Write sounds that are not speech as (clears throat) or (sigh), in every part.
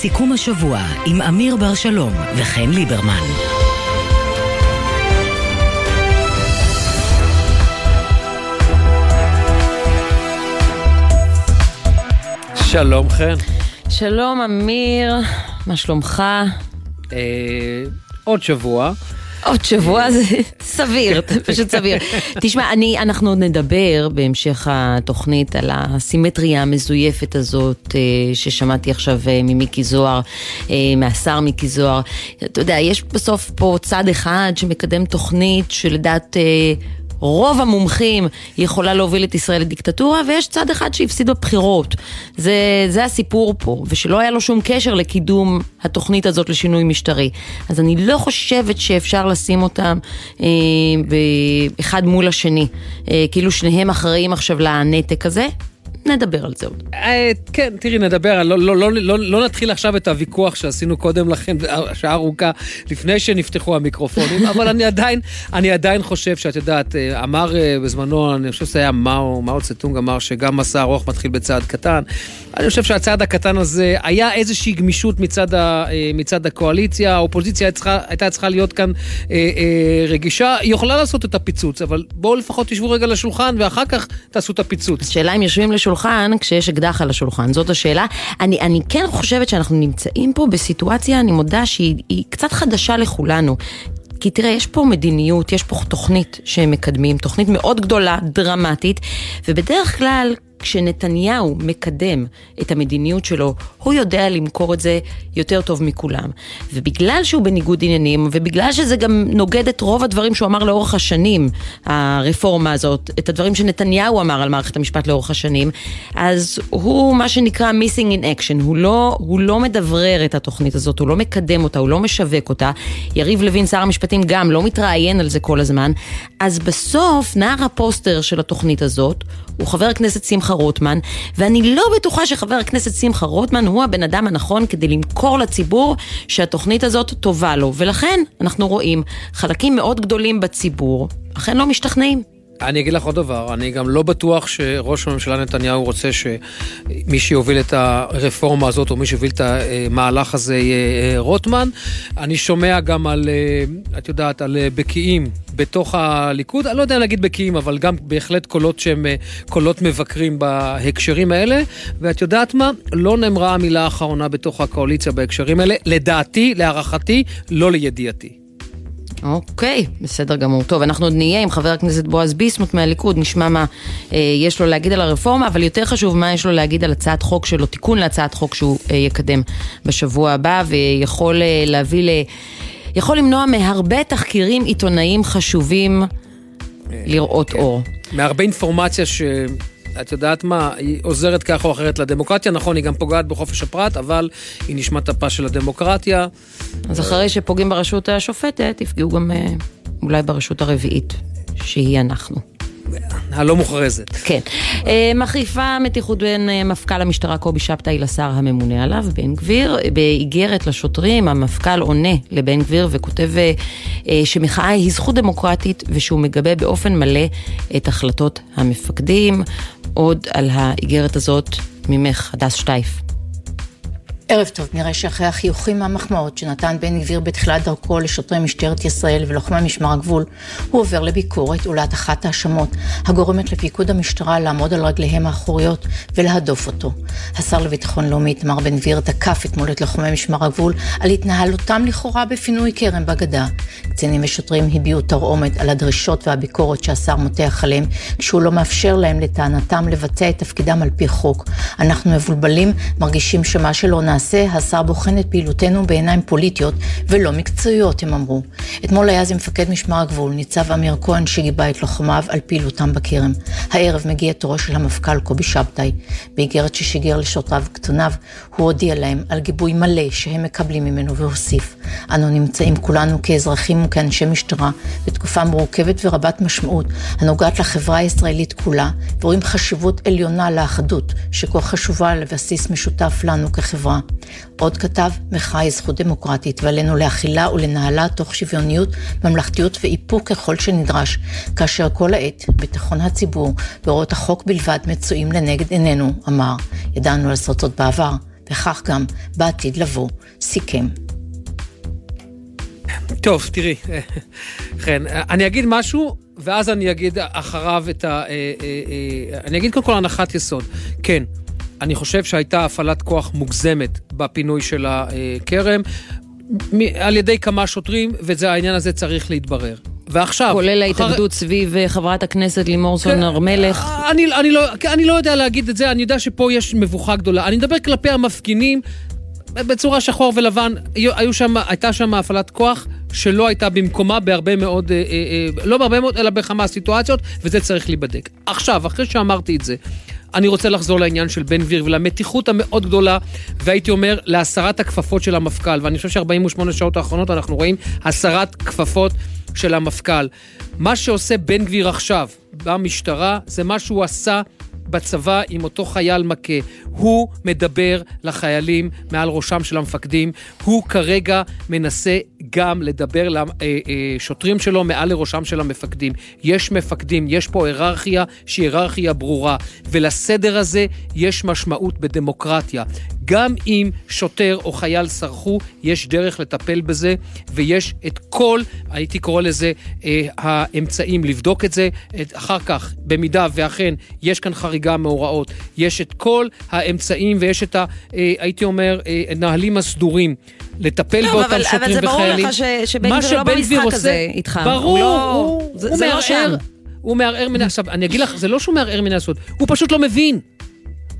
סיכום השבוע עם אמיר בר שלום וחן ליברמן. שלום חן. שלום אמיר, מה שלומך? אה, עוד שבוע. עוד שבוע זה סביר, (laughs) פשוט סביר. תשמע, אני, אנחנו נדבר בהמשך התוכנית על הסימטריה המזויפת הזאת אה, ששמעתי עכשיו אה, ממיקי זוהר, אה, מהשר מיקי זוהר. אתה יודע, יש בסוף פה צד אחד שמקדם תוכנית שלדעת... רוב המומחים יכולה להוביל את ישראל לדיקטטורה, ויש צד אחד שהפסיד בבחירות. זה, זה הסיפור פה, ושלא היה לו שום קשר לקידום התוכנית הזאת לשינוי משטרי. אז אני לא חושבת שאפשר לשים אותם אה, אחד מול השני, אה, כאילו שניהם אחראים עכשיו לנתק הזה. נדבר על זה עוד. אה, כן, תראי, נדבר, לא, לא, לא, לא, לא נתחיל עכשיו את הוויכוח שעשינו קודם לכן, שעה ארוכה, לפני שנפתחו המיקרופונים, אבל אני עדיין, אני עדיין חושב שאת יודעת, אה, אמר אה, בזמנו, אני חושב שזה היה מאו, מאו צטונג אמר שגם מסע ארוך מתחיל בצעד קטן. אני חושב שהצעד הקטן הזה, היה איזושהי גמישות מצד, ה, מצד הקואליציה, האופוזיציה צריכה, הייתה צריכה להיות כאן אה, אה, רגישה, היא יכולה לעשות את הפיצוץ, אבל בואו לפחות תשבו רגע לשולחן ואחר כך תעשו את הפיצוץ. השאלה אם יושבים לשולחן. השולחן כשיש אקדח על השולחן? זאת השאלה. אני, אני כן חושבת שאנחנו נמצאים פה בסיטואציה, אני מודה שהיא קצת חדשה לכולנו. כי תראה, יש פה מדיניות, יש פה תוכנית שהם מקדמים, תוכנית מאוד גדולה, דרמטית, ובדרך כלל כשנתניהו מקדם את המדיניות שלו, הוא יודע למכור את זה יותר טוב מכולם. ובגלל שהוא בניגוד עניינים, ובגלל שזה גם נוגד את רוב הדברים שהוא אמר לאורך השנים, הרפורמה הזאת, את הדברים שנתניהו אמר על מערכת המשפט לאורך השנים, אז הוא מה שנקרא missing in action, הוא לא, הוא לא מדברר את התוכנית הזאת, הוא לא מקדם אותה, הוא לא משווק אותה. יריב לוין, שר המשפטים, גם לא מתראיין על זה כל הזמן. אז בסוף, נער הפוסטר של התוכנית הזאת, הוא חבר הכנסת שמחה רוטמן, ואני לא בטוחה שחבר הכנסת שמחה רוטמן הוא הבן אדם הנכון כדי למכור לציבור שהתוכנית הזאת טובה לו. ולכן אנחנו רואים חלקים מאוד גדולים בציבור, אכן לא משתכנעים. אני אגיד לך עוד דבר, אני גם לא בטוח שראש הממשלה נתניהו רוצה שמי שיוביל את הרפורמה הזאת, או מי שיוביל את המהלך הזה יהיה אה, רוטמן. אני שומע גם על, אה, את יודעת, על אה, בקיאים בתוך הליכוד, אני לא יודע להגיד בקיאים, אבל גם בהחלט קולות שהם קולות מבקרים בהקשרים האלה. ואת יודעת מה? לא נאמרה המילה האחרונה בתוך הקואליציה בהקשרים האלה. לדעתי, להערכתי, לא לידיעתי. אוקיי, בסדר גמור. טוב, אנחנו עוד נהיה עם חבר הכנסת בועז ביסמוט מהליכוד, נשמע מה אה, יש לו להגיד על הרפורמה, אבל יותר חשוב מה יש לו להגיד על הצעת חוק שלו, תיקון להצעת חוק שהוא אה, יקדם בשבוע הבא, ויכול אה, להביא ל... יכול למנוע מהרבה תחקירים עיתונאיים חשובים לראות כן. אור. מהרבה אינפורמציה ש... את יודעת מה, היא עוזרת כך או אחרת לדמוקרטיה, נכון, היא גם פוגעת בחופש הפרט, אבל היא נשמת אפה של הדמוקרטיה. אז אחרי שפוגעים ברשות השופטת, יפגעו גם אה, אולי ברשות הרביעית, שהיא אנחנו. הלא מוכרזת. כן. אה, מחריפה מתיחות בין אה, מפכ"ל המשטרה קובי שבתאי לשר הממונה עליו, בן גביר. באיגרת לשוטרים, המפכ"ל עונה לבן גביר וכותב שמחאה היא זכות דמוקרטית ושהוא מגבה באופן מלא את החלטות המפקדים. עוד על האיגרת הזאת ממך, הדס שטייף. ערב טוב, נראה שאחרי החיוכים מהמחמאות שנתן בן גביר בתחילת דרכו לשוטרי משטרת ישראל ולוחמי משמר הגבול, הוא עובר לביקורת ולהטחת האשמות, הגורמת לפיקוד המשטרה לעמוד על רגליהם האחוריות ולהדוף אותו. השר לביטחון לאומי איתמר בן גביר תקף אתמול את לוחמי משמר הגבול על התנהלותם לכאורה בפינוי כרם בגדה. קצינים ושוטרים הביעו תרעומת על הדרישות והביקורת שהשר מותח עליהם, כשהוא לא מאפשר להם לטענתם לבצע את תפקידם על פי חוק. אנחנו מבולבלים, מרגישים שמה שלא נעשה למעשה, השר בוחן את פעילותנו בעיניים פוליטיות ולא מקצועיות, הם אמרו. אתמול היה זה מפקד משמר הגבול, ניצב אמיר כהן, שגיבה את לוחמיו על פעילותם בכרם. הערב מגיע תורו של המפכ"ל קובי שבתאי. באיגרת ששיגר לשוטריו קטוניו, הוא הודיע להם על גיבוי מלא שהם מקבלים ממנו והוסיף: אנו נמצאים כולנו כאזרחים וכאנשי משטרה בתקופה מורכבת ורבת משמעות, הנוגעת לחברה הישראלית כולה, ורואים חשיבות עליונה לאחדות, שכה חשובה לבסיס משותף לנו כחברה. עוד כתב, מחאה היא זכות דמוקרטית, ועלינו להכילה ולנהלה תוך שוויוניות, ממלכתיות ואיפוק ככל שנדרש, כאשר כל העת ביטחון הציבור והוראות החוק בלבד מצויים לנגד עינינו, אמר. ידענו לעשות זאת בעבר, וכך גם בעתיד לבוא, סיכם. טוב, תראי, כן, אני אגיד משהו, ואז אני אגיד אחריו את ה... אה, אה, אה, אני אגיד קודם כל הנחת יסוד. כן, אני חושב שהייתה הפעלת כוח מוגזמת בפינוי של הכרם, על ידי כמה שוטרים, והעניין הזה צריך להתברר. ועכשיו... כולל ההתאגדות אחר... סביב חברת הכנסת לימור סון הר מלך. אני, אני, לא, אני לא יודע להגיד את זה, אני יודע שפה יש מבוכה גדולה. אני מדבר כלפי המפגינים בצורה שחור ולבן. היו שם, הייתה שם הפעלת כוח שלא הייתה במקומה בהרבה מאוד, אה, אה, אה, לא בהרבה מאוד, אלא בכמה סיטואציות, וזה צריך להיבדק. עכשיו, אחרי שאמרתי את זה, אני רוצה לחזור לעניין של בן גביר ולמתיחות המאוד גדולה, והייתי אומר, להסרת הכפפות של המפכ"ל. ואני חושב ש-48 שעות האחרונות אנחנו רואים הסרת כפפות של המפכ"ל. מה שעושה בן גביר עכשיו במשטרה, זה מה שהוא עשה בצבא עם אותו חייל מכה. הוא מדבר לחיילים מעל ראשם של המפקדים. הוא כרגע מנסה גם לדבר לשוטרים אה, אה, שלו מעל לראשם של המפקדים. יש מפקדים, יש פה היררכיה שהיא היררכיה ברורה, ולסדר הזה יש משמעות בדמוקרטיה. גם אם שוטר או חייל סרחו, יש דרך לטפל בזה, ויש את כל, הייתי קורא לזה, אה, האמצעים לבדוק את זה. את, אחר כך, במידה ואכן יש כאן חריגה מהוראות, יש את כל האמצעים ויש את ה... הייתי אומר, אה, נהלים הסדורים. לטפל טוב, באותם אבל, שוטרים וחיילים. אבל זה ברור לך ש, שבן גביר לא במשחק הזה איתך. ברור, הוא, לא, הוא, זה, הוא זה מערער. לא. הוא מערער מן... עכשיו, אני אגיד לך, זה לא שהוא מערער מן הסוד, הוא פשוט לא מבין.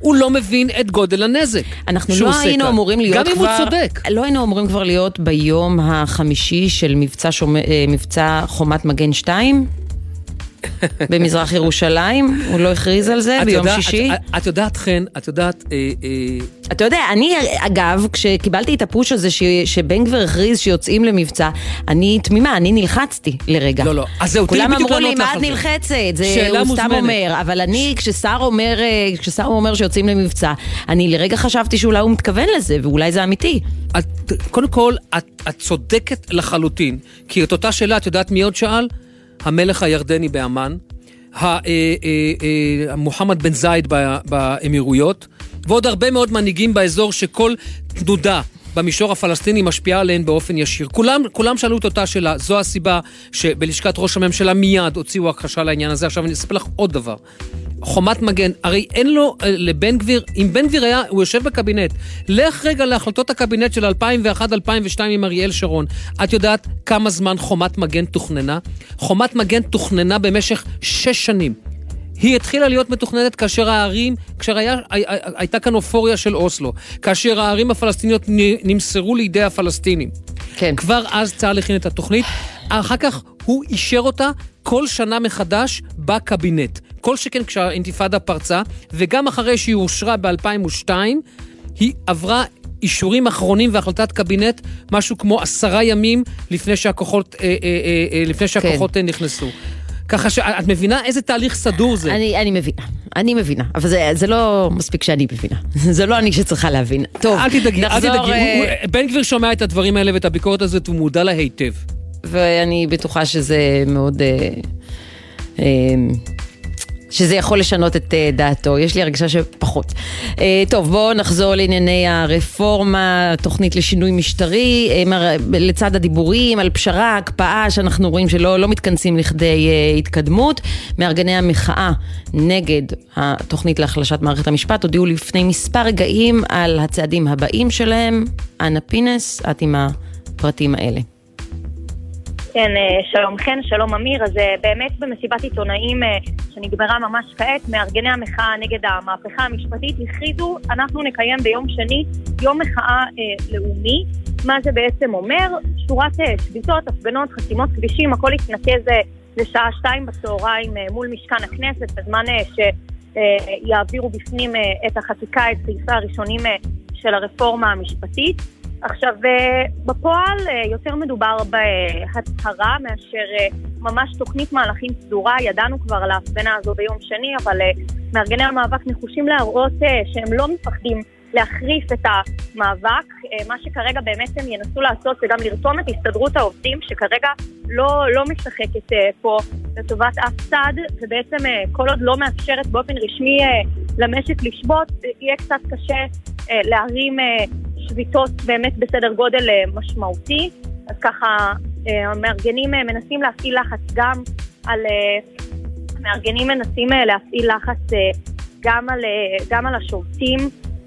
הוא לא מבין את גודל הנזק אנחנו לא היינו כאן. אמורים להיות גם כבר... גם אם הוא צודק. לא היינו אמורים כבר להיות ביום החמישי של מבצע, שומ... אה, מבצע חומת מגן 2? במזרח ירושלים, הוא לא הכריז על זה ביום יודע, שישי. את, את יודעת, חן, את יודעת... אה, אה... אתה יודע, אני, אגב, כשקיבלתי את הפוש הזה ש, שבן גביר הכריז שיוצאים למבצע, אני תמימה, אני נלחצתי לרגע. לא, לא, אז זהו, תראי בדיוק לענות לך. כולם אמרו לי, מה את נלחצת? זה הוא סתם אומר, אבל אני, כששר אומר, אה, כששר אומר שיוצאים למבצע, אני לרגע חשבתי שאולי הוא מתכוון לזה, ואולי זה אמיתי. את, קודם כל, את, את צודקת לחלוטין, כי את אותה שאלה, את יודעת מי עוד שאל? המלך הירדני באמ"ן, אה, אה, אה, מוחמד בן זייד באמירויות, ועוד הרבה מאוד מנהיגים באזור שכל תנודה במישור הפלסטיני משפיעה עליהן באופן ישיר. כולם, כולם שאלו את אותה שאלה, זו הסיבה שבלשכת ראש הממשלה מיד הוציאו הכחשה לעניין הזה. עכשיו אני אספר לך עוד דבר. חומת מגן, הרי אין לו אה, לבן גביר, אם בן גביר היה, הוא יושב בקבינט, לך רגע להחלטות הקבינט של 2001-2002 עם אריאל שרון. את יודעת כמה זמן חומת מגן תוכננה? חומת מגן תוכננה במשך שש שנים. היא התחילה להיות מתוכננת כאשר הערים, כאשר היה, הייתה כאן אופוריה של אוסלו, כאשר הערים הפלסטיניות נמסרו לידי הפלסטינים. כן. כבר אז צה"ל הכין את התוכנית, אחר כך הוא אישר אותה כל שנה מחדש בקבינט. כל שכן כשהאינתיפאדה פרצה, וגם אחרי שהיא אושרה ב-2002, היא עברה אישורים אחרונים והחלטת קבינט משהו כמו עשרה ימים לפני שהכוחות, אה, אה, אה, אה לפני שהכוחות כן. נכנסו. ככה שאת מבינה איזה תהליך סדור זה. אני, אני מבינה, אני מבינה, אבל זה, זה לא מספיק שאני מבינה. (laughs) זה לא אני שצריכה להבין. טוב, אל תדאגי, נחזור... אל תדאגי. אה, בן גביר שומע את הדברים האלה ואת הביקורת הזאת, הוא מודע לה היטב. ואני בטוחה שזה מאוד... אה, אה, שזה יכול לשנות את אה, דעתו, יש לי הרגשה שפחות. אה, טוב, בואו נחזור לענייני הרפורמה, תוכנית לשינוי משטרי, אה, לצד הדיבורים על פשרה, הקפאה, שאנחנו רואים שלא לא מתכנסים לכדי התקדמות. מארגני המחאה נגד התוכנית להחלשת מערכת המשפט הודיעו לפני מספר רגעים על הצעדים הבאים שלהם. אנה פינס, את עם הפרטים האלה. כן, אה, שלום חן, שלום אמיר. אז אה, באמת במסיבת עיתונאים אה, שנגמרה ממש כעת, מארגני המחאה נגד המהפכה המשפטית הכריזו, אנחנו נקיים ביום שני יום מחאה לאומי. מה זה בעצם אומר? שורת שביתות, הפגנות, חסימות כבישים, הכל יתנקז לשעה שתיים בצהריים מול משכן הכנסת, בזמן שיעבירו בפנים את החקיקה, את סעיפי הראשונים של הרפורמה המשפטית. עכשיו, אה, בפועל אה, יותר מדובר בהצהרה מאשר אה, ממש תוכנית מהלכים סדורה. ידענו כבר על ההפגנה הזו ביום שני, אבל מארגני המאבק נחושים להראות שהם לא מפחדים להחריף את המאבק. מה שכרגע באמת הם ינסו לעשות זה גם לרתום את הסתדרות העובדים, שכרגע לא, לא משחקת פה לטובת אף צד, ובעצם כל עוד לא מאפשרת באופן רשמי למשק לשבות, יהיה קצת קשה להרים שביתות באמת בסדר גודל משמעותי. אז ככה המארגנים להפעיל לחץ גם על... המארגנים מנסים להפעיל לחץ גם על, גם על השובתים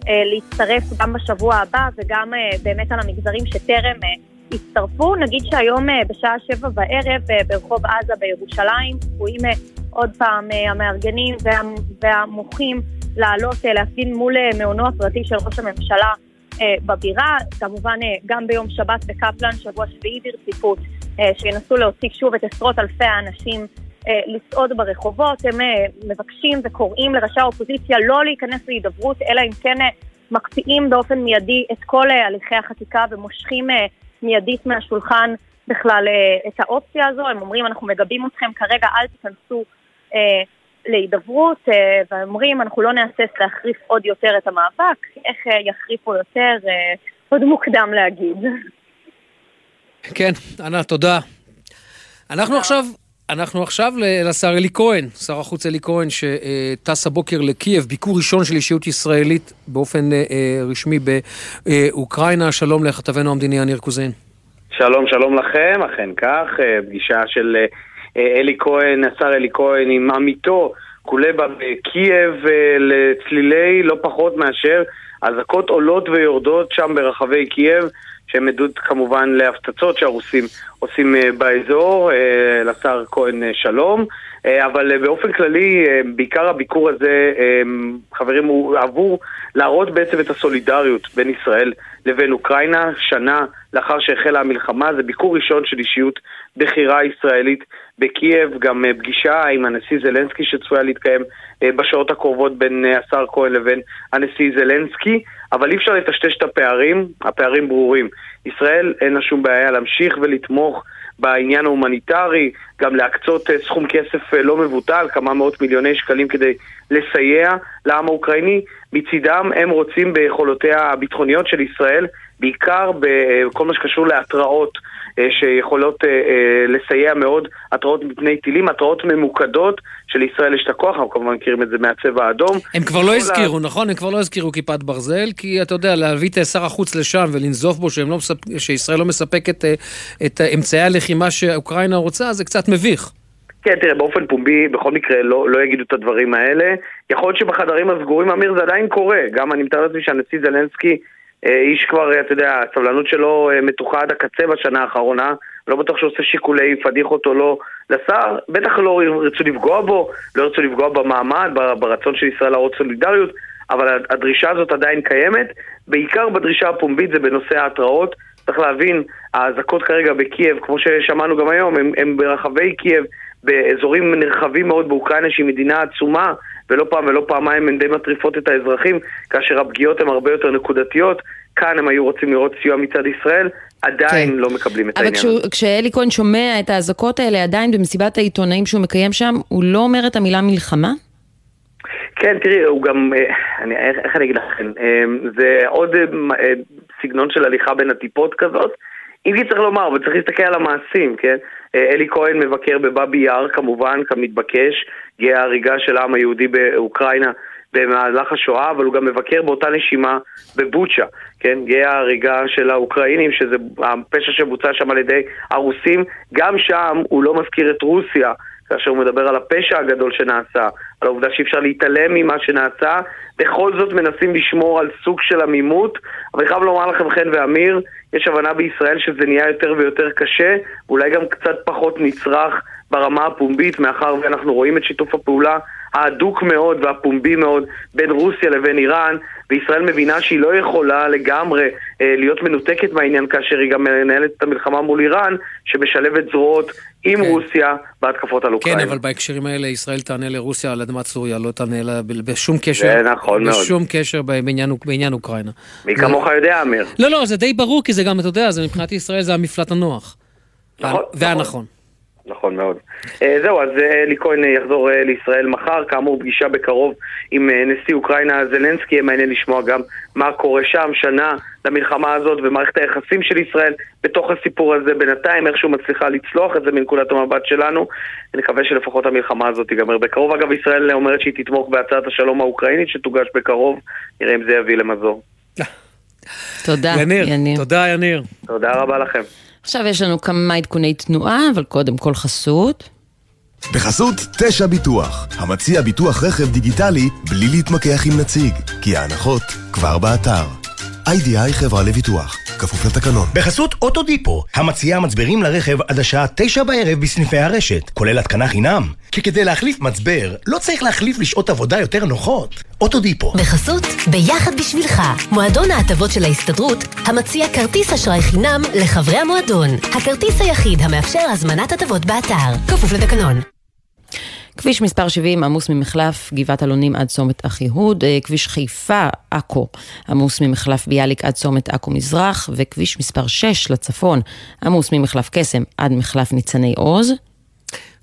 להצטרף גם בשבוע הבא וגם באמת על המגזרים שטרם הצטרפו. נגיד שהיום בשעה שבע בערב ברחוב עזה בירושלים צפויים עוד פעם המארגנים והמוחים לעלות להפגין מול מעונו הפרטי של ראש הממשלה בבירה, כמובן גם ביום שבת בקפלן, שבוע שביעי ברציפות, שינסו להוציא שוב את עשרות אלפי האנשים לצעוד ברחובות, הם מבקשים וקוראים לראשי האופוזיציה לא להיכנס להידברות, אלא אם כן מקפיאים באופן מיידי את כל הליכי החקיקה ומושכים מיידית מהשולחן בכלל את האופציה הזו, הם אומרים אנחנו מגבים אתכם כרגע, אל תיכנסו להידברות, והם אומרים אנחנו לא נהסס להחריף עוד יותר את המאבק, איך יחריפו יותר, עוד מוקדם להגיד. כן, ענת, תודה. אנחנו עכשיו אנחנו עכשיו לשר אלי כהן, שר החוץ אלי כהן, שטס הבוקר לקייב, ביקור ראשון של אישיות ישראלית באופן רשמי באוקראינה. שלום לכתבנו המדיני יניר קוזין. שלום, שלום לכם, אכן כך, פגישה של אלי כהן, השר אלי כהן עם עמיתו קולבה בקייב לצלילי לא פחות מאשר אזעקות עולות ויורדות שם ברחבי קייב. שהם עדות כמובן להפצצות שהרוסים עושים באזור, לשר כהן שלום, אבל באופן כללי, בעיקר הביקור הזה, חברים, הוא עבור להראות בעצם את הסולידריות בין ישראל לבין אוקראינה, שנה לאחר שהחלה המלחמה, זה ביקור ראשון של אישיות בכירה ישראלית בקייב, גם פגישה עם הנשיא זלנסקי שצפויה להתקיים בשעות הקרובות בין השר כהן לבין הנשיא זלנסקי. אבל אי אפשר לטשטש את הפערים, הפערים ברורים. ישראל אין לה שום בעיה להמשיך ולתמוך בעניין ההומניטרי, גם להקצות סכום כסף לא מבוטל, כמה מאות מיליוני שקלים כדי לסייע לעם האוקראיני. מצידם הם רוצים ביכולותיה הביטחוניות של ישראל, בעיקר בכל מה שקשור להתראות שיכולות לסייע מאוד, התראות מפני טילים, התראות ממוקדות שלישראל יש את הכוח, אנחנו כמובן מכירים את זה מהצבע האדום. הם כבר לא הזכירו, לה... נכון? הם כבר לא הזכירו כיפת ברזל, כי אתה יודע, להביא את שר החוץ לשם ולנזוף בו לא מספ... שישראל לא מספקת את אמצעי הלחימה שאוקראינה רוצה, זה קצת מביך. כן, תראה, באופן פומבי, בכל מקרה לא, לא יגידו את הדברים האלה. יכול להיות שבחדרים הסגורים, אמיר, זה עדיין קורה. גם אני מתאר לעצמי שהנשיא זלנסקי איש כבר, אתה יודע, הסבלנות שלו מתוחה עד הקצה בשנה האחרונה, לא בטוח שהוא עושה שיקולי פדיחות או לא. לשר, בטח לא ירצו לפגוע בו, לא ירצו לפגוע במעמד, ברצון של ישראל להראות סולידריות, אבל הדרישה הזאת עדיין קיימת, בעיקר בדרישה הפומבית זה בנושא ההתראות. צריך להבין, האזעקות כרגע בקייב, כמו ששמענו גם היום, הם, הם ברחבי קייב, באזורים נרחבים מאוד באוקראינה שהיא מדינה עצומה ולא פעם ולא פעמיים הן די מטריפות את האזרחים כאשר הפגיעות הן הרבה יותר נקודתיות כאן הם היו רוצים לראות סיוע מצד ישראל, עדיין כן. לא מקבלים את העניין הזה. אבל כשאלי כהן שומע את האזעקות האלה עדיין במסיבת העיתונאים שהוא מקיים שם, הוא לא אומר את המילה מלחמה? כן, תראי, הוא גם, אני, איך, איך אני אגיד לכם, זה עוד סגנון של הליכה בין הטיפות כזאת. אם כי צריך לומר, אבל צריך להסתכל על המעשים, כן? אלי כהן מבקר בבאבי יאר, כמובן, כמתבקש, גאה ההריגה של העם היהודי באוקראינה במהלך השואה, אבל הוא גם מבקר באותה נשימה בבוצ'ה, כן? גאה ההריגה של האוקראינים, שזה הפשע שבוצע שם על ידי הרוסים. גם שם הוא לא מזכיר את רוסיה. כאשר הוא מדבר על הפשע הגדול שנעשה, על העובדה שאי אפשר להתעלם ממה שנעשה, בכל זאת מנסים לשמור על סוג של עמימות, אבל אני חייב לומר לכם, חן ואמיר, יש הבנה בישראל שזה נהיה יותר ויותר קשה, אולי גם קצת פחות נצרך ברמה הפומבית, מאחר ואנחנו רואים את שיתוף הפעולה ההדוק מאוד והפומבי מאוד בין רוסיה לבין איראן, וישראל מבינה שהיא לא יכולה לגמרי אה, להיות מנותקת מהעניין כאשר היא גם מנהלת את המלחמה מול איראן, שמשלבת זרועות עם כן. רוסיה בהתקפות על אוקראינה. כן, אבל בהקשרים האלה ישראל תענה לרוסיה על אדמת סוריה, לא תענה לה בשום קשר, זה נכון מאוד. בשום קשר בעניין, בעניין אוקראינה. מי כמוך יודע, אמיר. לא, לא, זה די ברור, כי זה גם, אתה יודע, זה מבחינת ישראל זה המפלט הנוח. נכון. והנכון. נכון. נכון מאוד. אה, זהו, אז אה, אלי כהן יחזור אה, לישראל מחר, כאמור פגישה בקרוב עם נשיא אוקראינה זלנסקי, יהיה מעניין לשמוע גם מה קורה שם, שנה למלחמה הזאת ומערכת היחסים של ישראל בתוך הסיפור הזה בינתיים, איכשהו מצליחה לצלוח את זה מנקודת המבט שלנו. נקווה שלפחות המלחמה הזאת תיגמר בקרוב. אגב, ישראל אומרת שהיא תתמוך בהצעת השלום האוקראינית שתוגש בקרוב, נראה אם זה יביא למזור. תודה, יניר. תודה יניר. תודה רבה לכם. עכשיו יש לנו כמה עדכוני תנועה, אבל קודם כל חסות. בחסות תשע ביטוח, המציע ביטוח רכב דיגיטלי בלי להתמקח עם נציג, כי ההנחות כבר באתר. איי-די-איי חברה לביטוח, כפוף לתקנון. בחסות אוטודיפו, המציעה מצברים לרכב עד השעה תשע בערב בסניפי הרשת, כולל התקנה חינם. כי כדי להחליף מצבר, לא צריך להחליף לשעות עבודה יותר נוחות. אוטודיפו. בחסות ביחד בשבילך, מועדון ההטבות של ההסתדרות, המציע כרטיס אשראי חינם לחברי המועדון. הכרטיס היחיד המאפשר הזמנת הטבות באתר, כפוף לתקנון. כביש מספר 70 עמוס ממחלף גבעת אלונים עד צומת אחיהוד, אה, כביש חיפה עכו עמוס ממחלף ביאליק עד צומת עכו מזרח, וכביש מספר 6 לצפון עמוס ממחלף קסם עד מחלף ניצני עוז.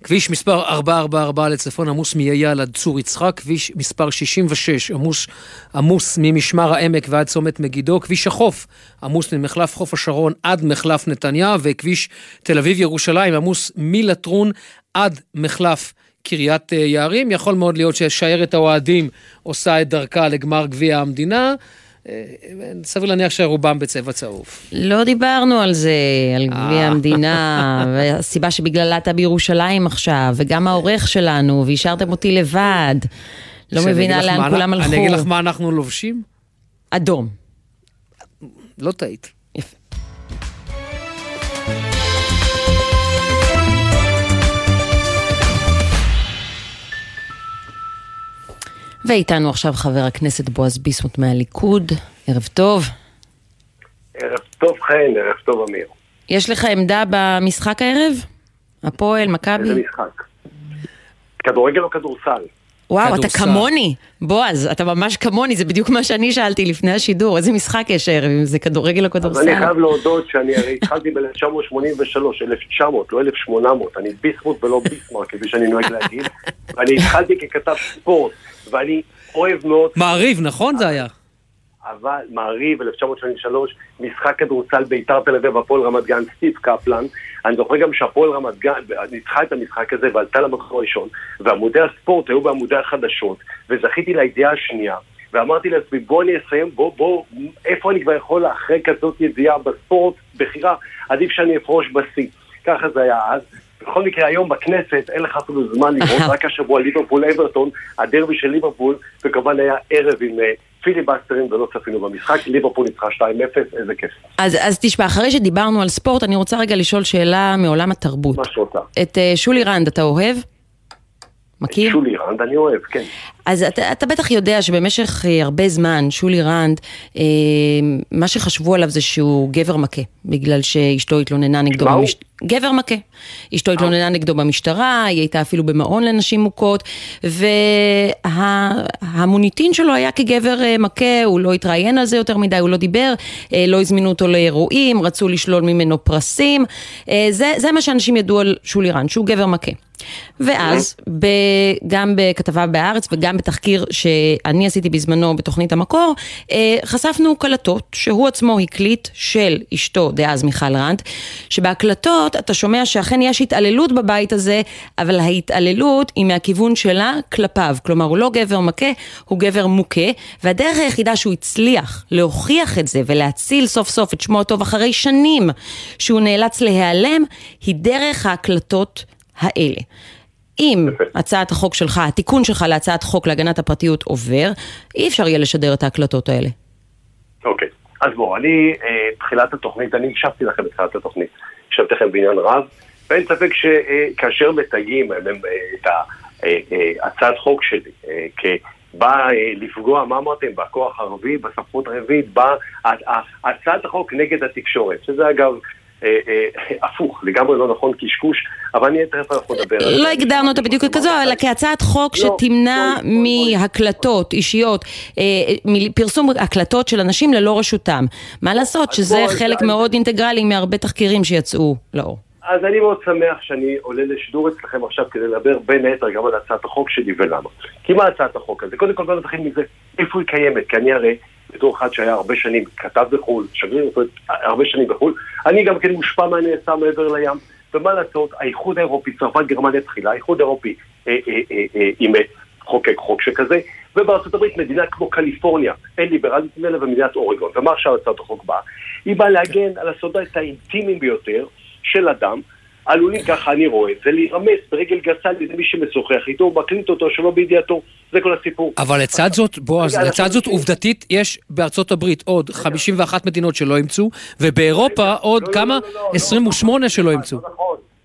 כביש מספר 444 לצפון עמוס מאייל עד צור יצחק, כביש מספר 66 עמוס, עמוס ממשמר העמק ועד צומת מגידו, כביש החוף עמוס ממחלף חוף השרון עד מחלף נתניה, וכביש תל אביב ירושלים עמוס מלטרון עד מחלף קריית אה, יערים. יכול מאוד להיות ששיירת האוהדים עושה את דרכה לגמר גביע המדינה. אה, סביר להניח שרובם בצבע צהוב. לא דיברנו על זה, על גביע אה. המדינה, (laughs) והסיבה שבגללה אתה בירושלים עכשיו, וגם העורך שלנו, והשארתם אותי לבד. לא מבינה לאן כולם הלכו. אני אגיד לך מה אנחנו לובשים? אדום. לא טעית. ואיתנו עכשיו חבר הכנסת בועז ביסמוט מהליכוד. ערב טוב. ערב טוב חן, ערב טוב אמיר. יש לך עמדה במשחק הערב? הפועל, מכבי? איזה משחק? כדורגל או כדורסל? וואו, אתה כדורסל. כמוני. בועז, אתה ממש כמוני, זה בדיוק מה שאני שאלתי לפני השידור. איזה משחק יש הערב, אם זה כדורגל או אז כדורסל? אני חייב להודות שאני הרי התחלתי ב-1983, 1900, לא 1800, אני ביסמוט ולא ביסמרק, כפי שאני נוהג להגיד, (laughs) ואני התחלתי ככתב ספורט, ואני אוהב מאוד, מעריב, נכון זה היה? אבל מעריב, 1983, משחק כדורסל ביתר תל אביב, הפועל רמת גן, סטיב קפלן, אני זוכר גם שהפועל רמת גן ניצחה את המשחק הזה ועלתה למקום הראשון, ועמודי הספורט היו בעמודי החדשות, וזכיתי לידיעה השנייה. ואמרתי לעצמי, בוא אני אסיים, בוא, בוא, איפה אני כבר יכול אחרי כזאת ידיעה בספורט, בחירה, עדיף שאני אפרוש בשיא. ככה זה היה אז. בכל מקרה, היום בכנסת אין לך אפילו זמן לראות, (laughs) רק השבוע ליברפול אברטון, הדרבי של ליברפול, וכמובן היה ערב עם אה, פיליבסטרים ולא צפינו במשחק, ליברפול ניצחה 2-0, איזה כיף, אז, אז תשמע, אחרי שדיברנו על ספורט, אני רוצה רגע לשאול שאלה מעולם התרבות. מה שרוצה. את אה, שולי רנד אתה אוהב? מכיר? שולי רנד, אני אוהב, כן. אז אתה, אתה בטח יודע שבמשך אה, הרבה זמן, שולי רנד, אה, מה שחשבו עליו זה שהוא גבר מכה, בגלל שאשתו התלוננה נגדו מה הוא? במש... גבר מכה. אשתו התלוננה נגדו במשטרה, היא הייתה אפילו במעון לנשים מוכות, והמוניטין שלו היה כגבר אה, מכה, הוא לא התראיין על זה יותר מדי, הוא לא דיבר, אה, לא הזמינו אותו לאירועים, רצו לשלול ממנו פרסים. אה, זה, זה מה שאנשים ידעו על שולי רנד, שהוא גבר מכה. ואז, גם בכתבה בהארץ וגם בתחקיר שאני עשיתי בזמנו בתוכנית המקור, אה, חשפנו קלטות שהוא עצמו הקליט של אשתו דאז מיכל רנד, שבהקלטות אתה שומע שאכן יש התעללות בבית הזה, אבל ההתעללות היא מהכיוון שלה כלפיו. כלומר, הוא לא גבר מכה, הוא גבר מוכה, והדרך היחידה שהוא הצליח להוכיח את זה ולהציל סוף סוף את שמו הטוב אחרי שנים שהוא נאלץ להיעלם, היא דרך ההקלטות האלה. אם הצעת החוק שלך, התיקון שלך להצעת חוק להגנת הפרטיות עובר, אי אפשר יהיה לשדר את ההקלטות האלה. אוקיי. אז בואו, אני, אה, תחילת התוכנית, אני הקשבתי לכם בתחילת התוכנית, הקשבתי לכם בעניין רב, ואין ספק שכאשר מתייגים אה, אה, את הצעת חוק שלי אה, כבאה אה, לפגוע, מה אמרתם, בכוח הרביעי, בסמכות הרביעית, באה ה- ה- הצעת החוק נגד התקשורת, שזה אגב... אה, אה, הפוך, לגמרי לא נכון, קשקוש, אבל אני תכף אנחנו נדבר על זה. לא הגדרנו אותה בדיוק ככזו, אלא כהצעת חוק לא, שתמנע. מהקלטות אישיות, אה, מפרסום הקלטות של אנשים ללא רשותם. מה לעשות שזה חלק. מאוד אינטגרלי מהרבה תחקירים שיצאו לאור. אז אני מאוד שמח שאני עולה לשידור אצלכם עכשיו כדי לדבר בין היתר גם על הצעת החוק שלי ולמה. כי מה הצעת החוק הזה? קודם כל בוא נתחיל מזה, איפה היא קיימת? כי אני הרי, בתור אחד שהיה הרבה שנים, כתב בחו"ל, שגריר הרבה שנים בחו"ל, אני גם כן מושפע מהנעשה מעבר לים. ומה לעשות, האיחוד האירופי, צרפת גרמניה תחילה, האיחוד האירופי אה, אה, אה, אה, אה, חוקק חוק שכזה, ובארצות הברית מדינה כמו קליפורניה, אין ליברלית ממנה ומדינת אורגון. ומה עכשיו הצעת החוק באה? היא באה להגן על הסודות האינטימיים ביותר של אדם, עלולים, ככה אני רואה, זה להירמס ברגל גסה על ידי מי שמשוחח איתו, מקליט אותו שלא בידיעתו, זה כל הסיפור. אבל לצד זאת, בועז, לצד זאת עובדתית, יש בארצות הברית עוד 51 מדינות שלא אימצו, ובאירופה עוד לא, לא, כמה? לא, לא, לא, 28 שלא אימצו.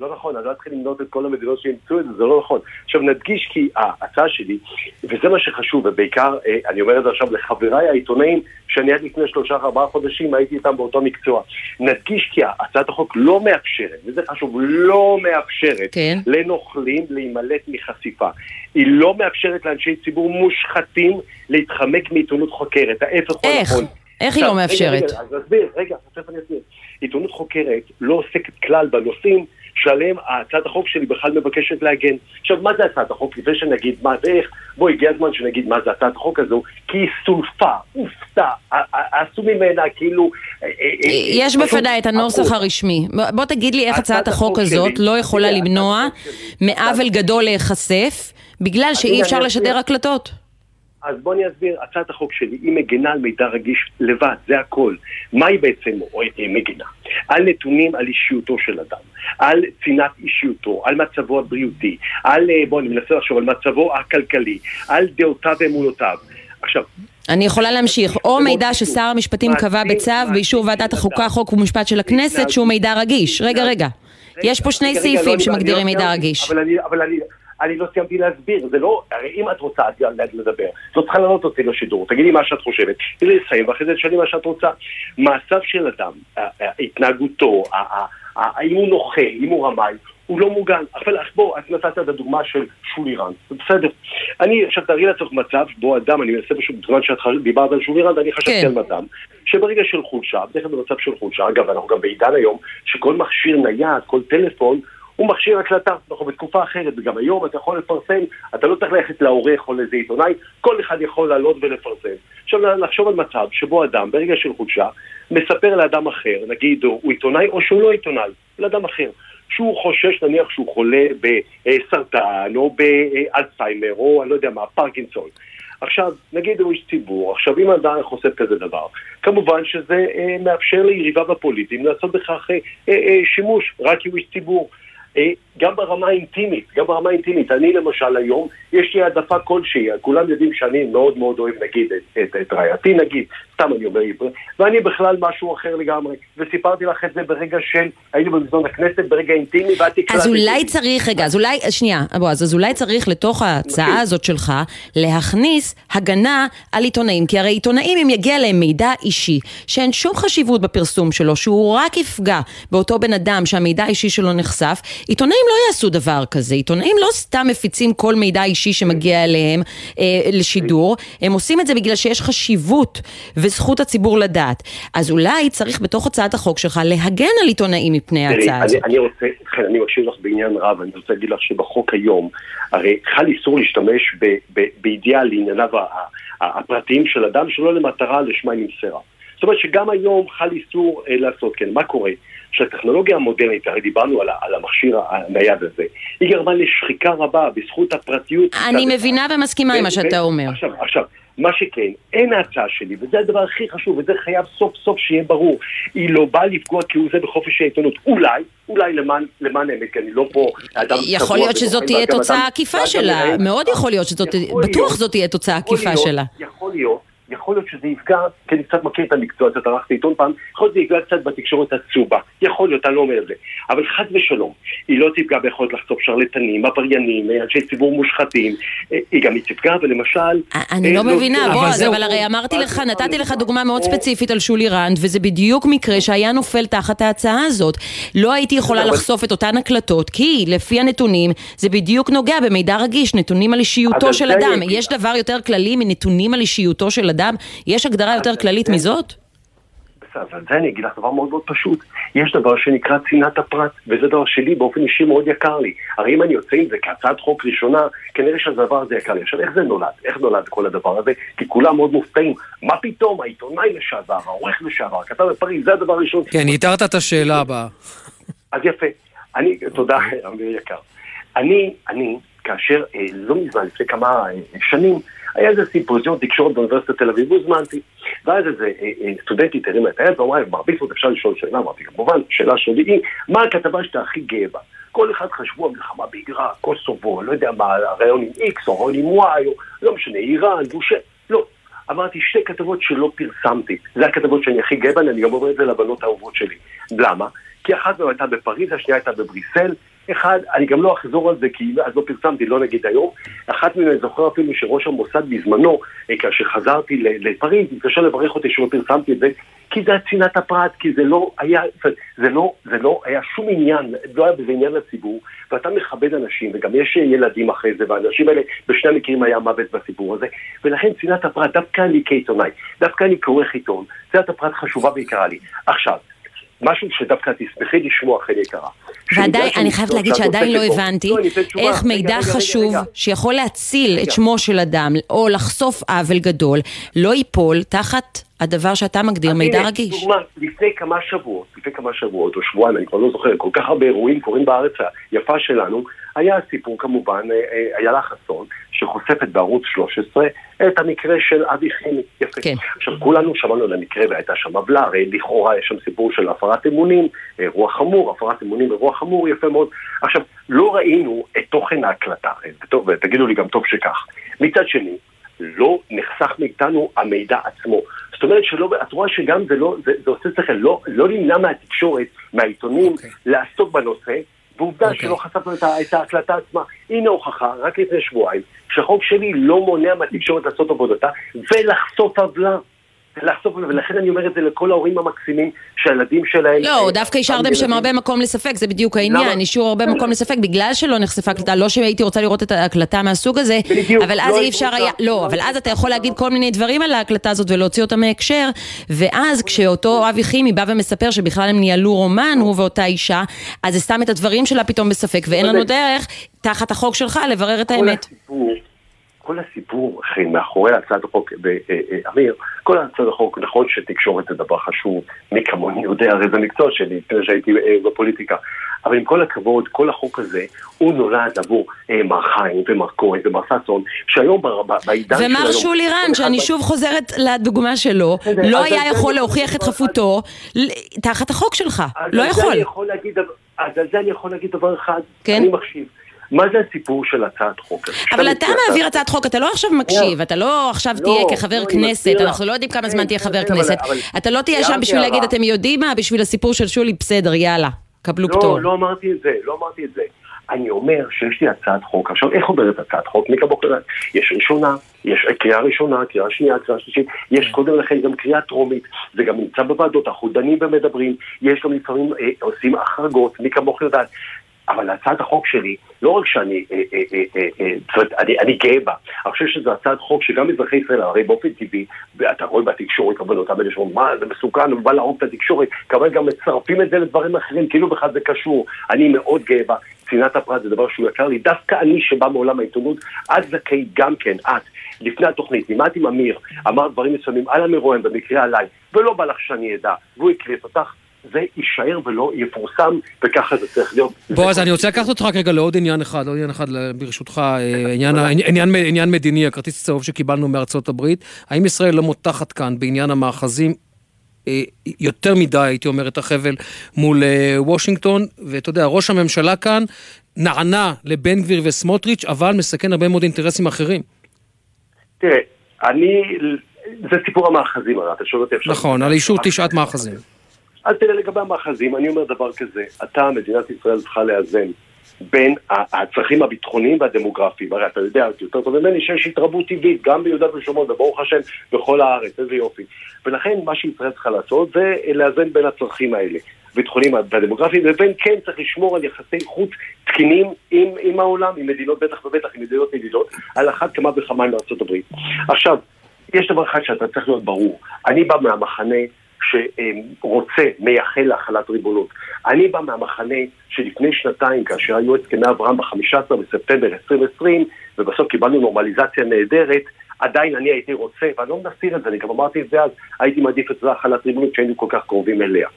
לא נכון, נכון, אני לא אתחיל למנות את כל המדינות שאימצו את זה, זה לא נכון. עכשיו נדגיש כי ההצעה שלי, וזה מה שחשוב, ובעיקר, אה, אני אומר את זה עכשיו לחבריי העיתונאים, שאני עד לפני שלושה ארבעה חודשים הייתי איתם באותו מקצוע. נדגיש כי הצעת החוק לא מאפשרת, וזה חשוב, לא מאפשרת כן. לנוכלים להימלט מחשיפה. היא לא מאפשרת לאנשי ציבור מושחתים להתחמק מעיתונות חוקרת, ההפך הוא איך? הנכון. איך היא לא עכשיו, רגע, מאפשרת? רגע, אז אסביר, רגע, תכף אני אסביר. עיתונות חוקרת לא עוסקת כלל בנושאים שעליהם הצעת החוק שלי בכלל מבקשת להגן. עכשיו, מה זה הצעת החוק? לפני שנגיד מה זה איך, בוא, הגיע הזמן שנגיד מה זה הצעת החוק הזו, כי היא סולפה, הופתע, עשו ממנה כאילו... אה, אה, אה, יש בפניי את הנוסח. הרשמי. בוא- תגיד לי איך הצעת החוק הזאת. לא יכולה למנוע. מעוול גדול להיחשף, בגלל שאי אפשר. לשדר הקלטות. אז בוא אני אסביר, הצעת החוק שלי היא מגנה על מידע רגיש לבד, זה הכל. מה היא בעצם אה, מגנה? על נתונים על אישיותו של אדם, על צנעת אישיותו, על מצבו הבריאותי, על, אה, בוא אני מנסה לחשוב, על מצבו הכלכלי, על דעותיו ואמונותיו. עכשיו, אני יכולה להמשיך. או מאוד מידע. ששר המשפטים קבע בצו באישור ועדת החוקה. חוק ומשפט של הכנסת, שהוא מידע רגיש. רגע, רגע. יש פה שני סעיפים לא, אני- שמגדירים לא מידע רגיש. אבל אני, אני, לא סיימתי להסביר, זה לא, הרי אם את רוצה את לדבר, לא צריכה לעלות אותי לשידור, תגידי מה שאת חושבת, תני לי לסיים, ואחרי זה תשאלי מה שאת רוצה. מעשיו של אדם, התנהגותו, האם הוא נוכל, אם הוא רמאי, הוא לא מוגן. אבל בוא, את נתת את הדוגמה של שולי זה בסדר. אני, עכשיו תארי לעצמך מצב שבו אדם, אני מנסה פשוט, בזמן שאת דיברת על שולי רנד, אני חשבתי כן. על אדם, שברגע של חולשה, בדרך כלל במצב של חולשה, אגב, אנחנו גם בעידן היום, שכל מכשיר נייד, כל טלפון, הוא מכשיר הקלטה, אנחנו בתקופה אחרת, וגם היום אתה יכול לפרסם, אתה לא צריך ללכת לעורך או לאיזה עיתונאי, כל אחד יכול לעלות ולפרסם. עכשיו לחשוב על מצב שבו אדם, ברגע של חולשה, מספר לאדם אחר, נגיד הוא עיתונאי או שהוא לא עיתונאי, לאדם אחר, שהוא חושש נניח שהוא חולה בסרטן או באלצהיימר או אני לא יודע מה, פרקינסון. עכשיו, נגיד הוא איש ציבור, עכשיו אם אדם חושף כזה דבר, כמובן שזה אה, מאפשר ליריביו הפוליטיים לעשות בכך אה, אה, שימוש, רק כי הוא איש ציבור. אה, גם ברמה האינטימית, גם ברמה האינטימית, אני למשל היום, יש לי העדפה כלשהי, כולם יודעים שאני מאוד מאוד אוהב נגיד את, את, את רעייתי נגיד, סתם אני אומר עברית, ואני בכלל משהו אחר לגמרי, וסיפרתי לך את זה ברגע של, היינו במזנון הכנסת, ברגע אינטימי, ואת הקלטת אז אולי זה. צריך, רגע, אז אולי, שנייה, בועז, אז אולי צריך לתוך ההצעה הזאת שלך להכניס הגנה על עיתונאים, כי הרי עיתונאים, אם יגיע להם מידע אישי, שאין שום חשיבות בפרסום שלו, שהוא רק יפגע באותו בן אדם שהמידע האישי שלו נחשף, עיתונאים לא יעשו דבר כזה. עיתונאים לא סתם מפיצים כל מידע אישי שמגיע אליהם אה, לשידור, הם עושים את זה בגלל שיש חשיבות וזכות הציבור לדעת. אז אולי צריך בתוך הצעת החוק שלך להגן על עיתונאים מפני ההצעה אני, הזאת. אני רוצה, כן, אני מקשיב לך בעניין רב, אני רוצה להגיד לך שבחוק היום, הרי חל איסור להשתמש ב, ב, בידיעה לענייניו הפרטיים של אדם שלא למטרה לשמה היא נמסרה. זאת אומרת שגם היום חל איסור אה, לעשות כן. מה קורה? שהטכנולוגיה המודרנית, הרי דיברנו על, על המכשיר הנייד הזה, היא גרמה לשחיקה רבה בזכות הפרטיות. אני מבינה אחד. ומסכימה עם מה שאתה אומר. עכשיו, עכשיו, מה שכן, אין ההצעה שלי, וזה הדבר הכי חשוב, וזה חייב סוף סוף שיהיה ברור, היא לא באה לפגוע כהוא זה בחופש העיתונות. אולי, אולי למען, למען האמת, כי אני לא פה אדם יכול צבוע להיות שזאת תהיה תוצאה עקיפה שלה. מאוד יכול להיות שזאת, יכול בטוח. זאת תהיה תוצאה יכול עקיפה שלה. יכול להיות, יכול להיות שזה יפגע, כי אני קצת מכיר את המקצוע, קצת ערכתי עיתון פעם, יכול להיות שזה יפגע קצת בתקשורת הצהובה, יכול להיות, אני לא אומר את זה, אבל חס ושלום, היא לא תפגע ביכולת לחשוף שרלטנים, עבריינים, אנשי ציבור מושחתים, אה, היא גם תפגע, ולמשל... אני אה, לא מבינה, בועז. אבל הרי אמרתי לך, נתתי לך דוגמה מאוד או- ספציפית על שולי רנד, וזה בדיוק מקרה שהיה נופל תחת ההצעה הזאת. לא הייתי יכולה לחשוף את אותן הקלטות, כי לפי הנתונים, זה בדיוק נוגע במידע רגיש, נתונים על אישיותו של אדם. יש דבר יותר כללי מנתונים על אישיותו של אדם? יש הגדרה יותר כללית מזאת? בסדר, אז זה אני אגיד לך דבר מאוד מאוד פשוט. יש דבר שנקרא צנעת הפרט, וזה דבר שלי באופן אישי מאוד יקר לי. הרי אם אני יוצא עם זה כהצעת חוק ראשונה, כנראה שהדבר הזה יקר לי. עכשיו, איך זה נולד? איך נולד כל הדבר הזה? כי כולם מאוד מופתעים. מה פתאום, העיתונאי לשעבר, העורך לשעבר, הכתב בפריז, זה הדבר הראשון. כן, ייתרת את השאלה הבאה. אז יפה. אני, תודה, אמיר יקר. אני, אני, כאשר, אה, לא מזמן, לפני כמה אה, שנים, היה איזה סימפוזיון תקשורת באוניברסיטת תל אביב, הוזמנתי. ואז איזה אה, אה, סטודנטית הרימה את היד ואמרה, מר ביסמוט, אפשר לשאול שאלה? אמרתי, כמובן, שאלה שלי היא, מה הכתבה שאתה הכי גאה בה? כל אחד חשבו על מלחמה בעיראק, קוסובו, לא יודע מה, הרעיון עם X או הרעיון עם Y, או לא משנה, איראן, בושה. לא. אמרתי שתי כתבות שלא פרסמתי. זה הכתבות שאני הכי גאה בהן, אני גם אומר את זה לבנות האהובות שלי. למה? כי אחת מהן הייתה בפריז, השנייה הייתה בבריסל. אחד, אני גם לא אחזור על זה כי אז לא פרסמתי, לא נגיד היום. אחת מהן, אני זוכר אפילו שראש המוסד בזמנו, אה, כאשר חזרתי לפריז, התקשר לברך אותי שלא פרסמתי את זה, כי זה היה צנעת הפרט, כי זה לא היה, זה לא, זה לא היה שום עניין, לא היה בזה עניין לציבור, ואתה מכבד אנשים, וגם יש ילדים אחרי זה, והאנשים האלה, בשני המקרים היה מוות בסיפור הזה, ולכן צנעת הפרט, דווקא אני כעיתונאי, דווקא אני כעורך עיתון, צנעת הפרט חשובה ויקרה לי. עכשיו, משהו שדווקא תשמחי לשמוע, חן יקרה. ועדיין, אני חייבת להגיד שעדיין לא הבנתי איך מידע חשוב שיכול להציל את שמו של אדם, או לחשוף עוול גדול, לא ייפול תחת הדבר שאתה מגדיר מידע רגיש. דוגמה, לפני כמה שבועות, לפני כמה שבועות או שבועיים, אני כבר לא זוכר, כל כך הרבה אירועים קורים בארץ היפה שלנו, היה סיפור כמובן, איילה אה, חסון, שחושפת בערוץ 13 את המקרה של אבי חימי. יפה. כן. עכשיו, כולנו שמענו על המקרה והייתה שם עוולה, הרי לכאורה יש שם סיפור של הפרת אמונים, אירוע חמור, הפרת אמונים, אירוע חמור, יפה מאוד. עכשיו, לא ראינו את תוכן ההקלטה, ותגידו לי גם טוב שכך. מצד שני, לא נחסך מאיתנו המידע עצמו. זאת אומרת שלא, את רואה שגם זה לא, זה, זה עושה שכל, לא, לא נמנע מהתקשורת, מהעיתונים, okay. אוקיי. לעסוק בנושא, ועובדה okay. אוקיי. שלא חשפנו את, את ההקלטה עצמה. הנה הוכחה, רק לפני שבועיים, שהחוק שלי לא מונע מהתקשורת לעשות עבודתה ולחשוף עוולה. לחשוף, ולכן אני אומר את זה לכל ההורים המקסימים שהילדים שלהם... לא, דווקא השארתם שם הרבה מקום לספק, זה בדיוק העניין, אישור הרבה מקום לספק, בגלל שלא נחשפה הקלטה, לא שהייתי רוצה לראות את ההקלטה מהסוג הזה, אבל אז לא אי אפשר היה, לא, אבל אז אתה יכול להגיד כל מיני דברים על ההקלטה הזאת ולהוציא אותה מהקשר, ואז כשאותו אבי חימי בא ומספר שבכלל הם ניהלו רומן, הוא ואותה אישה, אז זה שם את הדברים שלה פתאום בספק, ואין לנו דרך, תחת החוק שלך, לברר את האמת. כל הסיפור, מאחורי הצעת החוק, ואמיר, כל הצעת החוק, נכון שתקשורת זה דבר חשוב, מי כמוני יודע, הרי זה מקצוע שלי, לפני שהייתי אה, בפוליטיקה, אבל עם כל הכבוד, כל החוק הזה, הוא נולד עבור אה, מר חיים ומר כהן ומר ששון, שהיום בעידן של היום... ומר שולי רן, שאני שוב חוזרת לדוגמה שלו, לא היה יכול להוכיח את חפותו תחת החוק שלך, לא יכול. אז על זה אני יכול להגיד דבר אחד, כן? אני מקשיב. מה זה הסיפור של הצעת חוק? אבל אתה מעביר הצעת חוק, אתה לא עכשיו מקשיב, אתה לא עכשיו תהיה לא, כחבר לא, כנסת, אנחנו לא יודעים כמה זמן כן, תהיה חבר כנסת, אתה לא תהיה שם בשביל להגיד, אתם יודעים מה, בשביל הסיפור של שולי, בסדר, יאללה, קבלו לא, פטור. לא, לא אמרתי את זה, לא אמרתי את זה. אני אומר שיש לי הצעת חוק, עכשיו איך עוברת הצעת חוק? מי כמוך יודעת? יש ראשונה, יש קריאה ראשונה, קריאה שנייה, קריאה שלישית, יש קודם לכן גם קריאה טרומית, זה גם נמצא בוועדות, אנחנו דנים ומדברים, יש גם לפעמים אה, עושים החרגות, מי כמוך יודעת. אבל הצעת החוק שלי, לא רק שאני, אה, אה, אה, זאת אומרת, אני, אני גאה בה, אני חושב שזו הצעת חוק שגם אזרחי ישראל, הרי באופן טבעי, ואתה רואה בתקשורת, אבל אותם אלה שאומרים, מה, זה מסוכן, הוא בא להרוג את התקשורת, כמובן גם מצרפים את זה לדברים אחרים, כאילו בכלל זה קשור. אני מאוד גאה בה, צנעת הפרט זה דבר שהוא יקר לי, דווקא אני שבא מעולם העיתונות, את זכאית גם כן, את. לפני התוכנית, לימדתי עם אמיר, אמר דברים מסוימים על המרואיין, במקרה עליי, ולא בא לך שאני אדע, והוא הקריף אותך, זה יישאר ולא יפורסם, וככה זה צריך להיות. בועז, אני רוצה לקחת אותך רק רגע לעוד עניין אחד, עוד עניין אחד ברשותך, אה, (laughs) עניין, עניין, עניין מדיני, הכרטיס הצהוב שקיבלנו מארצות הברית. האם ישראל לא מותחת כאן בעניין המאחזים אה, יותר מדי, הייתי אומר, את החבל מול אה, וושינגטון, ואתה יודע, ראש הממשלה כאן נענה לבן גביר וסמוטריץ', אבל מסכן הרבה מאוד אינטרסים אחרים. תראה, אני, זה סיפור המאחזים, אתה שואל אותי אפשר... נכון, על אישור תשעת מאחזים. אז תראה, לגבי המאחזים, אני אומר דבר כזה, אתה, מדינת ישראל צריכה לאזן בין הצרכים הביטחוניים והדמוגרפיים. הרי אתה יודע יותר טוב ממני שיש התרבות טבעית, גם ביהודה ושומרון, וברוך השם, בכל הארץ, איזה יופי. ולכן מה שישראל צריכה לעשות זה לאזן בין הצרכים האלה. ביטחוניים והדמוגרפיים, לבין כן צריך לשמור על יחסי חוץ תקינים עם, עם העולם, עם מדינות, בטח ובטח עם מדינות ידידות, על אחת כמה וכמה עם הברית. עכשיו, יש דבר אחד שאתה צריך להיות ברור, אני בא מהמחנה שרוצה, מייחל להחלת ריבונות. אני בא מהמחנה שלפני שנתיים, כאשר היו הסכמי אברהם ב-15 בספטמבר 2020, ובסוף קיבלנו נורמליזציה נהדרת, עדיין אני הייתי רוצה, ואני לא מסתיר את זה, אני גם אמרתי את זה אז, הייתי מעדיף את זה החלת ריבונות שהיינו כל כך קרובים אליה.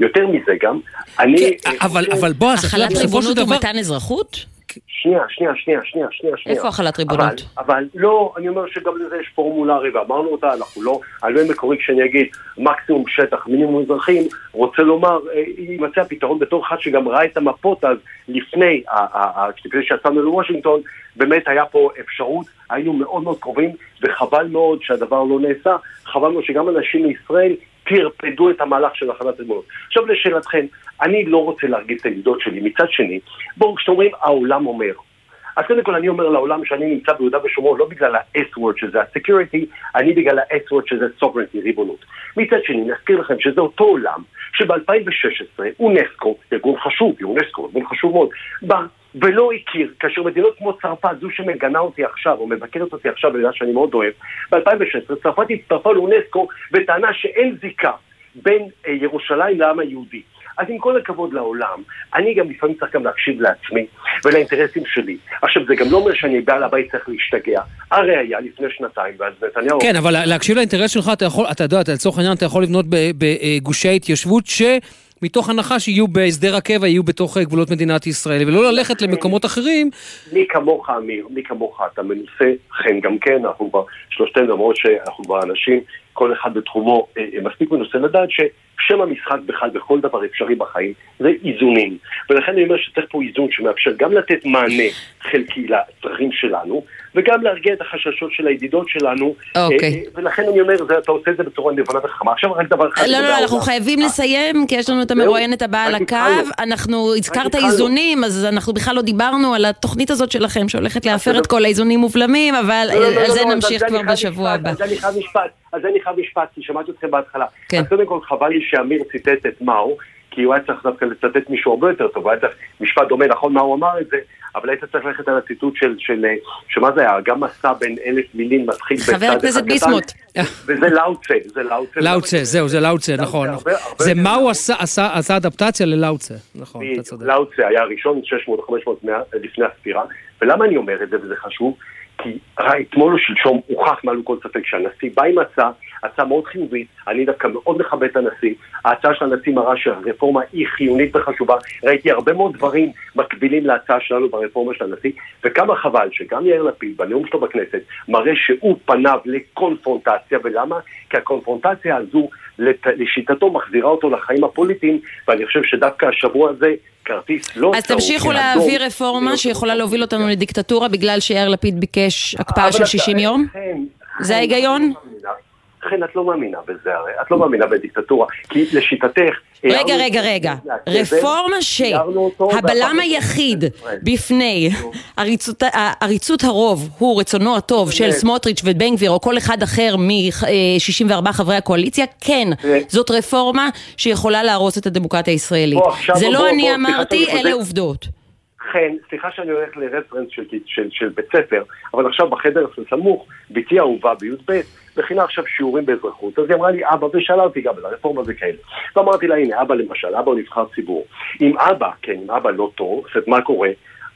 יותר מזה גם, אני... כן, אבל, אבל בוא, החלת ריבונות ומתן אזרחות? שנייה, שנייה, שנייה, שנייה, שנייה. איפה החלת ריבונות? אבל, אבל לא, אני אומר שגם לזה יש פורמולה הרי, ואמרנו אותה, אנחנו לא, אני לא מקורי כשאני אגיד מקסימום שטח, מינימום אזרחים, רוצה לומר, אה, יימצא הפתרון בתור אחד שגם ראה את המפות אז לפני, לפני שיצאנו לוושינגטון, באמת היה פה אפשרות, היינו מאוד מאוד קרובים, וחבל מאוד שהדבר לא נעשה, חבל מאוד שגם אנשים מישראל טרפדו את המהלך של הכנת ריבונות. עכשיו לשאלתכם, אני לא רוצה להרגיש את העמדות שלי. מצד שני, בואו, כשאתם אומרים העולם אומר, אז קודם כל אני אומר לעולם שאני נמצא ביהודה ושומרון לא בגלל ה-S-word שזה ה-security, אני בגלל ה-S-word שזה sovereignty, ריבונות. מצד שני, נזכיר לכם שזה אותו עולם שב-2016 אונסקו, ארגון חשוב, אונסקו, ארגון חשוב מאוד, בא ולא הכיר, כאשר מדינות כמו צרפת, זו שמגנה אותי עכשיו, או מבקרת אותי עכשיו, בגלל שאני מאוד אוהב, ב-2016 צרפת הצטרפה לאונסקו בטענה שאין זיקה בין אה, ירושלים לעם היהודי. אז עם כל הכבוד לעולם, אני גם לפעמים צריך גם להקשיב לעצמי ולאינטרסים שלי. עכשיו, זה גם לא אומר שאני בעל הבית צריך להשתגע. הרי היה לפני שנתיים, ואז נתניהו... כן, אבל להקשיב לאינטרס שלך, אתה יכול, אתה יודע, לצורך העניין, אתה יכול לבנות בגושי ההתיישבות ש... מתוך הנחה שיהיו בהסדר הקבע, יהיו בתוך גבולות מדינת ישראל, ולא ללכת למקומות אחרים. מי כמוך, אמיר, מי כמוך, אתה מנוסה, חן גם כן, אנחנו כבר שלושתנו, למרות שאנחנו כבר אנשים, כל אחד בתחומו אה, אה, מספיק מנוסה לדעת ש... שם המשחק בכלל בכל דבר אפשרי בחיים זה איזונים. ולכן אני אומר שצריך פה איזון שמאפשר גם לתת מענה חלקי לצרכים שלנו, וגם להרגיע את החששות של הידידות שלנו. אוקיי. אה, ולכן אני אומר, אתה עושה את זה בצורה נבונה וחכמה. עכשיו רק דבר אחד. לא, לא, לא, אנחנו חייבים לסיים, כי יש לנו את המרואיינת הבאה על הקו. אנחנו, הזכרת איזונים, אז אנחנו בכלל לא דיברנו על התוכנית הזאת שלכם, שהולכת להפר את כל האיזונים ובלמים, אבל לא, לא, לא, על זה לא, נמשיך כבר בשבוע הבא. אז אני חייב משפט, אז אני חייב משפט, כי שמעתי אתכם בהתחלה. כן. אז קודם כל חבל לי שאמיר ציטט את מאו, כי הוא היה צריך דווקא לצטט מישהו הרבה יותר טוב, הוא היה צריך משפט דומה, נכון מה הוא אמר את זה, אבל היית צריך ללכת על הציטוט של, של, שמה זה היה, גם מסע בין אלף מילים מתחיל בצד אחד חבר הכנסת קטן, ביסמוט. וזה לאוצה, זה לאוצה. לאוצה, זהו, זה לאוצה, נכון. זה מה הוא. עשה- עשה עשה אדפטציה ללאוצה, נכון, אתה. צודק. לאוצה היה הראשון, 600-500 לפני הספירה. ולמה אני אומר את זה, וזה חשוב? כי ראה, אתמול או שלשום הוכח מעל כל ספק שהנשיא בא עם הצעה, הצעה מאוד חיובית, אני דווקא מאוד מכבד את הנשיא, ההצעה של הנשיא מראה שהרפורמה היא חיונית וחשובה, ראיתי הרבה מאוד דברים מקבילים להצעה שלנו ברפורמה של הנשיא, וכמה חבל שגם יאיר לפיד בנאום שלו בכנסת מראה שהוא פניו לקונפרונטציה, ולמה? כי הקונפרונטציה הזו לת- לשיטתו מחזירה אותו לחיים הפוליטיים, ואני חושב שדווקא השבוע הזה כרטיס לא אז תמשיכו להעביר. רפורמה שיכולה להוביל אותנו לדיקטטורה בגלל שיאיר לפיד ביקש הקפאה של אתה- 60 יום? זה ההיגיון? חן, את לא מאמינה בזה הרי, את לא מאמינה בדיקטטורה, כי לשיטתך... רגע, הערנו רגע, רגע. מהקבר, רפורמה שהבלם היחיד. בפני עריצות- הרוב הוא רצונו הטוב של. סמוטריץ' ובן גביר או כל אחד אחר מ-64 חברי הקואליציה, כן, זאת רפורמה שיכולה להרוס את הדמוקרטיה הישראלית. זה לא אני אמרתי, אלה. עובדות. חן, סליחה שאני הולך לרפרנס של, של, של בית ספר, אבל עכשיו בחדר הסמוך, בתי אהובה בי"ב, מכינה עכשיו שיעורים באזרחות, אז היא אמרה לי, אבא, ושאלה אותי גם על הרפורמה וכאלה. ואמרתי לה, הנה, אבא למשל, אבא הוא נבחר ציבור. אם אבא, כן, אם אבא לא טוב, זאת אומרת, מה קורה?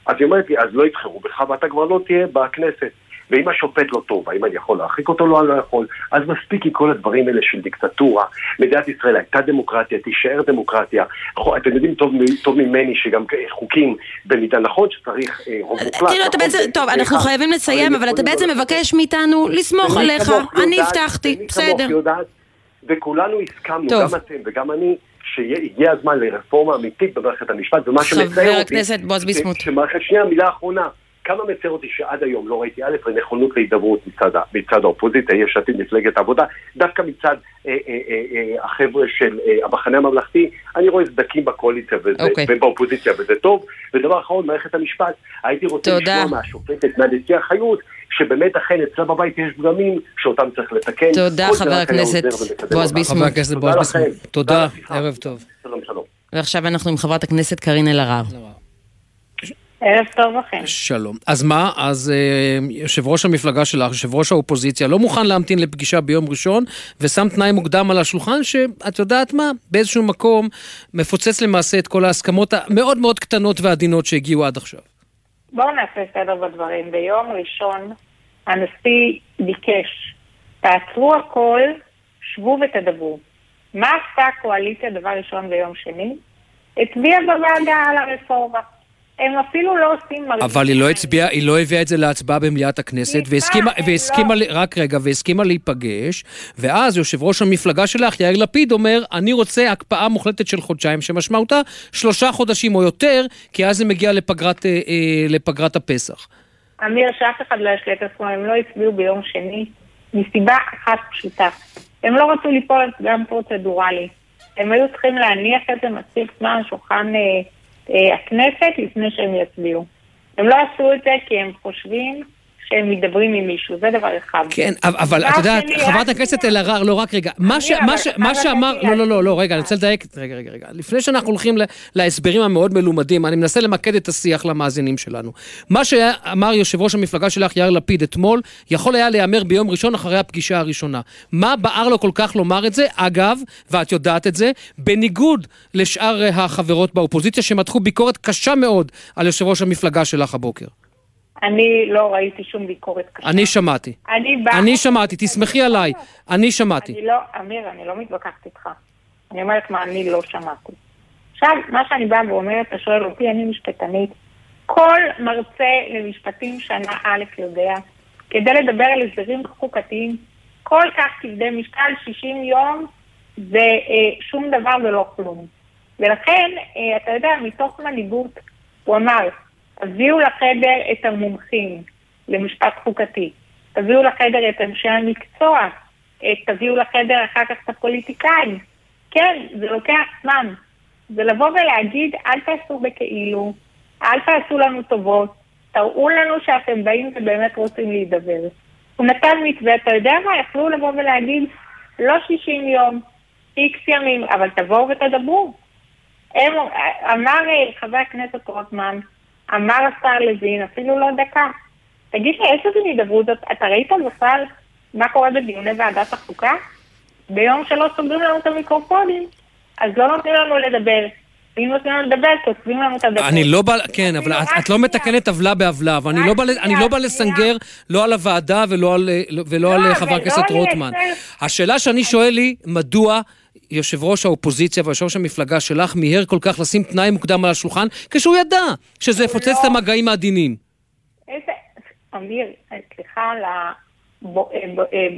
אז היא אומרת לי, אז לא יבחרו בך ואתה כבר לא תהיה בכנסת. ואם השופט לא טוב, האם אני יכול להרחיק אותו? לא, אני לא יכול. אז מספיק עם כל הדברים האלה של דיקטטורה. מדינת ישראל הייתה דמוקרטיה, תישאר דמוקרטיה. חו- אתם יודעים טוב, טוב ממני שגם חוקים במידה נכון שצריך אה, רוב מוחלט. תראו, אתה נכון, בעצם, טוב, אנחנו. חייבים לסיים, אבל אתה בעצם מבקש מאיתנו לסמוך עליך. אני הבטחתי, בסדר. וכולנו הסכמנו. גם אתם וגם אני, שהגיע הזמן לרפורמה אמיתית במערכת המשפט, ומה חבר שמצער אותי... הכנסת בועז ביסמוט. שמערכת, שנייה, מילה אחרונה. כמה מצער אותי שעד היום לא ראיתי א', נכונות להידברות מצד, מצד האופוזיציה, יש עתיד מפלגת העבודה, דווקא מצד אה, אה, אה, אה, החבר'ה של אה, המחנה הממלכתי, אני רואה סדקים בקואליציה וזה, אוקיי. ובאופוזיציה וזה טוב. ודבר אחרון, מערכת המשפט, הייתי רוצה תודה. לשמוע מהשופטת, מהנשיאה חיות, שבאמת אכן אצלה בבית יש פגמים שאותם צריך לתקן. תודה, חבר הכנסת בועז. ביסמוט. חבר הכנסת תודה בועז. ביסמוט. תודה. ערב טוב. שלום, שלום. ועכשיו אנחנו עם חברת הכנסת קארין אלהרר. ערב טוב לכם. שלום. אז מה? אז אה, יושב ראש המפלגה שלך, יושב ראש האופוזיציה, לא מוכן להמתין לפגישה ביום ראשון, ושם תנאי מוקדם על השולחן, שאת יודעת מה? באיזשהו מקום מפוצץ למעשה את כל ההסכמות המאוד מאוד קטנות ועדינות שהגיעו עד עכשיו. בואו נעשה סדר בדברים. ביום ראשון הנשיא ביקש, תעצרו הכל, שבו ותדברו. מה עשתה הקואליציה דבר ראשון ביום שני? הצביעה בוועדה על הרפורמה. הם אפילו לא עושים מרגיש. אבל היא לא הצביעה, היא לא הביאה את זה להצבעה במליאת הכנסת, והסכימה, והסכימה, לא... רק רגע, והסכימה להיפגש, ואז יושב ראש המפלגה שלך, יאיר לפיד, אומר, אני רוצה הקפאה מוחלטת של חודשיים, שמשמעותה שלושה חודשים או יותר, כי אז זה מגיע לפגרת, אה, אה, לפגרת הפסח. אמיר, שאף אחד לא ישלה את עצמו, הם לא הצביעו ביום שני, מסיבה אחת פשוטה. הם לא רצו ליפול על פגם פרוצדורלי. הם היו צריכים להניח את זה מספיק זמן על שולחן אה, הכנסת לפני שהם יצביעו. הם לא עשו את זה כי הם חושבים שהם מדברים עם מישהו, זה דבר אחד. כן, אבל את יודעת, חברת הכנסת אלהרר, לא, רק רגע, מה שאמר, לא, לא, לא, לא, רגע, אני רוצה לדייק, רגע, רגע, רגע, לפני שאנחנו הולכים להסברים המאוד מלומדים, אני מנסה למקד את השיח למאזינים שלנו. מה שאמר יושב ראש המפלגה שלך, יאיר לפיד, אתמול, יכול היה להיאמר ביום ראשון אחרי הפגישה הראשונה. מה בער לו כל כך לומר את זה? אגב, ואת יודעת את זה, בניגוד לשאר החברות באופוזיציה, שמתחו ביקורת קשה מאוד על יושב ראש המפלגה שלך הבוקר. אני לא ראיתי שום ביקורת קשה. אני שמעתי. אני בא... אני שמעתי, תסמכי עליי. אני שמעתי. אני לא, אמיר, אני לא מתווכחת איתך. אני אומרת מה אני לא שמעתי. עכשיו, מה שאני באה ואומרת, אתה שואל אותי, אני משפטנית. כל מרצה למשפטים שנה א' יודע, כדי לדבר על הסדרים חוקתיים, כל כך כבדי משקל, 60 יום, זה אה, שום דבר ולא כלום. ולכן, אה, אתה יודע, מתוך מנהיגות, הוא אמר, תביאו לחדר את המומחים למשפט חוקתי, תביאו לחדר את אנשי המקצוע, תביאו לחדר אחר כך את הפוליטיקאים. כן, זה לוקח זמן. זה לבוא ולהגיד, אל תעשו בכאילו, אל תעשו לנו טובות, תראו לנו שאתם באים ובאמת רוצים להידבר. הוא נתן מתווה, אתה יודע מה? יכלו לבוא ולהגיד, לא 60 יום, איקס ימים, אבל תבואו ותדברו. אמר אה, חבר הכנסת רוטמן, אמר השר לוין, אפילו לא דקה. תגיד לי, איזה מין הידברות זאת? אתה ראית בכלל מה קורה בדיוני ועדת החוקה? ביום שלא סוגרים לנו את המיקרופונים, אז לא נותנים לנו לדבר. אם נותנים לנו לדבר, כותבים לנו את הדבר. אני לא בא, כן, אבל את לא מתקנת עוולה בעוולה, ואני לא, לא בא לסנגר לא על הוועדה ולא על לא, לא, חבר הכנסת רוטמן. השאלה שאני שואל היא, מדוע יושב ראש האופוזיציה ויושב ראש המפלגה שלך מיהר כל כך לשים תנאי מוקדם על השולחן, כשהוא ידע שזה יפוצץ לא... את המגעים העדינים. איזה... אמיר, סליחה על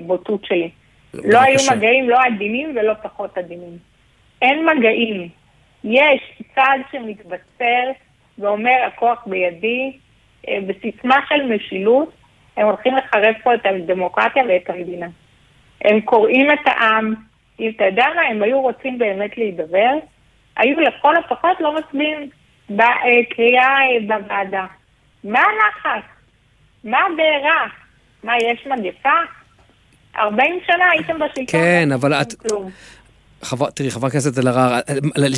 הבוטות שלי. לא היו מגעים לא עדינים ולא פחות עדינים. אין מגעים. יש צד שמתבשר ואומר הכוח בידי, אה, בסיסמה של משילות, הם הולכים לחרב פה את הדמוקרטיה ואת המדינה. הם קוראים את העם, אם אתה יודע מה, הם היו רוצים באמת להידבר, היו לכל הפחות לא מצביעים בקריאה אה, בוועדה. מה הלחץ? מה הבעירה? מה, יש מגפה? 40 שנה הייתם בשלטון. כן, אבל את... כלום. חבר, תראי, חברת הכנסת אלהרר,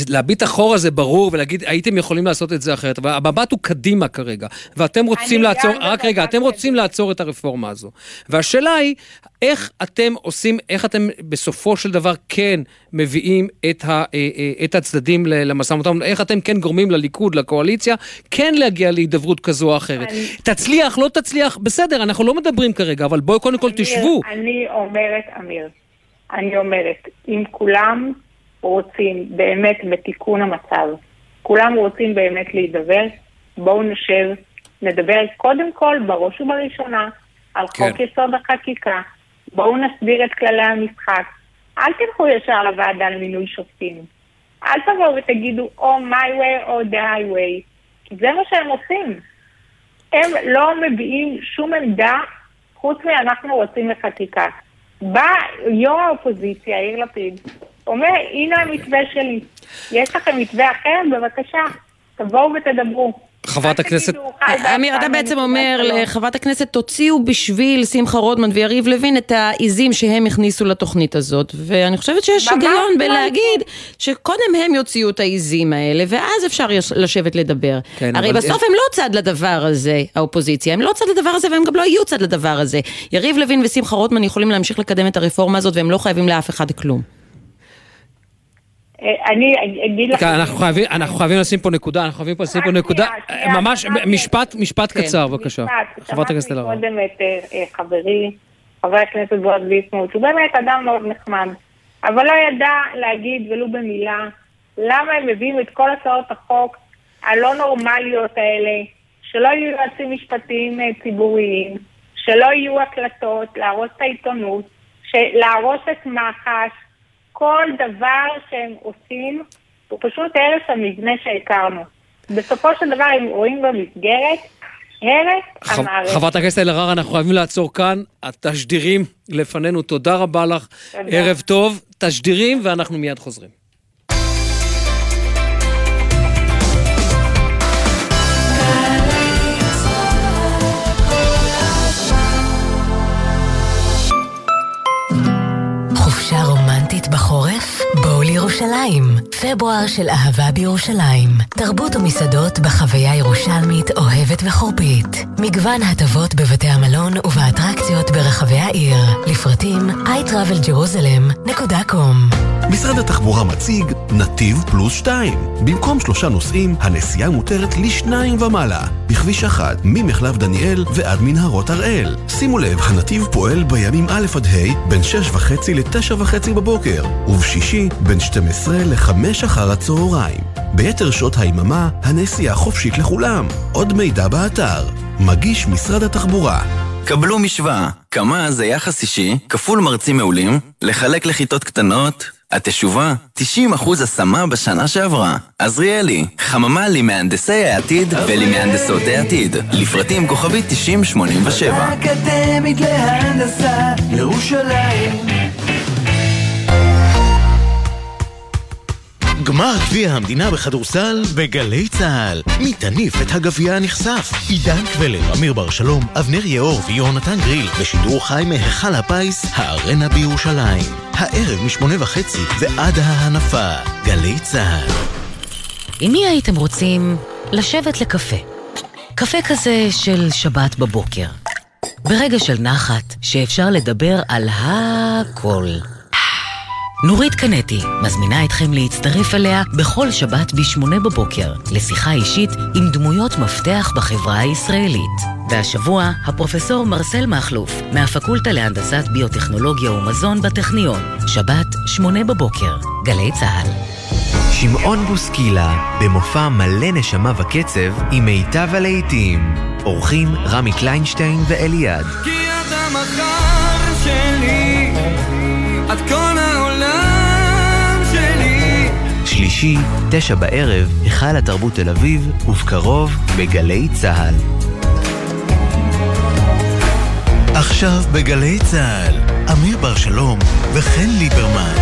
להביט אחורה זה ברור ולהגיד, הייתם יכולים לעשות את זה אחרת, אבל המבט הוא קדימה כרגע, ואתם רוצים לעצור, רק רגע, אתם רוצים לעצור את הרפורמה הזו. והשאלה היא, איך אתם עושים, איך אתם בסופו של דבר כן מביאים את, ה, אה, אה, את הצדדים למשא ומתן, איך אתם כן גורמים לליכוד, לקואליציה, כן להגיע להידברות כזו או אחרת. אני... תצליח, לא תצליח, בסדר, אנחנו לא מדברים כרגע, אבל בואו קודם כל תשבו. אני אומרת, אמיר, אני אומרת, אם כולם רוצים באמת בתיקון המצב, כולם רוצים באמת להידבר, בואו נשב, נדבר קודם כל, בראש ובראשונה, על כן. חוק יסוד החקיקה, בואו נסביר את כללי המשחק. אל תלכו ישר לוועדה למינוי שופטים. אל תבואו ותגידו או my way או the highway, כי זה מה שהם עושים. הם לא מביעים שום עמדה חוץ מאנחנו רוצים לחקיקה. בא יו"ר האופוזיציה, יאיר לפיד, אומר, הנה המתווה שלי. יש לכם מתווה אחר? בבקשה, תבואו ותדברו. חברת הכנסת... אמיר, אתה בעצם אומר לחברת הכנסת, תוציאו בשביל שמחה רוטמן ויריב לוין את העיזים שהם הכניסו לתוכנית הזאת. ואני חושבת שיש היגיון בלהגיד שקודם הם יוציאו את העיזים האלה, ואז אפשר לשבת לדבר. כן, הרי בסוף הם לא צד לדבר הזה, האופוזיציה. הם לא צד לדבר הזה והם גם לא יהיו צד לדבר הזה. יריב לוין ושמחה רוטמן יכולים להמשיך לקדם את הרפורמה הזאת והם לא חייבים לאף אחד כלום. אני אגיד לך... אנחנו חייבים לשים פה נקודה, אנחנו חייבים לשים פה נקודה, ממש משפט, משפט כן. קצר, בבקשה. חברת הכנסת אלהרר. שמעתי קודם את אה, אה, חברי, חבר הכנסת בועז ביסמוט, הוא באמת אדם מאוד נחמד, אבל לא ידע להגיד ולו במילה למה הם מביאים את כל הצעות החוק הלא נורמליות האלה, שלא יהיו יועצים משפטיים אה, ציבוריים, שלא יהיו הקלטות, להרוס את העיתונות, להרוס את מח"ש, כל דבר שהם עושים הוא פשוט הרס המבנה שהכרנו. בסופו של דבר הם רואים במסגרת הרס המערכת. חברת הכנסת אלהרר, אנחנו חייבים לעצור כאן. התשדירים לפנינו, תודה רבה לך. תודה. ערב טוב, תשדירים ואנחנו מיד חוזרים. לירושלים. פברואר של אהבה בירושלים. תרבות ומסעדות בחוויה ירושלמית אוהבת וחורפית. מגוון הטבות בבתי המלון ובאטרקציות ברחבי העיר. לפרטים iTravelJerusalem.com משרד התחבורה מציג נתיב פלוס 2. במקום שלושה נוסעים, הנסיעה מותרת לשניים ומעלה. בכביש 1, ממחלף דניאל ועד מנהרות הראל. שימו לב, הנתיב פועל בימים א' עד ה' בין 6 וחצי ל-9 וחצי בבוקר, ובשישי בין 12 ל-5 אחר הצהריים. ביתר שעות היממה, הנסיעה חופשית לכולם. עוד מידע באתר. מגיש משרד התחבורה. קבלו משוואה, כמה זה יחס אישי, כפול מרצים מעולים, לחלק לכיתות קטנות, התשובה, 90% השמה בשנה שעברה. עזריאלי, חממה למהנדסי העתיד ולמהנדסות העתיד. לפרטים כוכבית 9087. האקדמית להנדסה, ירושלים גמר גביע המדינה בכדורסל בגלי צה"ל. מי תניף את הגביע הנכסף? עידן קבלר, אמיר בר שלום, אבנר יאור ויונתן גריל, בשידור חי מהיכל הפיס, הארנה בירושלים. הערב משמונה וחצי ועד ההנפה. גלי צה"ל. עם מי הייתם רוצים לשבת לקפה? קפה כזה של שבת בבוקר. ברגע של נחת, שאפשר לדבר על הכל. נורית קנטי מזמינה אתכם להצטרף אליה בכל שבת ב-8 בבוקר לשיחה אישית עם דמויות מפתח בחברה הישראלית. והשבוע, הפרופסור מרסל מכלוף מהפקולטה להנדסת ביוטכנולוגיה ומזון בטכניון, שבת, 8 בבוקר, גלי צה"ל. שמעון בוסקילה, במופע מלא נשמה וקצב עם מיטב הלהיטים. אורחים רמי קליינשטיין ואליעד. כי אתה מחר שלי, את כל שלישי, תשע בערב, היכל התרבות תל אביב, ובקרוב, בגלי צה"ל. עכשיו בגלי צה"ל, אמיר בר שלום וחן ליברמן.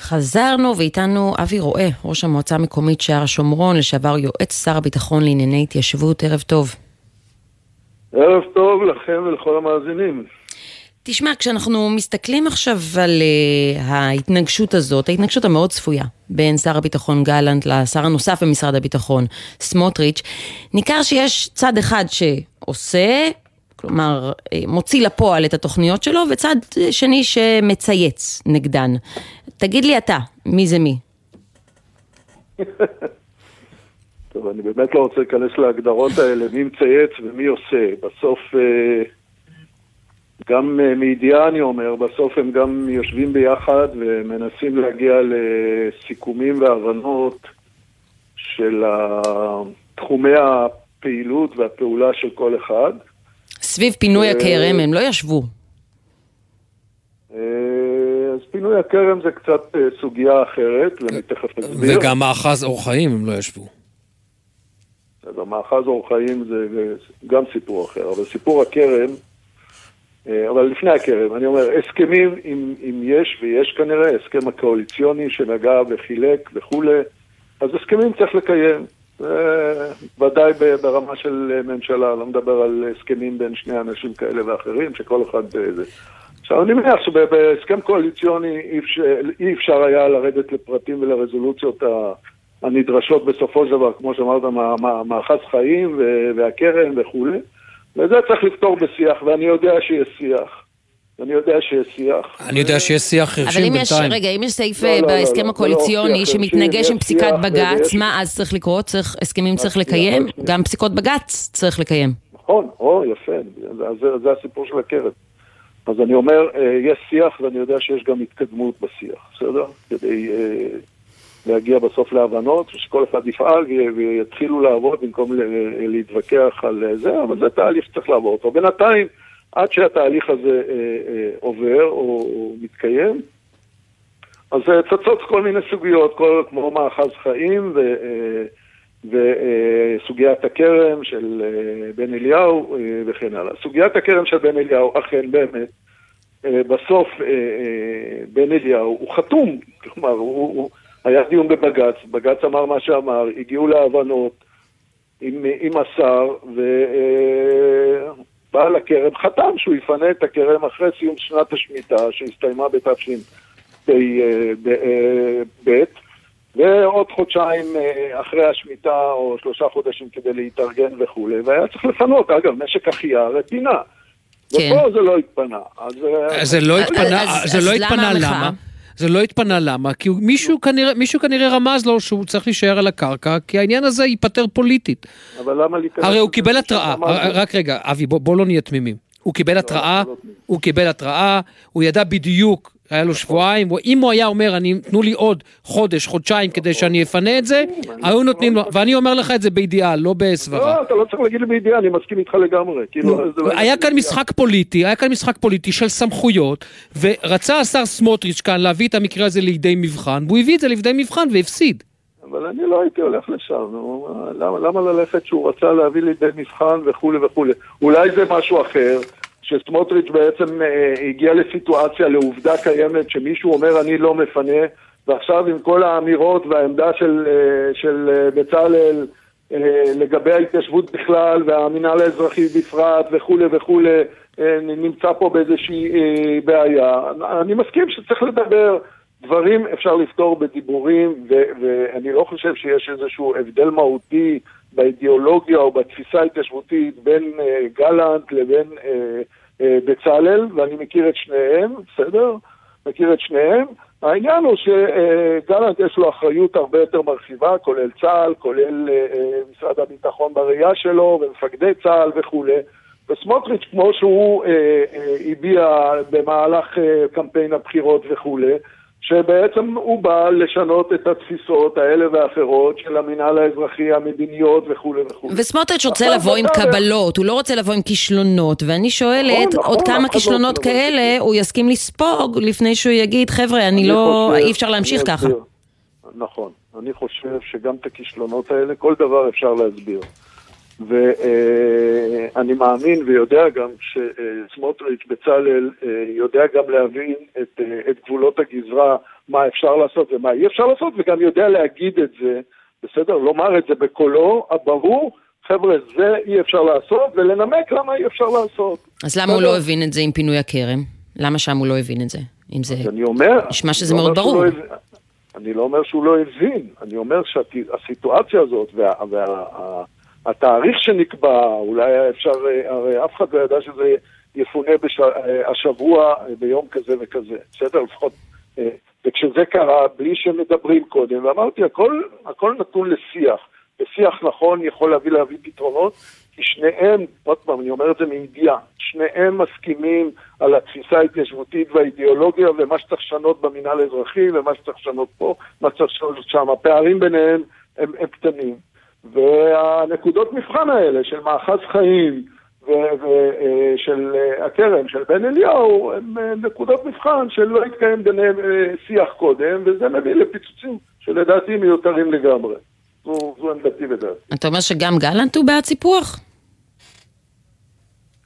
חזרנו ואיתנו אבי רואה, ראש המועצה המקומית שער השומרון, לשעבר יועץ שר הביטחון לענייני התיישבות, ערב טוב. ערב טוב לכם ולכל המאזינים. תשמע, כשאנחנו מסתכלים עכשיו על uh, ההתנגשות הזאת, ההתנגשות המאוד צפויה בין שר הביטחון גלנט לשר הנוסף במשרד הביטחון, סמוטריץ', ניכר שיש צד אחד שעושה, כלומר, אה, מוציא לפועל את התוכניות שלו, וצד שני שמצייץ נגדן. תגיד לי אתה, מי זה מי? (laughs) טוב, אני באמת לא רוצה להיכנס להגדרות האלה, מי מצייץ ומי עושה. בסוף... Uh... גם אה, מידיעה אני אומר, בסוף הם גם יושבים ביחד ומנסים להגיע לסיכומים והבנות של תחומי הפעילות והפעולה של כל אחד. סביב פינוי הכרם הם לא ישבו. אה, אז פינוי הכרם זה קצת אה, סוגיה אחרת, ואני תכף אסביר. וגם מאחז אור חיים הם לא ישבו. אז המאחז אור חיים זה גם סיפור אחר, אבל סיפור הכרם... אה, אבל לפני הקרן, אני אומר, הסכמים, אם, אם יש, ויש כנראה, הסכם הקואליציוני שנגע וחילק וכולי, אז הסכמים צריך לקיים. ודאי ברמה של ממשלה, לא מדבר על הסכמים בין שני אנשים כאלה ואחרים, שכל אחד זה. עכשיו, אני מניח שבהסכם קואליציוני אי אפשר, אי אפשר היה לרדת לפרטים ולרזולוציות הנדרשות בסופו של דבר, כמו שאמרת, מאחז חיים והקרן וכולי. וזה צריך לפתור בשיח, ואני יודע שיש שיח. אני יודע שיש שיח. אני יודע שיש שיח חרשים בינתיים. אבל אם יש, רגע, אם יש סעיף לא, לא, בהסכם לא, הקואליציוני שמתנגש עם פסיקת בג"ץ, מה אז צריך לקרות? צריך, הסכמים צריך לקיים? גם פסיקות בג"ץ צריך לקיים. נכון, או, יפה, זה הסיפור של הקרן. אז אני אומר, אה, יש שיח ואני יודע שיש גם התקדמות בשיח, בסדר? כדי אה, להגיע בסוף להבנות, ושכל אחד יפעל וי- ויתחילו לעבוד במקום להתווכח על אה, זה, אבל זה תהליך שצריך לעבור אותו. בינתיים, עד שהתהליך הזה אה, אה, עובר או, או מתקיים, אז אה, צצות כל מיני סוגיות, כל, כמו מאחז חיים ו, אה, וסוגיית הכרם של אה, בן אליהו אה, וכן הלאה. סוגיית הכרם של בן אליהו, אכן באמת, אה, בסוף אה, אה, בן אליהו הוא חתום, כלומר, הוא, הוא היה דיון בבג"ץ, בג"ץ אמר מה שאמר, הגיעו להבנות עם, עם השר, ובעל הכרם חתם שהוא יפנה את הכרם אחרי סיום שנת השמיטה, שהסתיימה בתשפ"ב, ועוד חודשיים אה, אחרי השמיטה, או שלושה חודשים כדי להתארגן וכולי, והיה צריך לפנות, אגב, משק אחיה רטינה. כן. ופה זה לא התפנה. אז... אה, זה לא התפנה, אז- זה אז לא למה התפנה המחאה? למה? זה לא התפנה למה? כי מישהו כנראה, מישהו כנראה רמז לו שהוא צריך להישאר על הקרקע, כי העניין הזה ייפתר פוליטית. אבל למה להיכנס... הרי הוא? קיבל התראה. רק רגע, אבי, בוא, בוא לא נהיה תמימים. הוא קיבל התראה, לא הוא קיבל התראה, הוא ידע בדיוק, היה לו שבועיים, אם הוא היה אומר, אני, תנו לי עוד חודש, חודשיים כדי שאני אפנה את זה, היו נותנים לו, ואני אומר לך את זה בידיעה, לא בסברה. לא, אתה לא צריך להגיד לי בידיעה, אני מסכים איתך לגמרי. כאילו, זה לא- היה כאן משחק פוליטי, היה כאן משחק פוליטי של סמכויות, ורצה השר סמוטריץ' כאן להביא את המקרה הזה לידי מבחן, והוא הביא את זה לידי מבחן והפסיד. אבל אני לא הייתי הולך לשם, למה, למה ללכת שהוא רצה להביא לידי מבחן וכולי וכולי? אולי זה משהו אחר, שסמוטריץ' בעצם אה, הגיע לסיטואציה, לעובדה קיימת, שמישהו אומר אני לא מפנה, ועכשיו עם כל האמירות והעמדה של, אה, של אה, בצלאל לגבי ההתיישבות בכלל והמינהל האזרחי בפרט וכולי וכולי, נמצא פה באיזושהי בעיה. אני מסכים שצריך לדבר. דברים אפשר לפתור בדיבורים, ואני לא חושב שיש איזשהו הבדל מהותי באידיאולוגיה או בתפיסה ההתיישבותית בין אה, גלנט לבין אה, אה, בצלאל, ואני מכיר את שניהם, בסדר? מכיר את שניהם. העניין הוא שגלנט יש לו אחריות הרבה יותר מרחיבה, כולל צה"ל, כולל אה, אה, משרד הביטחון בראייה שלו, ומפקדי צה"ל וכולי. וסמוטריץ', כמו שהוא אה, אה, הביע במהלך אה, קמפיין הבחירות וכולי, שבעצם הוא בא לשנות את התפיסות האלה והאחרות של המינהל האזרחי, המדיניות וכולי וכולי. וסמוטריץ' רוצה לבוא עם קבלות, הוא לא רוצה לבוא עם כישלונות, ואני שואלת, נכון, נכון, עוד אף כמה לא כישלונות כאלה הוא יסכים לספוג לפני שהוא יגיד, חבר'ה, אני לא, אי אפשר להמשיך ככה. נכון. אני חושב שגם את הכישלונות האלה, כל דבר אפשר להסביר. ואני מאמין ויודע גם שסמוטריץ', בצלאל, אה, יודע גם להבין את, אה, את גבולות הגזרה, מה אפשר לעשות ומה אי אפשר לעשות, וגם יודע להגיד את זה, בסדר? לומר את זה בקולו הברור, חבר'ה, זה אי אפשר לעשות, ולנמק למה אי אפשר לעשות. אז למה הוא? לא הבין את זה עם פינוי הכרם? למה שם הוא לא הבין את זה? אם זה... אני אומר... נשמע שזה לא מאוד ברור. לא הבין- אני לא אומר שהוא לא הבין, אני אומר שהסיטואציה הזאת והתאריך שנקבע, אולי אפשר, הרי אף אחד לא ידע שזה יפונה בש, אה, השבוע אה, ביום כזה וכזה, בסדר? (laughs) לפחות... אה, וכשזה קרה, בלי שמדברים קודם, ואמרתי, הכל, הכל נתון לשיח, ושיח נכון יכול להביא להביא פתרונות, כי שניהם, עוד פעם, אני אומר את זה מידיעה, שניהם מסכימים על התפיסה ההתיישבותית והאידיאולוגיה ומה שצריך לשנות במינהל האזרחי ומה שצריך לשנות פה, מה שצריך לשנות שם. הפערים ביניהם הם, הם קטנים. והנקודות מבחן האלה של מאחז חיים ושל הכרם, של בן אליהו, הם אה, נקודות מבחן שלא התקיים ביניהם אה, שיח קודם, וזה מביא לפיצוצים שלדעתי מיותרים לגמרי. זו, זו עמדתי ודעתי. אתה אומר שגם גלנט הוא בעד סיפוח?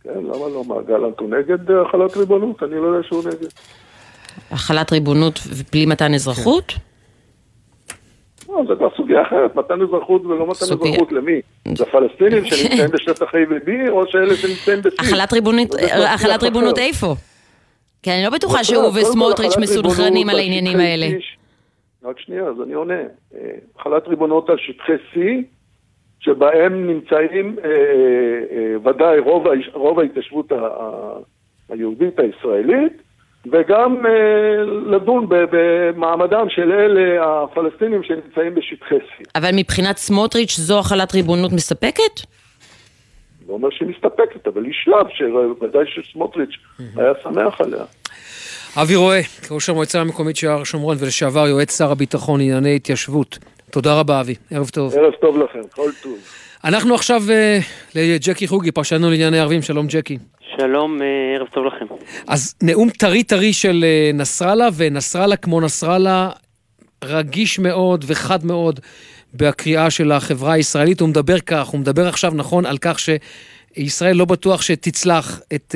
כן, למה לא? מה, גלנט הוא נגד אה, החלת ריבונות? אני לא יודע שהוא נגד. החלת ריבונות בלי מתן אזרחות? לא, זה כבר סוגיה אחרת, מתן אזרחות ולא מתן סוגיה. אזרחות למי? לפלסטינים (laughs) שנמצאים בשטח A ו-B, או שאלה שנמצאים ב-C? החלת ריבונות. איפה? כי אני לא בטוחה שהוא כל, וסמוטריץ' מסונכרנים על העניינים האלה. רק שנייה, אז אני עונה. אה, החלת ריבונות על שטחי C, שבהם נמצאים אה, אה, ודאי רוב, ההתיישבות היהודית הישראלית, וגם אה, לדון במעמדם של אלה הפלסטינים שנמצאים בשטחי C. אבל מבחינת סמוטריץ' זו החלת ריבונות מספקת? לא אומר שהיא מסתפקת, אבל היא שלב שוודאי שסמוטריץ' היה שמח עליה. אבי רואה, ראש המועצה המקומית שער שומרון ולשעבר יועץ שר הביטחון לענייני התיישבות. תודה רבה, אבי. ערב טוב. ערב טוב לכם, כל טוב. אנחנו עכשיו uh, לג'קי חוגי, פרשנו לענייני ערבים. שלום, ג'קי. שלום, אה, ערב טוב לכם. אז נאום טרי טרי של אה, נסראללה, ונסראללה כמו נסראללה, רגיש מאוד וחד מאוד בקריאה של החברה הישראלית. הוא מדבר כך, הוא מדבר עכשיו, נכון, על כך שישראל לא בטוח שתצלח את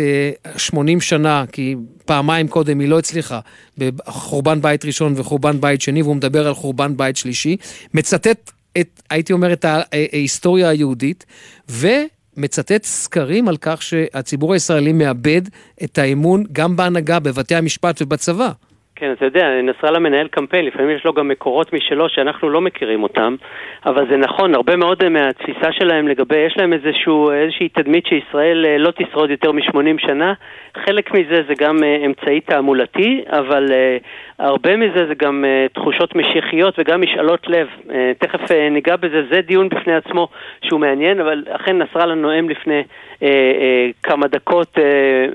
80 שנה, כי פעמיים קודם היא לא הצליחה, בחורבן בית ראשון וחורבן בית שני, והוא מדבר על חורבן בית שלישי. מצטט את, הייתי אומר, את ההיסטוריה היהודית, ומצטט סקרים על כך שהציבור הישראלי מאבד את האמון גם בהנהגה, בבתי המשפט ובצבא. כן, אתה יודע, נסראללה מנהל קמפיין, לפעמים יש לו גם מקורות משלו שאנחנו לא מכירים אותם, אבל זה נכון, הרבה מאוד מהתפיסה שלהם לגבי, יש להם איזשהו, איזושהי תדמית שישראל אה, לא תשרוד יותר מ-80 שנה, חלק מזה זה גם אה, אמצעי תעמולתי, אבל uh, הרבה מזה זה גם uh, תחושות משיחיות וגם משאלות לב. Uh, תכף uh, ניגע בזה, זה דיון בפני עצמו שהוא מעניין, אבל אכן נסראללה נואם לפני uh, uh, כמה דקות uh,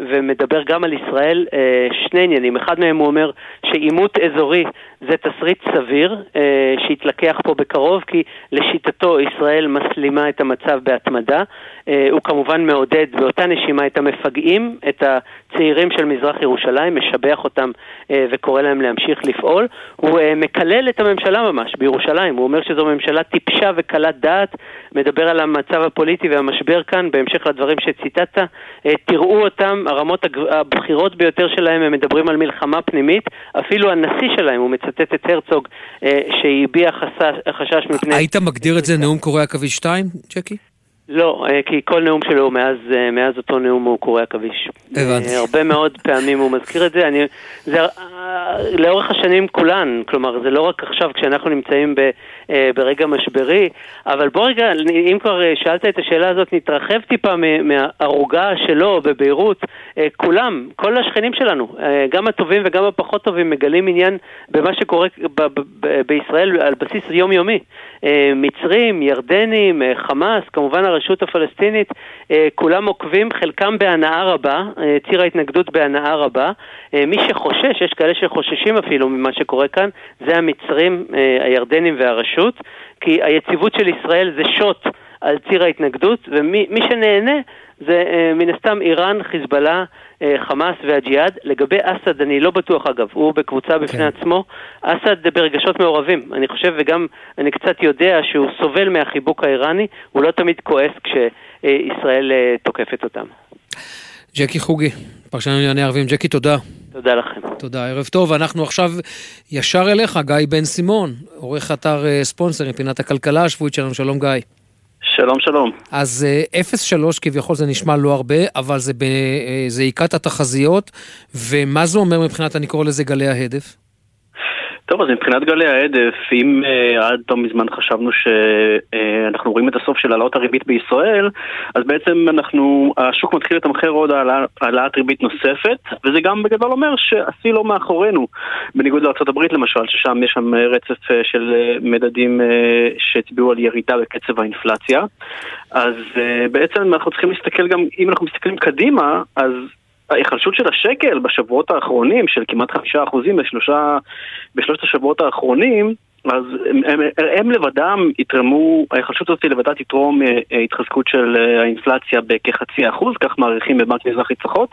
ומדבר גם על ישראל uh, שני עניינים. אחד מהם הוא אומר שעימות אזורי זה תסריט סביר אה, שיתלקח פה בקרוב, כי לשיטתו ישראל מסלימה את המצב בהתמדה. אה, הוא כמובן מעודד באותה נשימה את המפגעים, את הצעירים של מזרח ירושלים, משבח אותם אה, וקורא להם להמשיך לפעול. הוא אה, מקלל את הממשלה ממש בירושלים, הוא אומר שזו ממשלה טיפשה וקלת דעת, מדבר על המצב הפוליטי והמשבר כאן, בהמשך לדברים שציטטת. תראו אותם, הרמות הבכירות ביותר שלהם, הם מדברים על מלחמה פנימית, אפילו הנשיא שלהם, הוא מצטט את הרצוג, שהביע חשש מפני... היית מגדיר את זה נאום קוריאה עכביש 2, ג'קי? לא, אה, כי כל נאום שלו מאז, אה, מאז אותו נאום הוא קורא עכביש. הבנתי. הרבה מאוד פעמים הוא מזכיר את זה. אני, זה לאורך השנים כולן, כלומר, זה לא רק עכשיו כשאנחנו נמצאים ב, ברגע משברי, אבל בוא רגע, אם כבר שאלת את השאלה הזאת, נתרחב טיפה מהערוגה שלו בביירות. כולם, כל השכנים שלנו, גם הטובים וגם הפחות טובים, מגלים עניין במה שקורה ב- ב- ב- בישראל על בסיס יומיומי. מצרים, ירדנים, חמאס, כמובן הרשות הפלסטינית, אה, כולם עוקבים, חלקם בהנאה רבה, אה, ציר ההתנגדות בהנאה רבה. אה, מי שחושש, יש כאלה שחוששים אפילו ממה שקורה כאן, זה המצרים, הירדנים והרשות, כי היציבות של ישראל זה שוט על ציר ההתנגדות, ומי שנהנה זה מן הסתם איראן, חיזבאללה, חמאס והג'יהאד. לגבי אסד, אני לא בטוח אגב, הוא בקבוצה בפני כן. עצמו. אסד ברגשות מעורבים, אני חושב, וגם אני קצת יודע שהוא סובל מהחיבוק האיראני, הוא לא תמיד כועס כשישראל תוקפת אותם. ג'קי חוגי, פרשן לענייני ערבים. ג'קי, תודה. תודה לכם. תודה, ערב טוב. אנחנו עכשיו ישר אליך, גיא בן סימון, עורך אתר ספונסר עם פינת הכלכלה השבועית שלנו. שלום, גיא. שלום, שלום. אז 0.3 כביכול זה נשמע לא הרבה, אבל זה בזעיקת התחזיות, ומה זה אומר מבחינת, אני קורא לזה גלי ההדף? טוב, אז מבחינת גלי העדף, אם uh, עד לא מזמן חשבנו שאנחנו uh, רואים את הסוף של העלאות הריבית בישראל, אז בעצם אנחנו, השוק מתחיל לתמחר עוד העלאת ריבית נוספת, וזה גם בגדול אומר שהשיא לא מאחורינו, בניגוד לארה"ב למשל, ששם יש שם רצף uh, של מדדים uh, שהצביעו על ירידה בקצב האינפלציה. אז uh, בעצם אנחנו צריכים להסתכל גם, אם אנחנו מסתכלים קדימה, אז ההיחלשות של השקל בשבועות האחרונים, של כמעט חמישה אחוזים בשלושה, בשלושת השבועות האחרונים, אז הם, הם, הם לבדם יתרמו, ההיחלשות הזאת לבדה תתרום אה, התחזקות של אה, האינפלציה בכחצי אחוז, כך מעריכים בבנק מזרח יצחקות.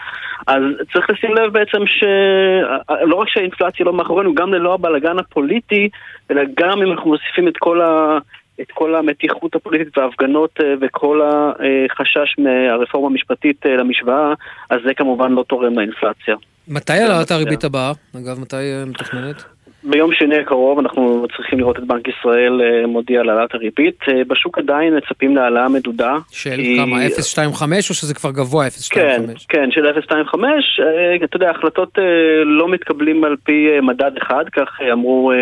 אז צריך לשים לב בעצם שלא רק שהאינפלציה לא מאחורינו, גם ללא הבלגן הפוליטי, אלא גם אם אנחנו מוסיפים את כל ה... את כל המתיחות הפוליטית וההפגנות אה, וכל החשש מהרפורמה המשפטית אה, למשוואה, אז זה כמובן לא תורם לאינפלציה. מתי העלאת הריבית הבאה? אגב, מתי אה, מתכננת? ביום שני הקרוב אנחנו צריכים לראות את בנק ישראל מודיע על העלאת הריבית. בשוק עדיין מצפים להעלאה מדודה. של כי... כמה? 0.25 או שזה כבר גבוה 0.25? כן, כן, של 0.25. אתה יודע, החלטות לא מתקבלים על פי מדד אחד, כך אמרו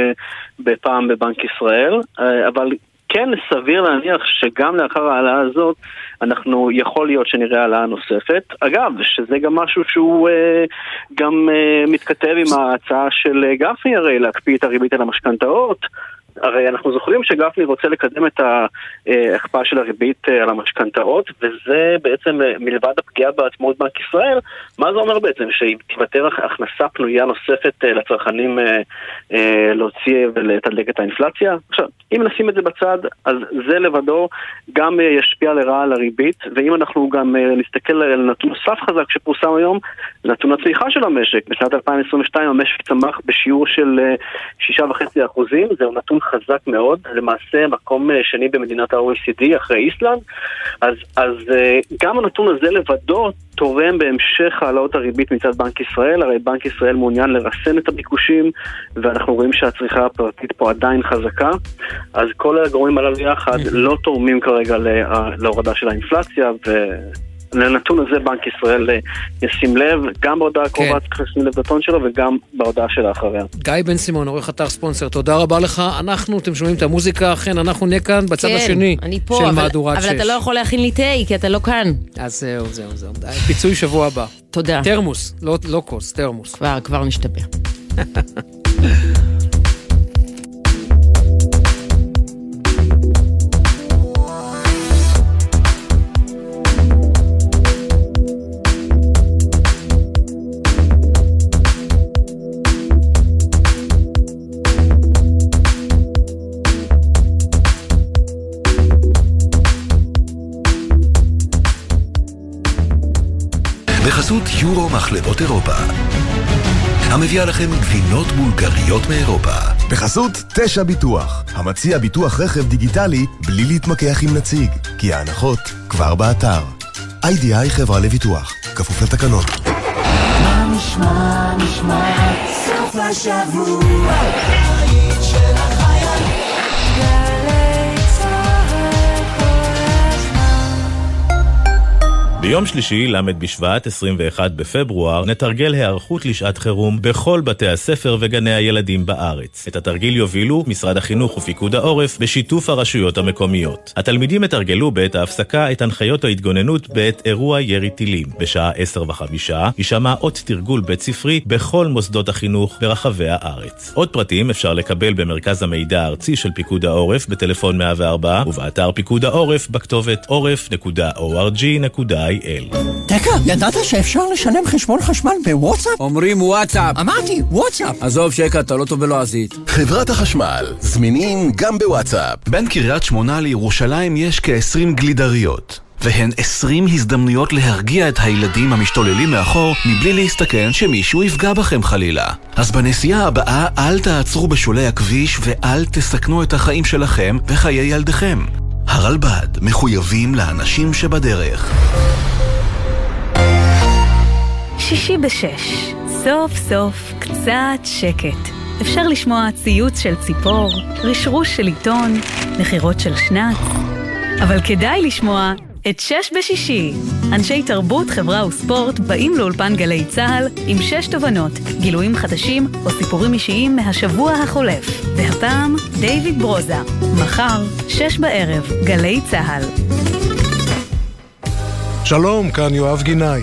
בפעם בבנק ישראל, אבל כן סביר להניח שגם לאחר ההעלאה הזאת אנחנו, יכול להיות שנראה העלאה נוספת. אגב, שזה גם משהו שהוא אה, גם אה, מתכתב עם ההצעה של גפני הרי להקפיא את הריבית על המשכנתאות. הרי אנחנו זוכרים שגפני רוצה לקדם את ההקפאה של הריבית על המשכנתאות, וזה בעצם מלבד הפגיעה בעצמאות בנק ישראל, מה זה אומר בעצם? שתיוותר הכנסה פנויה נוספת לצרכנים להוציא ולתדלק את האינפלציה? עכשיו, אם נשים את זה בצד, אז זה לבדו גם ישפיע לרעה על הריבית, ואם אנחנו גם נסתכל על נתון נוסף חזק שפורסם היום, נתון הצמיחה של המשק. בשנת 2022 המשק צמח בשיעור של 6.5 אחוזים, זהו נתון חזק מאוד, למעשה מקום שני במדינת ה-OECD אחרי איסלנד, אז, אז גם הנתון הזה לבדו תורם בהמשך העלאות הריבית מצד בנק ישראל, הרי בנק ישראל מעוניין לרסן את הביקושים, ואנחנו רואים שהצריכה הפרטית פה עדיין חזקה, אז כל הגורמים הללו יחד לא תורמים כרגע להורדה של האינפלציה, ו... לנתון הזה בנק ישראל ישים לב, גם בהודעה הקרובה צריך לשים לב בטון שלו וגם בהודעה של האחריה. גיא בן סימון, עורך אתר ספונסר, תודה רבה לך. אנחנו, אתם שומעים את המוזיקה, אכן, אנחנו נהיה כאן בצד כן, השני אני פה, של אבל, מהדורת אבל 6. אתה לא יכול להכין לי תה, כי אתה לא כאן. אז זהו, זהו, זהו. פיצוי שבוע הבא. תודה. תרמוס, לא, לא כוס, תרמוס. כבר, כבר נשתפר. (laughs) בחסות יורו מחלבות אירופה. המביאה לכם גבינות בולגריות מאירופה. בחסות תשע ביטוח, המציע ביטוח רכב דיגיטלי בלי להתמקח עם נציג, כי ההנחות כבר באתר. איי-די-איי חברה לביטוח, כפוף לתקנון. מה נשמע, נשמע, סוף השבוע, ביום שלישי, ל' בשבט, 21 בפברואר, נתרגל היערכות לשעת חירום בכל בתי הספר וגני הילדים בארץ. את התרגיל יובילו משרד החינוך ופיקוד העורף בשיתוף הרשויות המקומיות. התלמידים יתרגלו בעת ההפסקה את הנחיות ההתגוננות בעת אירוע ירי טילים. בשעה 10 וחמישה יישמע אות תרגול בית ספרי בכל מוסדות החינוך ברחבי הארץ. עוד פרטים אפשר לקבל במרכז המידע הארצי של פיקוד העורף בטלפון 104 ובאתר פיקוד העורף בכתובת עורף.org.il תקה, ידעת שאפשר לשלם חשבון חשמל בוואטסאפ? אומרים וואטסאפ. אמרתי, וואטסאפ. עזוב שקע, אתה לא טוב בלועזית. חברת החשמל, זמינים גם בוואטסאפ. בין קריית שמונה לירושלים יש כ-20 גלידריות. והן 20 הזדמנויות להרגיע את הילדים המשתוללים מאחור מבלי להסתכן שמישהו יפגע בכם חלילה. אז בנסיעה הבאה אל תעצרו בשולי הכביש ואל תסכנו את החיים שלכם וחיי ילדיכם. הרלב"ד מחויבים לאנשים שבדרך. שישי בשש, סוף סוף קצת שקט. אפשר לשמוע ציוץ של ציפור, רשרוש של עיתון, נחירות של שנץ, אבל כדאי לשמוע את שש בשישי. אנשי תרבות, חברה וספורט באים לאולפן גלי צה"ל עם שש תובנות, גילויים חדשים או סיפורים אישיים מהשבוע החולף. והפעם, דיוויד ברוזה. מחר, שש בערב, גלי צה"ל. שלום, כאן יואב גינאי.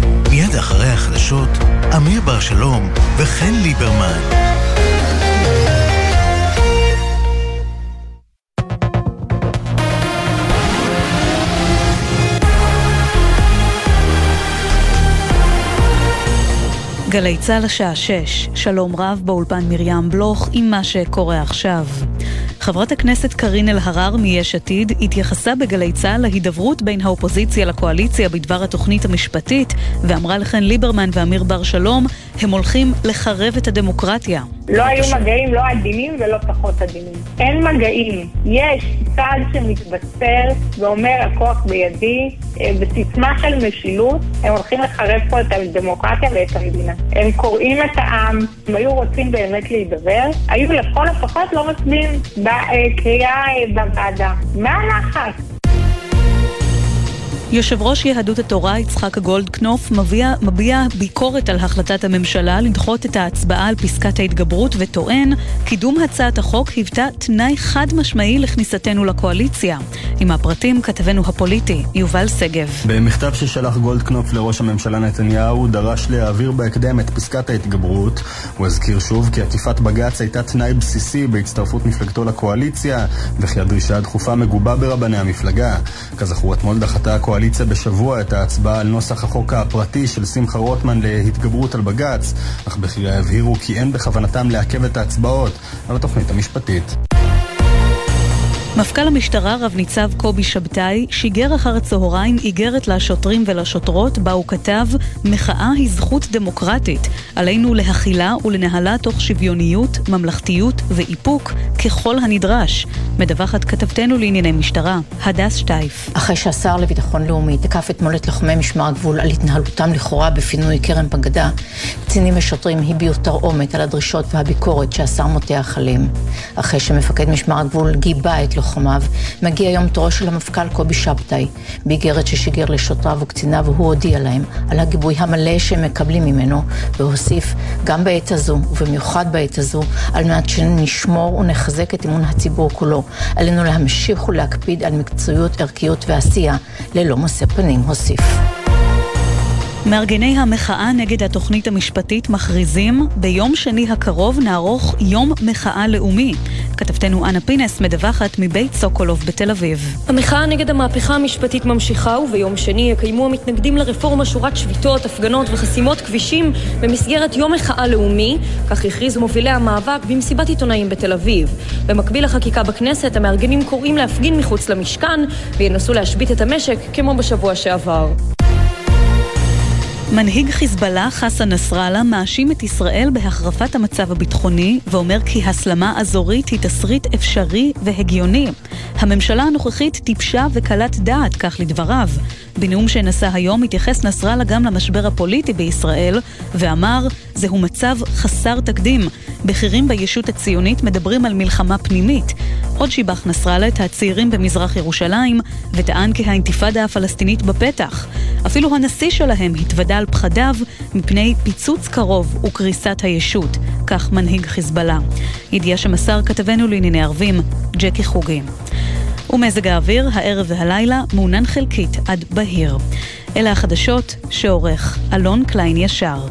מיד אחרי החדשות, אמיר בר שלום וחן ליברמן. גלי צה"ל השעה 6, שלום רב באולפן מרים בלוך עם מה שקורה עכשיו. חברת הכנסת קארין אלהרר מיש עתיד התייחסה בגלי צה"ל להידברות בין האופוזיציה לקואליציה בדבר התוכנית המשפטית ואמרה לכן ליברמן ואמיר בר שלום הם הולכים לחרב את הדמוקרטיה. לא היו מגעים לא עדינים ולא פחות עדינים. אין מגעים. יש צד שמתבשר ואומר הכוח בידי, אה, בסיסמה של משילות, הם הולכים לחרב פה את הדמוקרטיה ואת המדינה. הם קוראים את העם, הם היו רוצים באמת להידבר, היו לכל הפחות לא מצביעים בקריאה אה, בוועדה. מה הלחץ? יושב ראש יהדות התורה יצחק גולדקנופ מביע, מביע ביקורת על החלטת הממשלה לדחות את ההצבעה על פסקת ההתגברות וטוען קידום הצעת החוק היוותה תנאי חד משמעי לכניסתנו לקואליציה. עם הפרטים כתבנו הפוליטי יובל שגב. במכתב ששלח גולדקנופ לראש הממשלה נתניהו דרש להעביר בהקדם את פסקת ההתגברות. הוא הזכיר שוב כי עקיפת בג"ץ הייתה תנאי בסיסי בהצטרפות מפלגתו לקואליציה וכי הדרישה הדחופה מגובה ברבני המפלגה. כזכור אתמול דחתה הקואליציה בשבוע את ההצבעה על נוסח החוק הפרטי של שמחה רוטמן להתגברות על בג"ץ, אך בכירי הבהירו כי אין בכוונתם לעכב את ההצבעות על התוכנית המשפטית. מפכ"ל המשטרה, רב ניצב קובי שבתאי, שיגר אחר הצהריים איגרת לשוטרים ולשוטרות, בה הוא כתב: מחאה היא זכות דמוקרטית. עלינו להכילה ולנהלה תוך שוויוניות, ממלכתיות ואיפוק ככל הנדרש. מדווחת כתבתנו לענייני משטרה, הדס שטייף. אחרי שהשר לביטחון לאומי תקף אתמול את לוחמי משמר הגבול על התנהלותם לכאורה בפינוי כרם פגדה, קצינים ושוטרים הביעו תרעומת על הדרישות והביקורת שהשר מותח עליהם. אחרי שמפקד משמר הגבול גיבה את לוחמיו, מגיע יום תורו של המפכ"ל קובי שבתאי. באיגרת ששיגר לשוטריו וקציניו הוא הודיע להם על הגיבוי המלא שהם מקבלים ממנו, והוסיף, גם בעת הזו, ובמיוחד בעת הזו, על מנת שנשמור ונחזק את אמון הציבור כולו, עלינו להמשיך ולהקפיד על מקצועיות, ערכיות ועשייה, ללא משוא פנים, הוסיף. מארגני המחאה נגד התוכנית המשפטית מכריזים ביום שני הקרוב נערוך יום מחאה לאומי. כתבתנו אנה פינס מדווחת מבית סוקולוב בתל אביב. המחאה נגד המהפכה המשפטית ממשיכה וביום שני יקיימו המתנגדים לרפורמה שורת שביתות, הפגנות וחסימות כבישים במסגרת יום מחאה לאומי, כך הכריזו מובילי המאבק במסיבת עיתונאים בתל אביב. במקביל לחקיקה בכנסת, המארגנים קוראים להפגין מחוץ למשכן וינסו להשבית את המשק כמו בשבוע שעבר. מנהיג חיזבאללה חסן נסראללה מאשים את ישראל בהחרפת המצב הביטחוני ואומר כי הסלמה אזורית היא תסריט אפשרי והגיוני. הממשלה הנוכחית טיפשה וקלת דעת, כך לדבריו. בנאום שנשא היום התייחס נסראללה גם למשבר הפוליטי בישראל ואמר, זהו מצב חסר תקדים. בכירים בישות הציונית מדברים על מלחמה פנימית. עוד שיבח נסראללה את הצעירים במזרח ירושלים וטען כי האינתיפאדה הפלסטינית בפתח. אפילו הנשיא שלהם התוודה על פחדיו מפני פיצוץ קרוב וקריסת הישות, כך מנהיג חיזבאללה. ידיעה שמסר כתבנו לענייני ערבים, ג'קי חוגי. ומזג האוויר, הערב והלילה, מעונן חלקית עד בהיר. אלה החדשות שעורך אלון קליין ישר.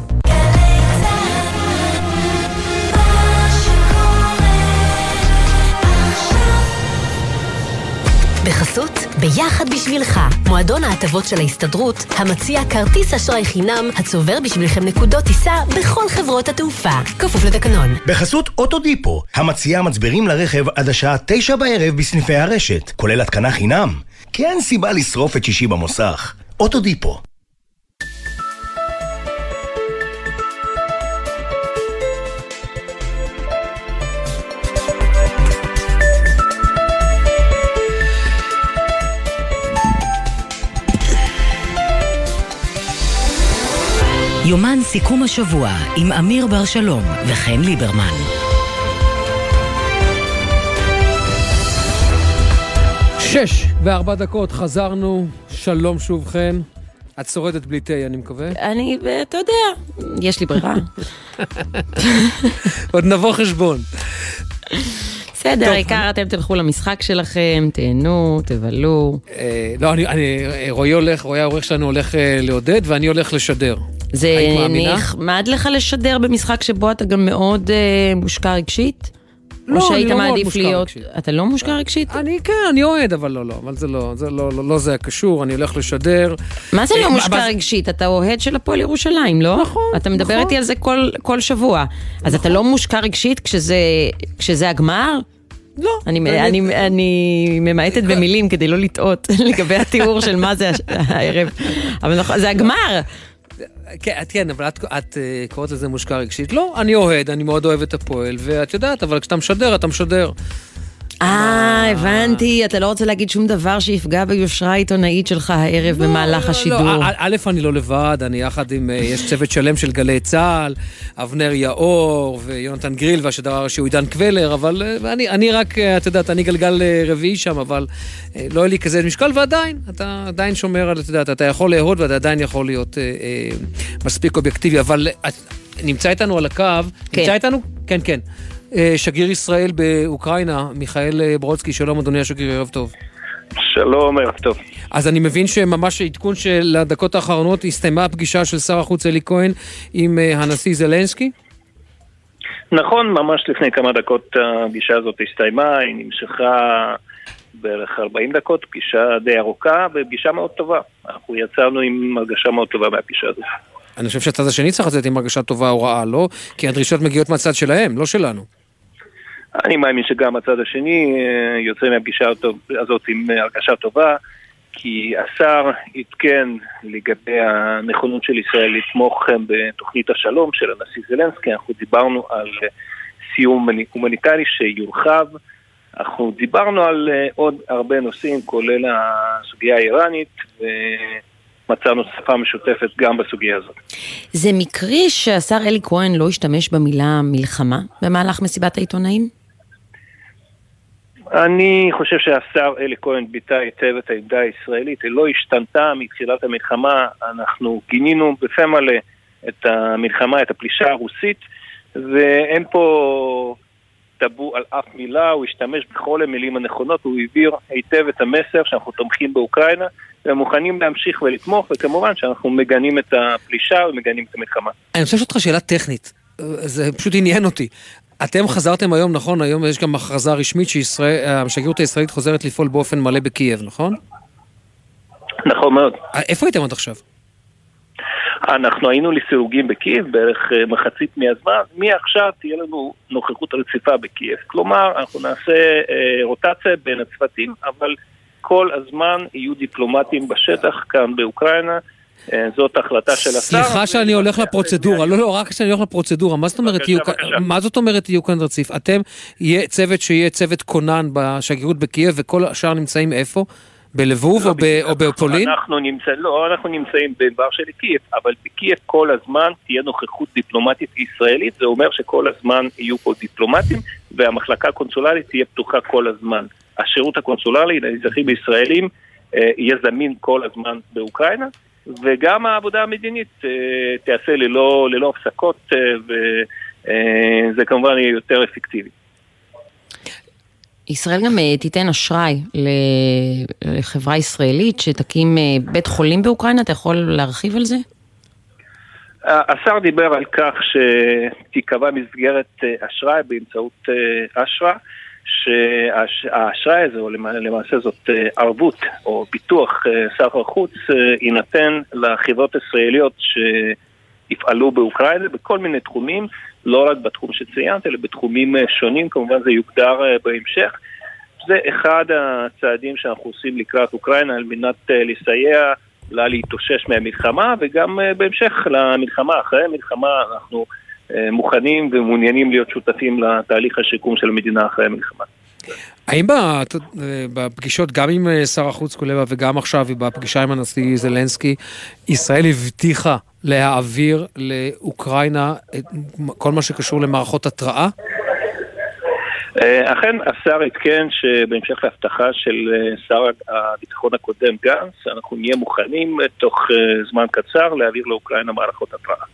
בחסות, ביחד בשבילך, מועדון ההטבות של ההסתדרות, המציע כרטיס אשראי חינם, הצובר בשבילכם נקודות טיסה בכל חברות התעופה. כפוף לתקנון. בחסות אוטודיפו, המציע מצברים לרכב עד השעה תשע בערב בסניפי הרשת, כולל התקנה חינם. כי אין סיבה לשרוף את שישי במוסך. אוטודיפו. יומן סיכום השבוע עם אמיר בר שלום וחן ליברמן. שש וארבע דקות, חזרנו, שלום שוב חן. את שורדת בלי תה, אני מקווה. אני, אתה יודע, יש לי ברירה. (laughs) עוד נבוא חשבון. בסדר, העיקר אתם תלכו למשחק שלכם, תהנו, תבלו. אה, לא, אני, אני, רועי הולך, רועי העורך שלנו הולך אה, לעודד, ואני הולך לשדר. זה? נחמד לך לשדר במשחק שבו אתה גם מאוד אה, מושקע רגשית? לא, או שהיית אני לא מעדיף מושקע להיות... רגשית. אתה לא מושקע רגשית? אני, כן, אני אוהד, אבל לא, לא, אבל זה לא, זה לא, לא, לא זה הקשור, אני הולך לשדר. מה זה אה, לא מה- מושקע רגשית? אתה אוהד של הפועל ירושלים, לא? נכון, אתה מדבר נכון. איתי על זה כל, כל שבוע. אז אתה לא מושקע רגשית כשזה, כשזה הגמר? לא. אני, באמת. אני, אני ממעטת במילים כדי לא לטעות (laughs) לגבי התיאור של מה זה הערב. אבל נכון, זה הגמר. כן, כן, אבל את, את אה, קוראת לזה מושקע רגשית. לא, אני אוהד, אני מאוד אוהב את הפועל, ואת יודעת, אבל כשאתה משדר, אתה משדר. אה, הבנתי, אתה לא רוצה להגיד שום דבר שיפגע ביושרה העיתונאית שלך הערב במהלך השידור. לא, א- א', אני לא לבד, אני יחד עם, אה, יש צוות שלם של גלי צה"ל, אבנר יאור ויונתן גריל והשדר הראשי הוא עידן קבלר, אבל אה, אני, רק, אה, את יודעת, אני גלגל רביעי שם, אבל לא יהיה לי כזה משקל, ועדיין, אתה עדיין שומר על, את יודעת, אתה יכול לאהוד ואתה עדיין יכול להיות מספיק אובייקטיבי, אבל נמצא איתנו על הקו, כן. נמצא איתנו? כן, כן. אה, שגריר ישראל באוקראינה, מיכאל אה, ברודסקי, שלום אדוני השגריר, ערב טוב. שלום, ערב טוב. אז אני מבין שממש עדכון של הדקות האחרונות הסתיימה הפגישה של שר החוץ אלי כהן עם אה, הנשיא זלנסקי? נכון, ממש לפני כמה דקות הפגישה הזאת הסתיימה, היא נמשכה בערך 40 דקות, פגישה די ארוכה ופגישה מאוד טובה. אנחנו יצאנו עם הרגשה מאוד טובה מהפגישה הזאת. אני חושב שהצד השני צריך לצאת עם הרגשה טובה או רעה, לא? כי הדרישות מגיעות מהצד שלהם, לא שלנו. אני מאמין שגם הצד השני אה, יוצא מהפגישה הזאת עם הרגשה טובה, כי השר עדכן לגבי הנכונות של ישראל לתמוך אה, בתוכנית השלום של הנשיא זלנסקי, אנחנו דיברנו על אה, סיום הומניטרי שיורחב, אנחנו דיברנו על אה, עוד הרבה נושאים, כולל הסוגיה האיראנית, ומצאנו שפה משותפת גם בסוגיה הזאת. זה מקרי שהשר אלי כהן לא השתמש במילה מלחמה במהלך מסיבת העיתונאים? אני חושב שהשר אלי כהן ביטא היטב את העמדה הישראלית, היא לא השתנתה מתחילת המלחמה, אנחנו גינינו בפה מלא את המלחמה, את הפלישה הרוסית, ואין פה טאבו על אף מילה, הוא השתמש בכל המילים הנכונות, הוא העביר היטב את המסר שאנחנו תומכים באוקראינה ומוכנים להמשיך ולתמוך, וכמובן שאנחנו מגנים את הפלישה ומגנים את המלחמה. אני רוצה לשאול אותך שאלה טכנית, זה פשוט עניין אותי. אתם חזרתם היום, נכון? היום יש גם הכרזה רשמית שהשגרירות הישראלית חוזרת לפעול באופן מלא בקייב, נכון? נכון מאוד. איפה הייתם עד עכשיו? אנחנו היינו לסירוגין בקייב בערך אה, מחצית מהזמן, מעכשיו תהיה לנו נוכחות רציפה בקייב. כלומר, אנחנו נעשה אה, רוטציה בין הצוותים, אבל כל הזמן יהיו דיפלומטים בשטח כאן באוקראינה. אה, זאת החלטה של השר. סליחה שאני הולך לפרוצדורה, לא, לא, רק כשאני הולך לפרוצדורה, מה זאת אומרת יהיו מה זאת אומרת יהיו כאן רציף? אתם, יהיה צוות שיהיה צוות כונן בשגרירות בקייב וכל השאר נמצאים איפה? בלבוב או או בפולין? אנחנו נמצאים, לא, אנחנו נמצאים בבר של קייב, אבל בקייב כל הזמן תהיה נוכחות דיפלומטית ישראלית, זה אומר שכל הזמן יהיו פה דיפלומטים, והמחלקה הקונסולרית תהיה פתוחה כל הזמן. השירות הקונסולרי לאזרחים ישראלים אה, יהיה זמין כל הזמן באוקראינה, וגם העבודה המדינית אה, תיעשה ללא, ללא הפסקות, אה, וזה כמובן יהיה יותר אפקטיבי. ישראל גם אה, תיתן אשראי לחברה ישראלית שתקים אה, בית חולים באוקראינה, אתה יכול להרחיב על זה? השר דיבר על כך שתיקבע מסגרת אה, אשראי באמצעות אה, אשרה, שהאשראי הזה, או למע- למעשה זאת אה, ערבות או ביטוח אה, סחר חוץ, אה, יינתן לחברות ישראליות שיפעלו באוקראינה בכל מיני תחומים, לא רק בתחום שציינת, אלא בתחומים אה, שונים, כמובן זה יוגדר אה, בהמשך. זה אחד הצעדים שאנחנו עושים לקראת אוקראינה על מנת אה, לסייע לה להתאושש מהמלחמה, וגם אה, בהמשך למלחמה, אחרי המלחמה אנחנו אה, מוכנים ומעוניינים להיות שותפים לתהליך השיקום של המדינה אחרי המלחמה. האם בת- בפגישות, גם עם אה, שר החוץ קולבה וגם עכשיו בפגישה עם הנשיא זלנסקי, ישראל הבטיחה להעביר לאוקראינה את כל מה שקשור למערכות התראה? אה, אכן השר עדכן שבהמשך להבטחה של אה, שר הביטחון הקודם גנץ, אנחנו נהיה מוכנים אה, תוך אה, זמן קצר להעביר לאוקראינה מערכות התראה.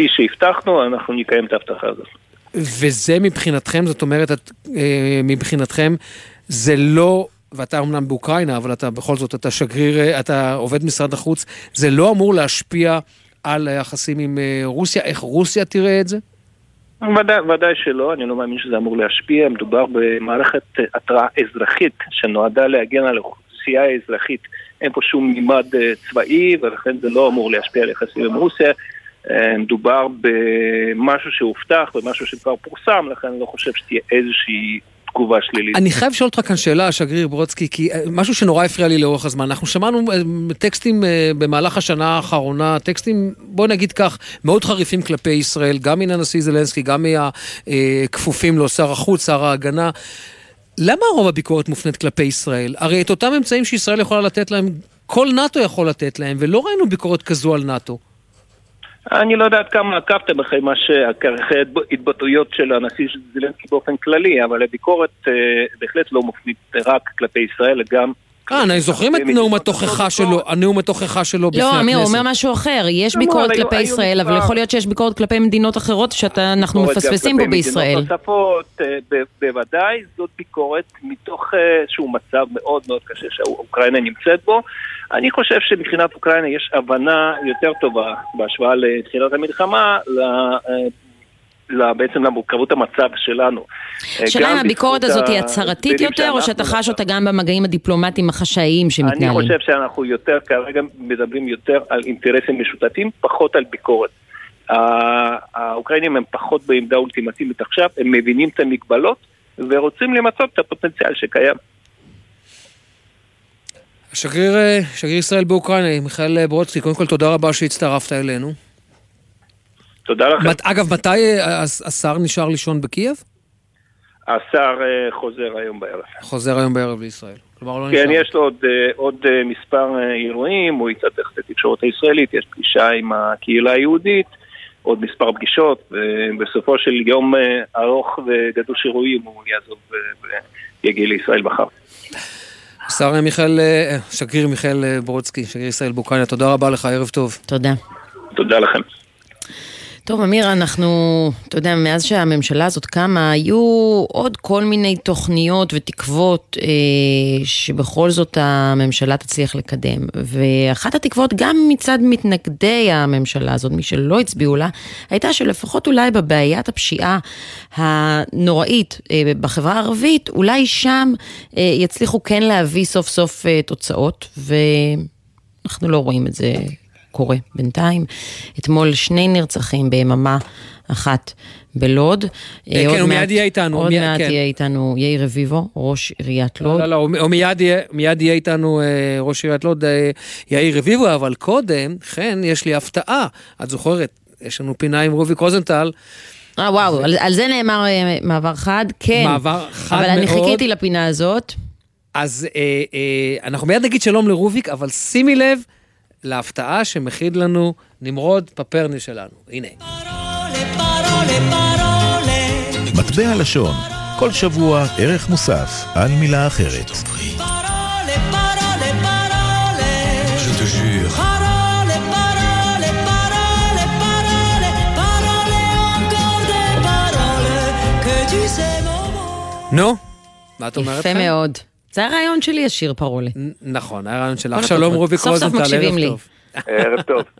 כפי שהבטחנו, אנחנו נקיים את ההבטחה הזאת. וזה מבחינתכם, זאת אומרת, את, אה, מבחינתכם, זה לא, ואתה אומנם באוקראינה, אבל אתה בכל זאת, אתה שגריר, אה, אתה עובד משרד החוץ, זה לא אמור להשפיע על היחסים עם אה, רוסיה? איך רוסיה תראה את זה? ודאי, ודאי שלא, אני לא מאמין שזה אמור להשפיע, מדובר במערכת אה, התראה אזרחית שנועדה להגן על האוכלוסייה האזרחית. אין פה שום מימד אה, צבאי ולכן זה לא אמור להשפיע על יחסים עם רוסיה. אה, מדובר במשהו שהובטח, במשהו שכבר פורסם, לכן אני לא חושב שתהיה איזושהי תגובה שלילית. אני חייב לשאול אותך כאן שאלה, שגריר ברודסקי, כי אה, משהו שנורא הפריע לי לאורך הזמן. אנחנו שמענו אה, טקסטים במהלך השנה האחרונה, טקסטים, בוא נגיד כך, מאוד חריפים כלפי ישראל, גם מן הנשיא זלנסקי, גם מהכפופים לו, שר החוץ, שר ההגנה. למה רוב הביקורת מופנית כלפי ישראל? הרי את אותם אמצעים שישראל יכולה לתת להם, כל נאט"ו יכול לתת להם, ולא ראינו ביקורת כזו על נאט"ו. אני לא יודעת כמה עקבתם אחרי מה ש... אחרי התבטאויות של הנשיא זילנסקי באופן כללי, אבל הביקורת אה, בהחלט לא מופנית רק כלפי ישראל, אלא גם... אה, אני זוכרים את נאום התוכחה שלו, הנאום התוכחה שלו בפני הכנסת. לא, אמיר, הוא אומר משהו אחר. יש לא, ביקורת אבל היו- כלפי היו ישראל, אבל יכול להיות שיש ביקורת כלפי מדינות אחרות שאנחנו ביקורת גם מפספסים כלפי פה בישראל. מדינות נוספות, אה, ב- בוודאי, זאת ביקורת מתוך אה, איזשהו מצב מאוד מאוד קשה שאוקראינה נמצאת בו. אני חושב שמבחינת אוקראינה יש הבנה יותר טובה בהשוואה לתחילת המלחמה, ל- אה, בעצם למורכבות המצב שלנו. אה, השאלה גם אם הביקורת הזאת היא הצהרתית יותר, או שאתה חש אותה גם במגעים הדיפלומטיים החשאיים אני שמתנהלים? חושב שאנחנו יותר, כרגע מדברים יותר על אינטרסים משותפים, פחות על ביקורת. האוקראינים הם פחות בעמדה אולטימטיבית עכשיו, הם מבינים את המגבלות ורוצים למצות את הפוטנציאל שקיים. שגריר, אה, שגריר ישראל באוקראינה, מיכאל ברודסקי, קודם כל תודה רבה שהצטרפת אלינו. תודה לכם. מת- אגב, מתי אה, השר נשאר לישון בקייב? השר אה, חוזר היום בערב. חוזר היום בערב לישראל. כלומר, לא כן, נשאר. יש לו עוד, עוד מספר אירועים, הוא יצטרך את התקשורת הישראלית, יש פגישה עם הקהילה היהודית, עוד מספר פגישות, ובסופו של יום ארוך וגדוש אירועים הוא יעזוב ויגיע לישראל מחר. השר מיכאל, אה, שגריר מיכאל אה, ברודסקי, שגריר ישראל באוקראינה, תודה רבה לך, ערב טוב. תודה. תודה לכם. טוב, אמיר, אנחנו, אתה יודע, מאז שהממשלה הזאת קמה, היו עוד כל מיני תוכניות ותקוות אה, שבכל זאת הממשלה תצליח לקדם. ואחת התקוות, גם מצד מתנגדי הממשלה הזאת, מי שלא הצביעו לה, הייתה שלפחות אולי בבעיית הפשיעה הנוראית אה, בחברה הערבית, אולי שם אה, יצליחו כן להביא סוף סוף אה, תוצאות, ואנחנו לא רואים את זה קורה בינתיים. אתמול שני נרצחים ביממה אחת בלוד. אה, כן, הוא מיד יהיה איתנו, עוד מעט כן. יהיה איתנו יאיר רביבו, ראש עיריית לוד. לא, לא, הוא מיד יהיה, איתנו אה, ראש עיריית לוד אה, יאיר רביבו, אבל קודם, חן, יש לי הפתעה. את זוכרת, יש לנו פינה עם רוביק רוזנטל. אה, וואו, על, על זה נאמר מעבר חד, כן. מעבר חד אבל אני מאוד. חיכיתי לפינה הזאת. אז אה, אה, אנחנו מיד נגיד שלום לרוביק, אבל שימי לב להפתעה שמכיל לנו נמרוד פפרני שלנו. הנה. מטבע לשון, כל שבוע ערך מוסף על מילה אחרת. נו, מה את אומרת? יפה? מאוד. זה הרעיון שלי, השיר פרולי. נכון, היה רעיון שלך. שלום. רוביק רוזנטל, ערב לי. טוב. (laughs) ערב טוב. (laughs)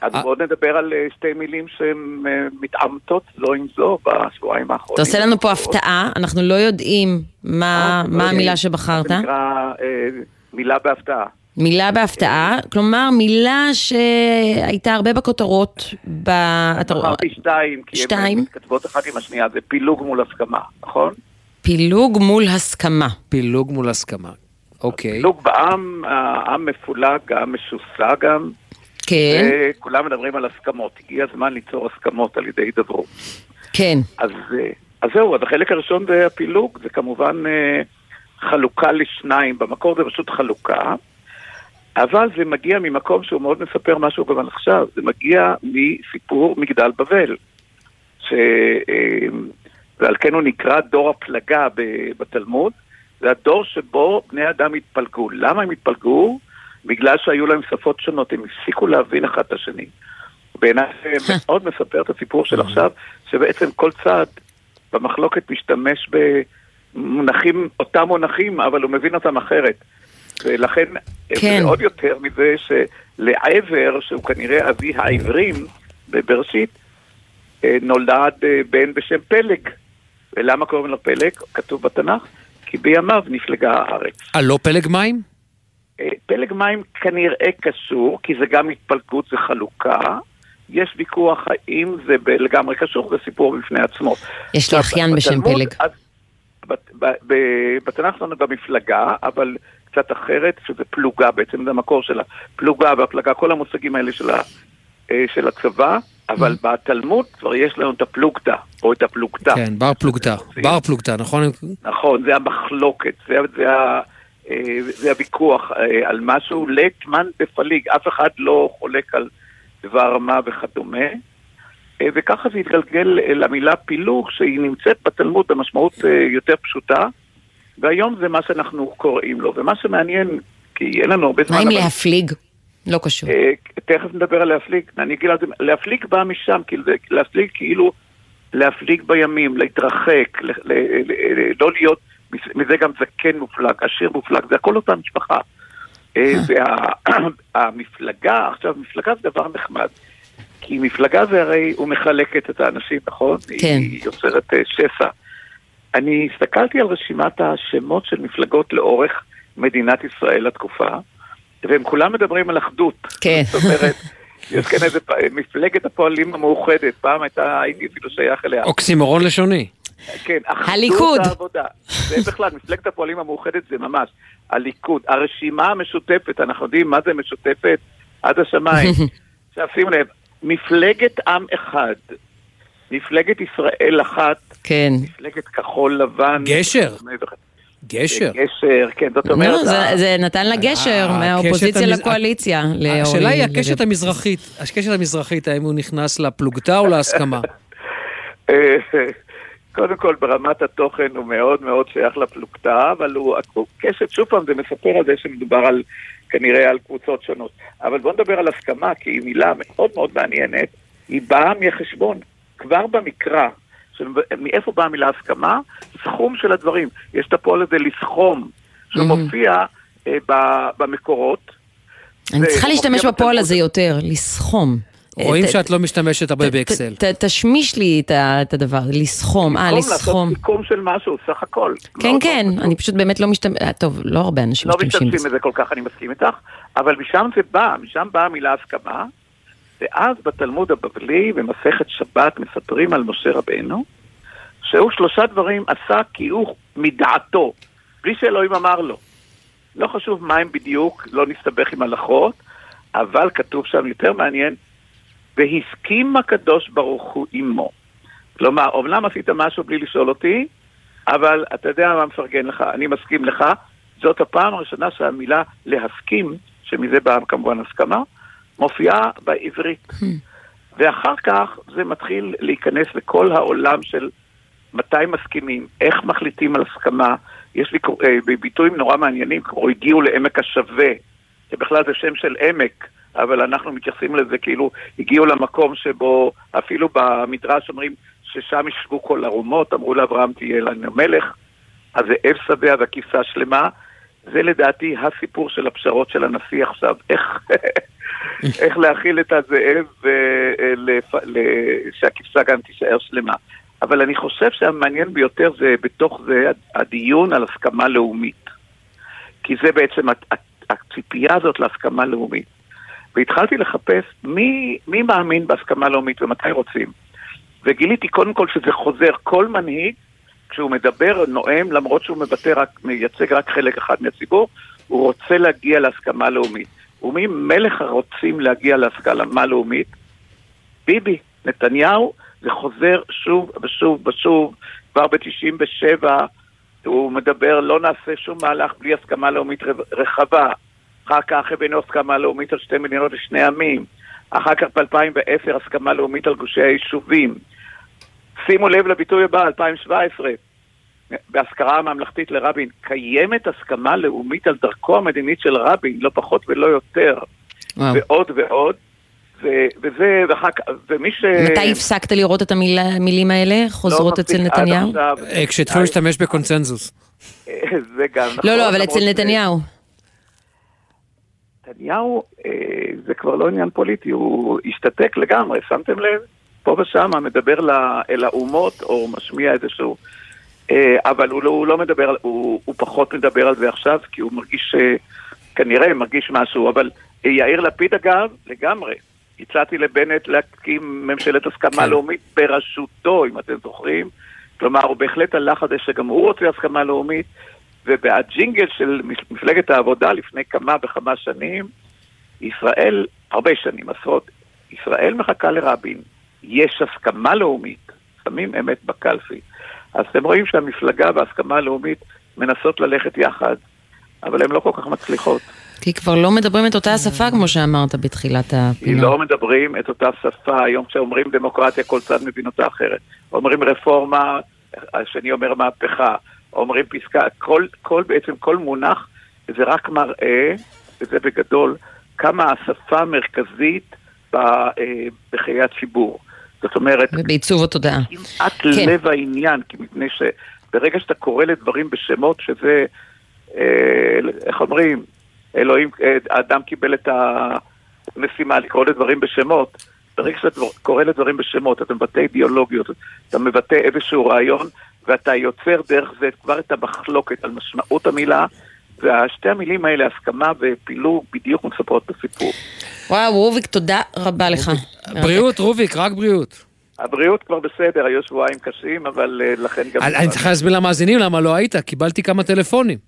אז בואו נדבר על אה, שתי מילים שהן אה, מתעמתות זו עם זו בשבועיים האחרונים. אתה עושה לנו פה הפתעה, אנחנו לא יודעים מה מה המילה שבחרת. זה נקרא אה, מילה בהפתעה. מילה בהפתעה, כלומר מילה שהייתה הרבה בכותרות. ב... אמרתי שתיים, כי. הן מתכתבות אחת עם השנייה, זה פילוג מול הסכמה, נכון? פילוג מול הסכמה. פילוג מול הסכמה, אוקיי. פילוג בעם, העם מפולג, העם משוסע גם. כן. וכולם מדברים על הסכמות. הגיע הזמן ליצור הסכמות על ידי הידברות. כן. אז, אה, אז זהו, אז החלק הראשון זה הפילוג, זה כמובן אה, חלוקה לשניים, במקור זה פשוט חלוקה, אבל זה מגיע ממקום שהוא מאוד מספר משהו גם על עכשיו, זה מגיע מסיפור מגדל בבל, ש, אה, ועל כן הוא נקרא דור הפלגה בתלמוד, זה הדור שבו בני אדם התפלגו. למה הם התפלגו? בגלל שהיו להם שפות שונות, הם הפסיקו להבין אחד את השני. בעיניי זה (laughs) מאוד מספר את הסיפור של עכשיו, שבעצם כל צד במחלוקת משתמש במונחים, אותם מונחים, אבל הוא מבין אותם אחרת. ולכן, כן. זה עוד יותר מזה שלעבר, שהוא כנראה אבי העברים בבראשית, אה, נולד אה, בן בשם פלג. ולמה קוראים לו פלג? כתוב בתנ"ך, כי בימיו נפלגה הארץ. אה, לא פלג מים? אה, פלג מים כנראה קשור, כי זה גם התפלגות, זה חלוקה. יש ויכוח האם זה לגמרי קשור, זה סיפור בפני עצמו. יש לי עכשיו, אחיין בשם פלג. בתנ"ך שלנו גם מפלגה, אבל קצת אחרת, שזה פלוגה בעצם, זה המקור שלה. פלוגה והפלגה, כל המושגים האלה של של הצבא, אבל בתלמוד כבר יש לנו את הפלוגתא, או את הפלוגתא. כן, בר פלוגתא. בר פלוגתא, נכון? נכון, זה המחלוקת, זה, זה, ה- אה, זה הוויכוח אה, על משהו, לטמן בפליג, אף אחד לא חולק על דבר מה וכדומה. אה, וככה זה התגלגל אה, למילה פילוג, שהיא נמצאת בתלמוד במשמעות אה, יותר פשוטה, והיום זה מה שאנחנו קוראים לו. ומה שמעניין, כי אין לנו הרבה זמן... מה עם אבל- להפליג? לא קשור. אה, תכף נדבר על להפליג, אני אגיד זה, להפליג בא משם, כאילו, להפליג כאילו להפליג בימים, להתרחק, ל- ל- ל- לא להיות, מזה גם זקן מופלג, עשיר מופלג, זה הכל אותה משפחה. אה, והמפלגה, (clears throat) עכשיו, מפלגה זה דבר נחמד, כי מפלגה זה הרי, הוא מחלקת את האנשים, נכון? כן. היא יוצרת אה, שסע. אני הסתכלתי על רשימת השמות של מפלגות לאורך מדינת ישראל לתקופה, והם כולם מדברים על אחדות. כן. זאת אומרת, יש כאן איזה מפלגת הפועלים המאוחדת, פעם הייתה, הייתי אפילו שייך אליה. אוקסימורון לשוני. כן, אחדות הליכוד. העבודה. זה בכלל, מפלגת הפועלים המאוחדת זה ממש הליכוד. הרשימה המשותפת, אנחנו יודעים מה זה משותפת עד השמיים. (laughs) עכשיו שימו לב, מפלגת עם אחד, מפלגת ישראל אחת, כן. מפלגת כחול לבן. גשר. גשר. גשר, כן, זאת אומרת... לא, זה- זה נתן לה גשר מהאופוזיציה המז- לקואליציה. השאלה היא. הקשת המזרחית. הקשת המזרחית, האם הוא נכנס לפלוגתא או להסכמה? (laughs) קודם כל, ברמת התוכן הוא מאוד מאוד שייך לפלוגתא, אבל הוא קשת, שוב פעם, זה מספר על זה שמדובר על, כנראה על קבוצות שונות. אבל בואו נדבר על הסכמה, כי היא מילה מאוד מאוד מעניינת, היא באה מחשבון. כבר במקרא, של, מאיפה באה המילה הסכמה? סכום של הדברים. יש את הפועל הזה לסכום, שהוא מופיע אה, ב- במקורות. אני זה צריכה להשתמש מופיע בפועל הזה יותר, לסכום. רואים ת- שאת לא משתמשת הרבה באקסל. תשמיש לי את הדבר, לסכום, אה, במקום לסכום. לעשות סיכום של משהו, סך הכל. כן, כן, אני פשוט באמת לא משתמש... טוב, לא הרבה אנשים לא משתמשים משתמשים בזה. בזה כל כך, אני מסכים איתך, אבל משם זה בא, משם באה המילה הסכמה, ואז בתלמוד הבבלי, במסכת שבת, מספרים על משה רבנו, שהוא שלושה דברים עשה כי הוא מדעתו, בלי שאלוהים אמר לו. לא חשוב מה הם בדיוק, לא נסתבך עם הלכות, אבל כתוב שם יותר מעניין, והסכים הקדוש ברוך הוא עמו. כלומר, אומנם עשית משהו בלי לשאול אותי, אבל אתה יודע מה מפרגן לך, אני מסכים לך. זאת הפעם הראשונה שהמילה להסכים, שמזה באה כמובן הסכמה, מופיעה בעברית. ואחר כך זה מתחיל להיכנס לכל העולם של מתי מסכימים, איך מחליטים על הסכמה. יש לי אה, ביטויים נורא מעניינים, כמו הגיעו לעמק השווה, שבכלל זה שם של עמק, אבל אנחנו מתייחסים לזה כאילו הגיעו למקום שבו אפילו במדרש אומרים ששם ישבו כל ערומות, אמרו לאברהם תהיה לנו מלך, אז זה אב שבע והכבשה שלמה. זה לדעתי הסיפור של הפשרות של הנשיא עכשיו, איך, (laughs) (laughs) איך להכיל את הזאב ושהכבשה גם תישאר שלמה. אבל אני חושב שהמעניין ביותר זה בתוך זה הדיון על הסכמה לאומית. כי זה בעצם הציפייה הזאת להסכמה לאומית. והתחלתי לחפש מי, מי מאמין בהסכמה לאומית ומתי רוצים. וגיליתי קודם כל שזה חוזר כל מנהיג, כשהוא מדבר, נואם, למרות שהוא מבטא רק, מייצג רק חלק אחד מהציבור, הוא רוצה להגיע להסכמה לאומית. ומי מלך הרוצים להגיע להסכמה לאומית? ביבי, נתניהו, זה חוזר שוב ושוב ושוב, כבר ב-97 הוא מדבר, לא נעשה שום מהלך בלי הסכמה לאומית רחבה. אחר כך הבאנו הסכמה לאומית על שתי מדינות לשני עמים. אחר כך ב-2010 הסכמה לאומית על גושי היישובים. שימו לב לביטוי הבא, 2017, בהזכרה הממלכתית לרבין, קיימת הסכמה לאומית על דרכו המדינית של רבין, לא פחות ולא יותר, וואו. ועוד ועוד, ו- וזה, ואחר כך, ומי ש... מתי הפסקת לראות את המילה- המילים האלה חוזרות לא אצל נתניהו? עכשיו. אה, כשהתחילו להשתמש בקונצנזוס. זה גם נכון. לא, לא, אבל למרות אצל נתניהו. נתניהו אה, זה כבר לא עניין פוליטי, הוא השתתק לגמרי, שמתם לב? פה ושם מדבר אל האומות או משמיע איזשהו... אה, אבל הוא לא, הוא לא מדבר, הוא, הוא פחות מדבר על זה עכשיו, כי הוא מרגיש, אה, כנראה מרגיש משהו, אבל אה, יאיר לפיד אגב, לגמרי. הצעתי לבנט להקים ממשלת הסכמה כן. לאומית בראשותו, אם אתם זוכרים. כלומר, הוא בהחלט הלך על זה שגם הוא רוצה הסכמה לאומית, ובג'ינגל של מפלגת העבודה לפני כמה וכמה שנים, ישראל, הרבה שנים, עשרות, ישראל מחכה לרבין, יש הסכמה לאומית, שמים אמת בקלפי. אז אתם רואים שהמפלגה וההסכמה הלאומית מנסות ללכת יחד, אבל הן לא כל כך מצליחות. כי כבר לא מדברים את אותה השפה, כמו שאמרת בתחילת הפינה. לא מדברים את אותה שפה, היום כשאומרים דמוקרטיה כל צד מבין אותה אחרת. אומרים רפורמה, השני אומר מהפכה, אומרים פסקה, כל, כל בעצם כל מונח זה רק מראה, וזה בגדול, כמה השפה מרכזית ב- אה, בחיי הציבור. זאת אומרת, ובעיצוב התודעה. כמעט כן. לב העניין, כי מפני שברגע שאתה קורא לדברים בשמות, שזה, אה, איך אומרים, אלוהים, אה, האדם קיבל את המשימה לקרוא לדברים בשמות, ברגע שאתה קורא לדברים בשמות, אתה מבטא אידיאולוגיות, אתה מבטא איזשהו רעיון, ואתה יוצר דרך זה כבר את המחלוקת על משמעות המילה, והשתי המילים האלה, הסכמה ופילוג, בדיוק מספרות את הסיפור. וואו, רוביק, תודה רבה לך. בריאות, רוביק, רק בריאות. הבריאות כבר בסדר, היו שבועיים קשים, אבל אה, לכן גם... אני צריך להסביר למאזינים למה לא היית, קיבלתי כמה טלפונים.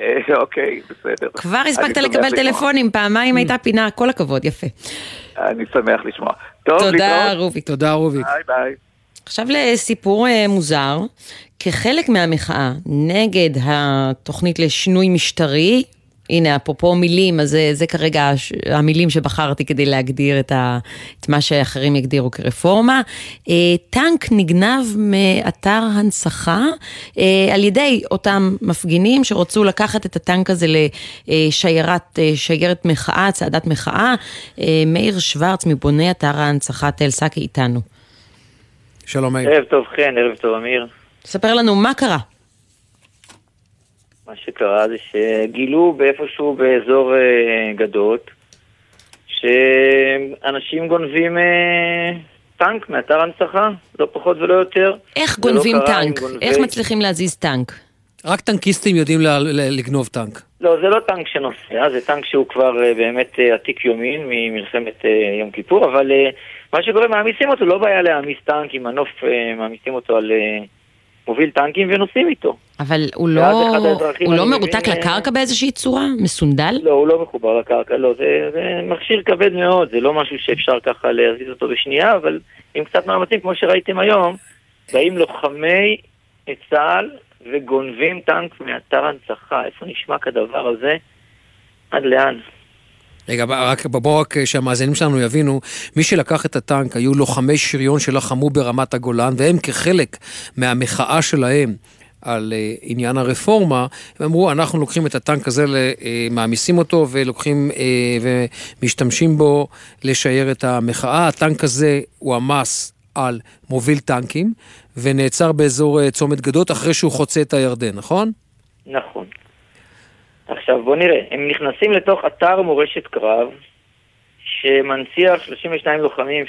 אה, אוקיי, בסדר. כבר הספקת לקבל. טלפונים, פעמיים הייתה פינה, כל הכבוד, יפה. אני שמח לשמוע. טוב, תודה. רוביק. תודה, רוביק. ביי ביי. עכשיו לסיפור אה, מוזר, כחלק מהמחאה נגד התוכנית לשינוי משטרי, הנה אפרופו מילים, אז זה, זה כרגע הש- המילים שבחרתי כדי להגדיר את, ה, את מה שאחרים יגדירו כרפורמה. אה, טנק נגנב מאתר הנצחה אה, על ידי אותם מפגינים שרצו לקחת את הטנק הזה לשיירת אה, שיירת מחאה, צעדת מחאה. אה, מאיר שוורץ מבוני אתר ההנצחה תל סאקי איתנו. שלום מאיר. ערב טוב חן, ערב טוב אמיר. ספר לנו מה קרה. מה שקרה זה שגילו באיפשהו באזור אה, גדות שאנשים גונבים אה, טנק מאתר הנצחה, לא פחות ולא יותר. איך לא גונבים עם טנק? גונבי- איך מצליחים להזיז טנק? רק טנקיסטים יודעים ל- ל- לגנוב טנק. לא, זה לא טנק שנוסע, זה טנק שהוא כבר אה, באמת אה, עתיק יומין ממלחמת אה, יום כיפור, אבל אה, מה שקורה, מעמיסים אותו, לא בעיה להעמיס טנק עם מנוף, אה, מעמיסים אותו על אה, מוביל טנקים ונוסעים איתו. אבל הוא לא, הוא לא מרותק מבין, אה, לקרקע באיזושהי צורה? מסונדל? לא, הוא לא מחובר לקרקע, לא, זה, זה מכשיר כבד מאוד, זה לא משהו שאפשר ככה להזיז אותו בשנייה, אבל עם קצת מאמצים, כמו שראיתם היום, באים לוחמי צה"ל וגונבים טנק מאתר הנצחה. איפה נשמע כדבר הזה? עד לאן? רגע, רק, בואו רק שהמאזינים שלנו יבינו, מי שלקח את הטנק היו לוחמי שריון שלחמו ברמת הגולן, והם כחלק מהמחאה שלהם על אה, עניין הרפורמה, הם אמרו, אנחנו לוקחים את הטנק הזה, אה, מעמיסים אותו ולוקחים אה, ומשתמשים בו לשייר את המחאה. הטנק הזה הועמס על מוביל טנקים, ונעצר באזור אה, צומת גדות אחרי שהוא חוצה את הירדן, נכון? נכון. עכשיו בוא נראה, הם נכנסים לתוך אתר מורשת קרב שמנציח 32 לוחמים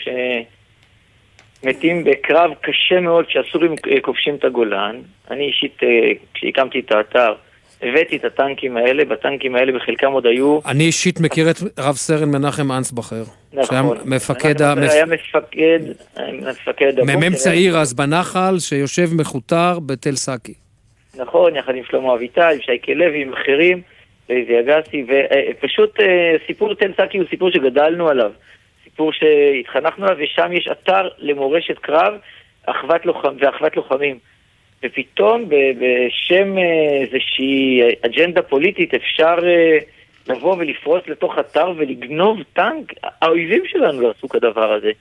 שמתים בקרב קשה מאוד כשהסורים כובשים את הגולן. אני אישית, אה, כשהקמתי את האתר, הבאתי את הטנקים האלה, בטנקים האלה בחלקם עוד היו... אני אישית מכיר את רב סרן מנחם אנסבכר. נכון. שהיה מפקד, בדר היה מפקד, מפקד. מ"מ צעיר אז בנחל, שיושב מכותר בתל סאקי. נכון, יחד עם שלמה אביטל, עם שייקה לוי, עם אחרים, ואיזי אגסי, ופשוט אה, סיפור תל סאקי הוא סיפור שגדלנו עליו. סיפור שהתחנכנו עליו, ושם יש אתר למורשת קרב אחוות לוחם, ואחוות לוחמים. ופתאום בשם אה, איזושהי אג'נדה פוליטית אפשר אה, לבוא ולפרוץ לתוך אתר ולגנוב טנק? האויבים שלנו לא עשו כדבר הזה.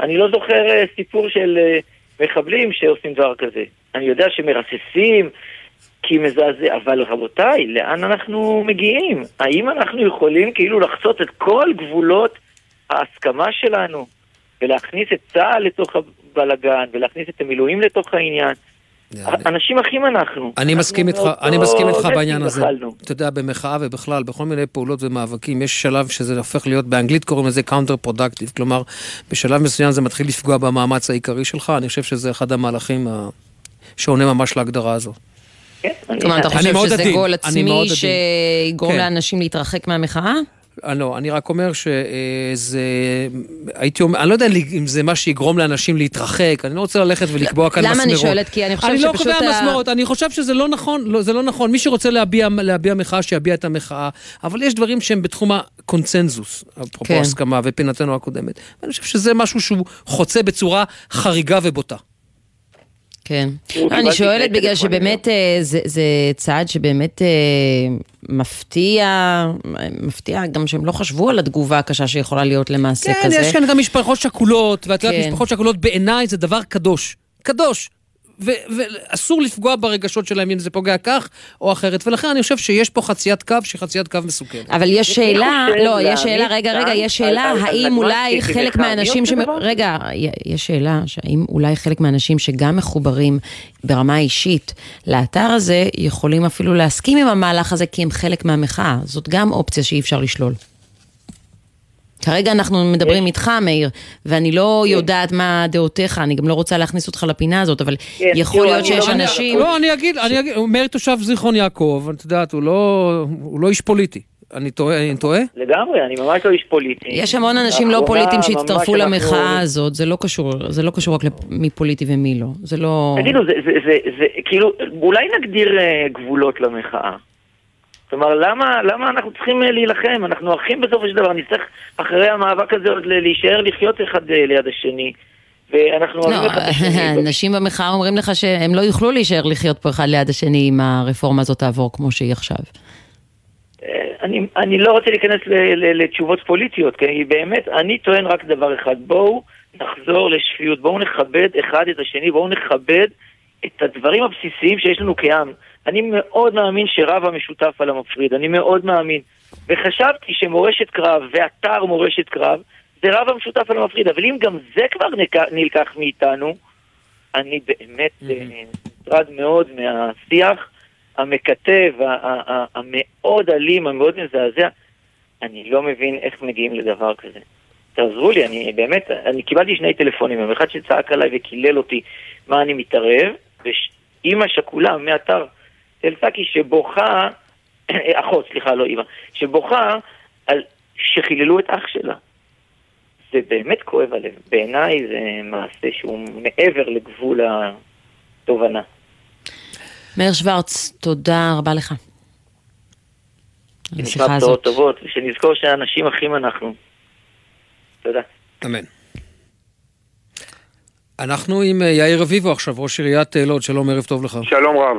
אני לא זוכר אה, סיפור של אה, מחבלים שעושים דבר כזה. אני יודע שמרססים כי מזעזע, אבל רבותיי, לאן אנחנו מגיעים? האם אנחנו יכולים כאילו לחצות את כל גבולות ההסכמה שלנו ולהכניס את צה"ל לתוך הבלגן ולהכניס את המילואים לתוך העניין? אנשים אחים אנחנו. אני מסכים איתך, אני מסכים איתך בעניין הזה. אתה יודע, במחאה ובכלל, בכל מיני פעולות ומאבקים, יש שלב שזה הופך להיות, באנגלית קוראים לזה counter productive, כלומר, בשלב מסוים זה מתחיל לפגוע במאמץ העיקרי שלך, אני חושב שזה אחד המהלכים שעונה ממש להגדרה הזו. כן, כלומר, אתה אני חושב שזה עדין, גול אני עצמי. שיגרום כן. לאנשים להתרחק מהמחאה? אה, לא, אני רק אומר שזה, הייתי אומר, אני לא יודע אם זה מה שיגרום לאנשים להתרחק, אני לא רוצה ללכת ולקבוע כאן למה מסמרות. אני שואלת? כי אני חושבת אני לא שפשוט קובע ה- מסמרות, אני חושב שזה לא נכון, לא, זה לא נכון. מי שרוצה להביע, להביע מחאה, שיביע את המחאה, אבל יש דברים שהם בתחום הקונצנזוס, אפרופו כן. הסכמה ופינתנו הקודמת. ואני חושב שזה משהו שהוא חוצה בצורה חריגה ובוטה. כן. לא, אני שואלת בגלל שבאמת אה, זה, זה צעד שבאמת אה, מפתיע, מפתיע גם שהם לא חשבו על התגובה הקשה שיכולה להיות למעשה כן, כזה. יש כאן גם משפחות שכולות, ואת יודעת, כן. משפחות שכולות בעיניי זה דבר קדוש. קדוש. ואסור לפגוע ברגשות שלהם אם זה פוגע כך או אחרת, ולכן אני חושב שיש פה חציית קו שהיא חציית קו מסוכנת. אבל יש שאלה, לא, יש שאלה, רגע, רגע, יש שאלה, האם נגמ"ש אולי חלק מהאנשים, כזה? רגע, יש שאלה, האם אולי חלק מהאנשים שגם מחוברים ברמה האישית לאתר הזה, יכולים אפילו להסכים עם המהלך הזה כי הם חלק מהמחאה, זאת גם אופציה שאי אפשר לשלול. כרגע אנחנו מדברים איתך, מאיר, ואני לא יודעת מה דעותיך, אני גם לא רוצה להכניס אותך לפינה הזאת, אבל יכול להיות שיש אנשים... לא, אני אגיד, אני אגיד, מאיר תושב זיכרון יעקב, את יודעת, הוא לא לא איש פוליטי. אני טועה? אני טועה? לגמרי, אני ממש לא איש פוליטי. יש המון אנשים לא פוליטיים שהצטרפו למחאה הזאת, זה לא קשור, זה לא קשור רק למי פוליטי ומי לא, זה לא... תגידו, זה, זה, זה, זה, כאילו, אולי נגדיר אה, גבולות למחאה. כלומר, למה, למה אנחנו צריכים אה, להילחם? אנחנו אחים בסופו של דבר, נצטרך אחרי המאבק הזה עוד להישאר לחיות אחד אה, ליד השני. ואנחנו. לא, אנשים במחאה אומרים לך שהם לא יוכלו להישאר לחיות פה אחד ליד השני אם הרפורמה הזאת תעבור כמו שהיא עכשיו. אה, אני, אני לא רוצה להיכנס ל, ל, לתשובות פוליטיות, כי באמת, אני טוען רק דבר אחד, בואו נחזור לשפיות, בואו נכבד אחד את השני, בואו נכבד את הדברים הבסיסיים שיש לנו כעם. אני מאוד מאמין שרב המשותף על המפריד, אני מאוד מאמין. וחשבתי שמורשת קרב ואתר מורשת קרב זה רב המשותף על המפריד, אבל אם גם זה כבר נלקח מאיתנו, אני באמת אה, מוטרד מאוד מהשיח המקטב, המאוד אלים, המאוד מזעזע. אני לא מבין איך מגיעים לדבר כזה. תעזרו לי, אני באמת, אני קיבלתי שני טלפונים, יום אחד שצעק עליי וקילל אותי מה אני מתערב, ואימא שכולה מאתר תל-סאקי שבוכה, (clears throat) אחות, סליחה, לא אימא, שבוכה על שחיללו את אח שלה. זה באמת כואב הלב. בעיניי זה מעשה שהוא מעבר לגבול התובנה. מאיר שוורץ, תודה רבה לך. נשמע. בשורות טובות, ושנזכור שאנשים אחים אנחנו. תודה. אמן. אנחנו עם אה, יאיר רביבו עכשיו, ראש עיריית אה, לוד, שלום, ערב טוב לך. שלום רב.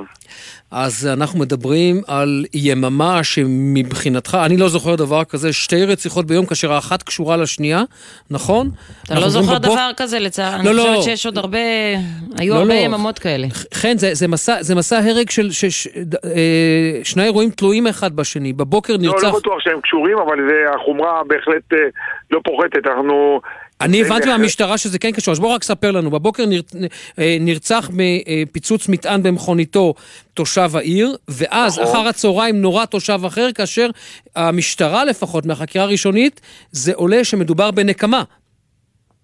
אז אנחנו מדברים על יממה שמבחינתך, אני לא זוכר דבר כזה, שתי רציחות ביום כאשר האחת קשורה לשנייה, נכון? אתה לא זוכר דבר כזה לצער, אני לא, לא. חושבת שיש עוד הרבה, היו לא, הרבה לא. יממות כאלה. חן, זה, זה, מסע, זה מסע הרג של ש, ש, אה, שני אירועים תלויים אחד בשני. בבוקר לא, נרצח... לא בטוח שהם קשורים, אבל זה, החומרה בהחלט אה, לא פוחתת. אנחנו... אני הבנתי מהמשטרה שזה כן קשור, אז בוא רק ספר לנו. בבוקר נר... אה, נרצח מפיצוץ מטען במכוניתו תושב העיר, ואז נכון. אחר הצהריים נורה תושב אחר, כאשר המשטרה לפחות, מהחקירה הראשונית, זה עולה שמדובר בנקמה.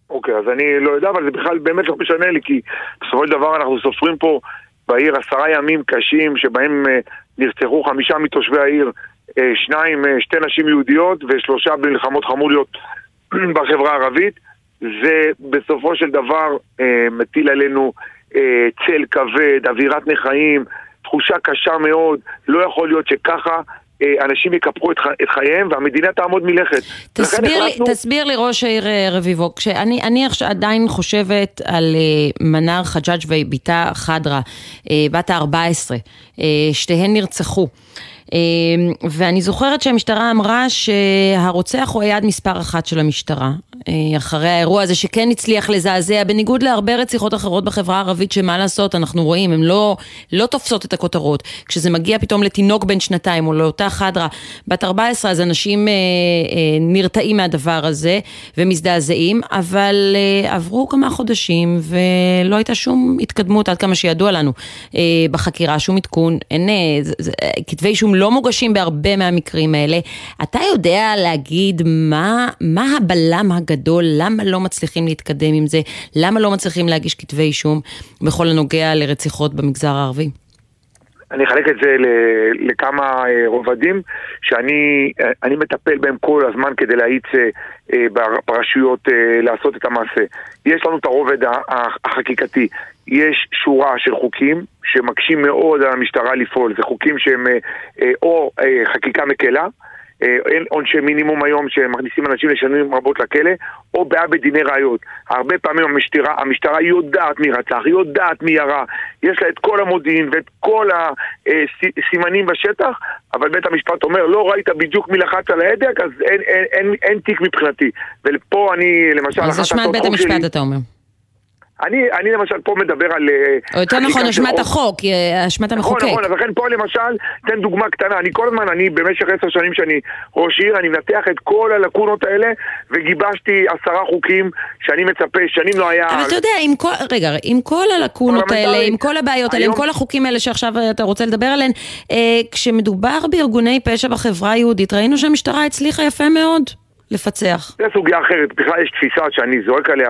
אוקיי, אז אני לא יודע, אבל זה בכלל באמת לא משנה לי, כי בסופו של דבר אנחנו סופרים פה בעיר עשרה ימים קשים, שבהם אה, נרצחו חמישה מתושבי העיר, אה, שניים, שתי נשים יהודיות ושלושה במלחמות חמוליות (clears throat) בחברה הערבית. זה בסופו של דבר אה, מטיל עלינו אה, צל כבד, אווירת נכאים, תחושה קשה מאוד. לא יכול להיות שככה אה, אנשים יקפחו את, את חייהם והמדינה תעמוד מלכת. תסביר לי, החלטנו- תסביר לי ראש העיר אה, רביבו, כשאני אני עדיין חושבת על אה, מנר חג'אג' ובתה חדרה, בת ה-14, אה, שתיהן נרצחו. אה, ואני זוכרת שהמשטרה אמרה שהרוצח הוא היעד מספר אחת של המשטרה. אה, אחרי האירוע הזה שכן הצליח לזעזע, בניגוד להרבה רציחות אחרות בחברה הערבית, שמה לעשות, אנחנו רואים, הן לא, לא תופסות את הכותרות. כשזה מגיע פתאום לתינוק בן שנתיים או לאותה חדרה בת 14, אז אנשים אה, אה, נרתעים מהדבר הזה ומזדעזעים, אבל אה, עברו כמה חודשים ולא הייתה שום התקדמות עד כמה שידוע לנו אה, בחקירה, שום עדכון, אין, אה, אה, כתבי אישום לא מוגשים בהרבה מהמקרים האלה. אתה יודע להגיד מה, מה הבלם הגדול, למה לא מצליחים להתקדם עם זה, למה לא מצליחים להגיש כתבי אישום בכל הנוגע לרציחות במגזר הערבי? אני אחלק את זה לכמה אה, רובדים שאני אה, מטפל בהם כל הזמן כדי להאיץ אה, בר- ברשויות לעשות את המעשה. יש לנו את הרובד החקיקתי, יש שורה של חוקים שמקשים מאוד על המשטרה לפעול, זה חוקים שהם או חקיקה מקלה אין עונשי מינימום היום שמכניסים אנשים לשנים רבות לכלא, או בעיה בדיני ראיות. הרבה פעמים המשטרה, המשטרה יודעת מי רצח, היא יודעת מי ירה, יש לה את כל המודיעין ואת כל הסימנים בשטח, אבל בית המשפט אומר, לא ראית בדיוק מי לחץ על ההדק, אז אין, אין, אין, אין תיק מבחינתי. ופה אני, למשל, אז אחת אשמת הצעות בית חוק שלי- המשפט, אתה אומר. אני, אני למשל פה מדבר על... אה, או יותר נכון, אשמת חוק. החוק, אה, אשמת נכון, המחוקק. נכון, אז לכן פה למשל, אתן דוגמה קטנה, אני כל הזמן, אני במשך עשר שנים שאני ראש עיר, אני מנתח את כל הלקונות האלה, וגיבשתי עשרה חוקים שאני מצפה, שנים לא היה... אבל אתה יודע, עם כל, רגע, עם כל הלקונות האלה, עם כל הבעיות האלה, עם כל החוקים האלה שעכשיו אתה רוצה לדבר עליהם, אה, כשמדובר בארגוני פשע בחברה היהודית, ראינו שהמשטרה הצליחה יפה מאוד לפצח. זה סוגיה אחרת, בכלל יש תפיסה שאני זורק עליה,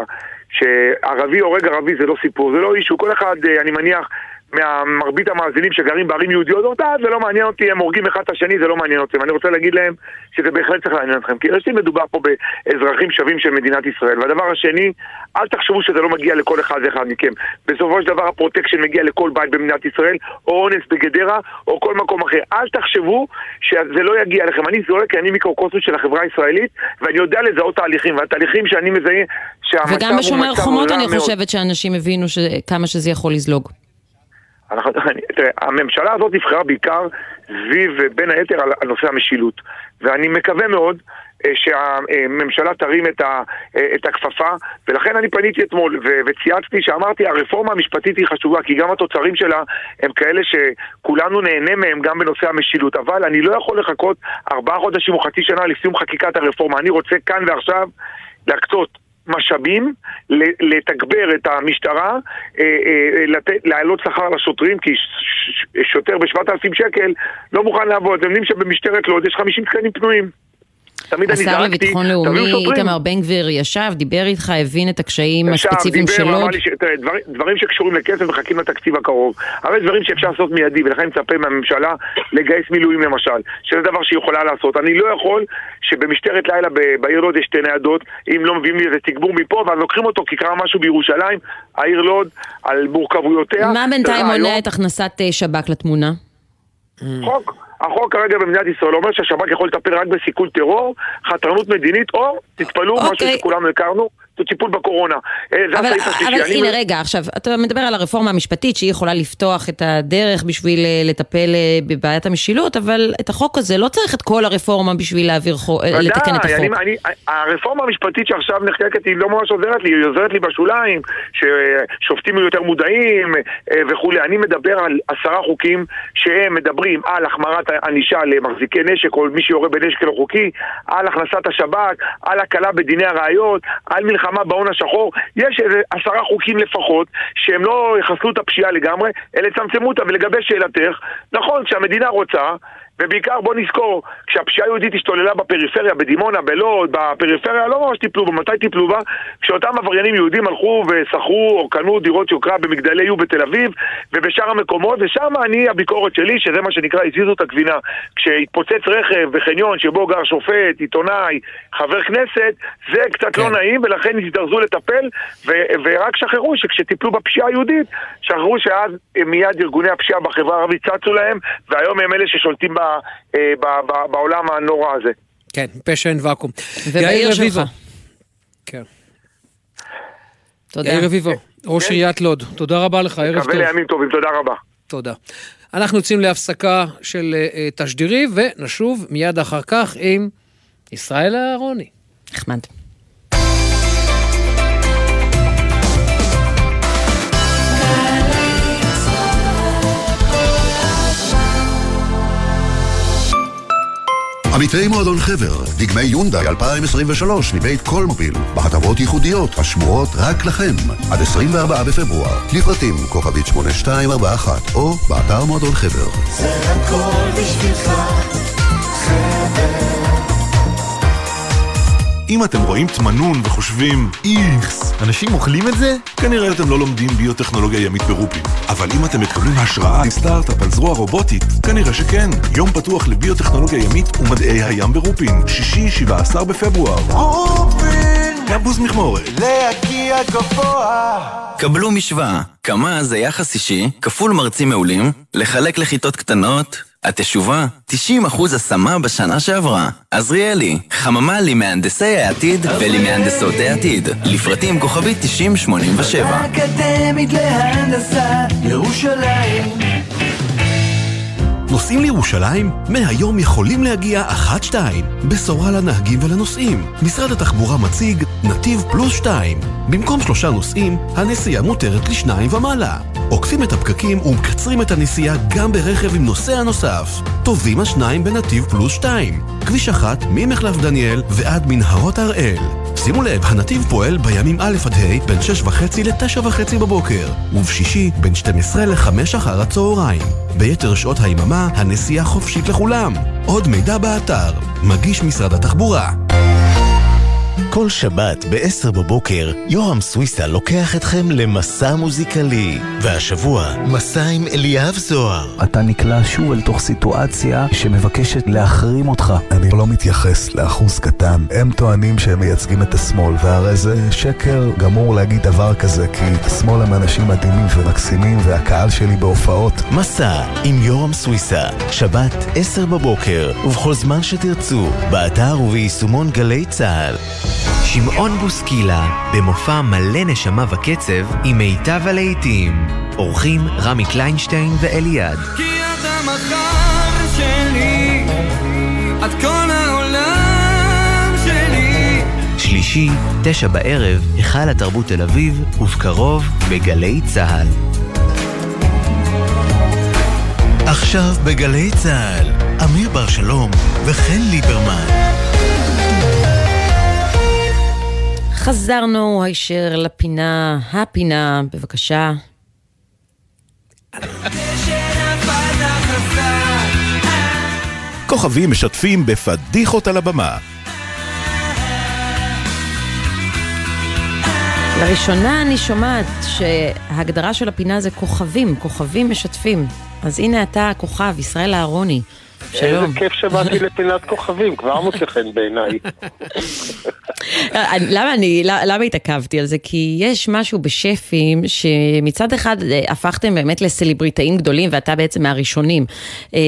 שערבי הורג ערבי זה לא סיפור, זה לא issue, כל אחד, אה, אני מניח, מהמרבית המאזינים שגרים בערים יהודיות, אומרים, "אה, זה לא מעניין אותי, הם הורגים אחד את השני, זה לא מעניין אותם. אני רוצה להגיד להם שזה בהחלט צריך לעניין אתכם, כי ראשית מדובר פה באזרחים שווים של מדינת ישראל. והדבר השני, אל תחשבו שזה לא מגיע לכל אחד ואחד מכם. בסופו של דבר הפרוטקשן מגיע לכל בית במדינת ישראל, או אונס בגדרה, או כל מקום אחר. אל תחשבו שזה לא יגיע אליכם. אני זורק כי אני מיקרוקוסמוס של החברה הישראלית, ואני יודע לזהות תהליכים, והתהליכים שאני מזהה שהמצב הוא וגם בשומר מצב חומות אני מאוד. חושבת שאנשים הבינו ש- כמה שזה יכול לזלוג. הממשלה הזאת נבחרה בעיקר סביב, אה, בין היתר, על, נושא המשילות. ואני מקווה מאוד אה, שהממשלה תרים אה, את הכפפה, ולכן אני פניתי אתמול וצייצתי שאמרתי, הרפורמה המשפטית היא חשובה, כי גם התוצרים שלה הם כאלה שכולנו נהנה מהם גם בנושא המשילות. אבל אני לא יכול לחכות ארבעה חודשים או חצי שנה לסיום חקיקת הרפורמה. אני רוצה כאן ועכשיו להקצות משאבים, לתגבר את המשטרה, אה, אה, להעלות שכר לשוטרים, כי שוטר ב-7,000 שקל לא מוכן לעבוד. אתם יודעים שבמשטרת לוד יש 50 תקנים פנויים. תמיד אני השר זרקתי, לביטחון תביאו לאומי. איתמר בן גביר, ישב, דיבר איתך, הבין את הקשיים ישב, הספציפיים דיבר, של אמר לוד. לי ש- תראה, דברים, דברים שקשורים לכסף מחכים לתקציב הקרוב. יש דברים שאפשר לעשות מיידי, ולכן אני מצפה מהממשלה לגייס מילואים למשל, שזה דבר שהיא יכולה לעשות. אני לא יכול שבמשטרת לילה בעיר לוד יש שתי ניידות, אם לא מביאים לי איזה תגבור מפה, ואז לוקחים אותו כי קרה משהו בירושלים, העיר לוד, על מורכבויותיה. מה בינתיים. מונע את הכנסת אה, שב"כ לתמונה? חוק. החוק כרגע במדינת ישראל אומר שהשב"כ יכול לטפל רק בסיכול טרור, חתרנות מדינית, או, תתפלאו, משהו אוקיי. שכולנו הכרנו, טיפול בקורונה. אה, זה אבל, הסעיף השלישי. אבל אני- הנה רגע, עכשיו, אתה מדבר על הרפורמה המשפטית שהיא יכולה לפתוח את הדרך בשביל אה, לטפל אה, בבעיית המשילות, אבל את החוק הזה לא צריך את כל הרפורמה בשביל להעביר חוק, אה, לתקן את ודאי, החוק. אני, אני, הרפורמה המשפטית שעכשיו נחקקת היא לא ממש עוזרת לי, היא עוזרת לי בשוליים, ששופטים יהיו יותר מודעים וכולי. אני מדבר על עשרה חוקים שהם מדברים על החמרת הענישה למחזיקי נשק או מי שיורה בנשק לא חוקי, על הכנסת השב"כ, על הקלה בדיני הראיות, על מלחמה בהון השחור. יש איזה עשרה חוקים לפחות שהם לא יחסלו את הפשיעה לגמרי, אלא יצמצמו אותה. ולגבי שאלתך, נכון, כשהמדינה רוצה, ובעיקר בוא נזכור, כשהפשיעה היהודית השתוללה בפריפריה, בדימונה, בלוד, בפריפריה לא ממש טיפלו בה, מתי טיפלו בה? כשאותם עבריינים יהודים הלכו ושכרו או קנו דירות יוקרה במגדלי יו בתל אביב ובשאר המקומות, ושם אני, הביקורת שלי, שזה מה שנקרא הזיזו את הגבינה. כשהתפוצץ רכב בחניון שבו גר שופט, עיתונאי, חבר כנסת, זה קצת לא נעים ולכן הזדרזו לטפל ו- ורק שכחו שכשטיפלו בפשיעה היהודית, שכחו שאז מיד ארגוני הפשיעה בחברה הערבית צצו להם והיום הם אלה ששולטים ב- אה, ב- ב- בעולם הנורא הזה. כן, פשע אין ואקום. ובעיר שלך. כן. תודה. יאיר רביבו, ראש עיריית לוד, תודה רבה לך, ערב טוב. מקווה לימים טובים, תודה רבה. תודה. אנחנו יוצאים להפסקה של אה, אה, תשדירים, ונשוב מיד אחר כך עם ישראל אהרוני. נחמד. עמיתי מועדון חבר, דגמי יונדאי 2023 מבית קולמוביל, בהטבות ייחודיות השמורות רק לכם, עד 24 בפברואר, לפרטים כוכבית 8241 או באתר מועדון חבר. זה הכל בשבילך, חבר. אם אתם רואים תמנון וחושבים, איכס, אנשים אוכלים את זה? כנראה אתם לא לומדים ביוטכנולוגיה ימית ברופין. אבל אם אתם מקבלים השראה מסטארט-אפ על זרוע רובוטית, כנראה שכן. יום פתוח לביוטכנולוגיה ימית ומדעי הים ברופין, שישי, 17 בפברואר. רופין! קמפוס מכמורת. להגיע גבוה. קבלו משוואה, כמה זה יחס אישי, כפול מרצים מעולים, לחלק לכיתות קטנות, התשובה, 90% השמה בשנה שעברה. עזריאלי, חממה למהנדסי העתיד ולמהנדסות העתיד. לפרטים כוכבית 9087. אקדמית להנדסה, ירושלים. נוסעים לירושלים? מהיום יכולים להגיע אחת-שתיים. בשורה לנהגים ולנוסעים. משרד התחבורה מציג נתיב פלוס שתיים. במקום שלושה נוסעים, הנסיעה מותרת לשניים ומעלה. עוקפים את הפקקים ומקצרים את הנסיעה גם ברכב עם נוסע נוסף. טובים השניים בנתיב פלוס שתיים. כביש אחת ממחלף דניאל ועד מנהרות הראל. שימו לב, הנתיב פועל בימים א' עד ה' בין שש וחצי לתשע וחצי בבוקר, ובשישי בין 12 לחמש אחר הצהריים. ביתר שעות היממה הנסיעה חופשית לכולם. עוד מידע באתר, מגיש משרד התחבורה. כל שבת ב-10 בבוקר, יורם סוויסה לוקח אתכם למסע מוזיקלי. והשבוע, מסע עם אליאב זוהר. אתה נקלע שוב אל תוך סיטואציה שמבקשת להחרים אותך. אני לא מתייחס לאחוז קטן. הם טוענים שהם מייצגים את השמאל, והרי זה שקר גמור להגיד דבר כזה, כי השמאל הם אנשים מדהימים ומקסימים, והקהל שלי בהופעות. מסע עם יורם סוויסה, שבת 10 בבוקר, ובכל זמן שתרצו, באתר וביישומון גלי צה"ל. שמעון בוסקילה, במופע מלא נשמה וקצב עם מיטב הלהיטים. אורחים רמי קליינשטיין ואליעד. כי את המחר שלי, את כל העולם שלי. שלישי, תשע בערב, היכל התרבות תל אביב, ובקרוב בגלי צה"ל. עכשיו בגלי צה"ל, אמיר בר שלום וחן ליברמן. חזרנו הישר לפינה, הפינה, בבקשה. כוכבים משתפים בפדיחות על הבמה. לראשונה אני שומעת שההגדרה של הפינה זה כוכבים, כוכבים משתפים. אז הנה אתה הכוכב, ישראל אהרוני. שלום. איזה כיף שבאתי לפינת כוכבים, כבר מוצא חן בעיניי. למה אני, למה התעכבתי על זה? כי יש משהו בשפים שמצד אחד אה, הפכתם באמת לסלבריטאים גדולים ואתה בעצם מהראשונים. אה,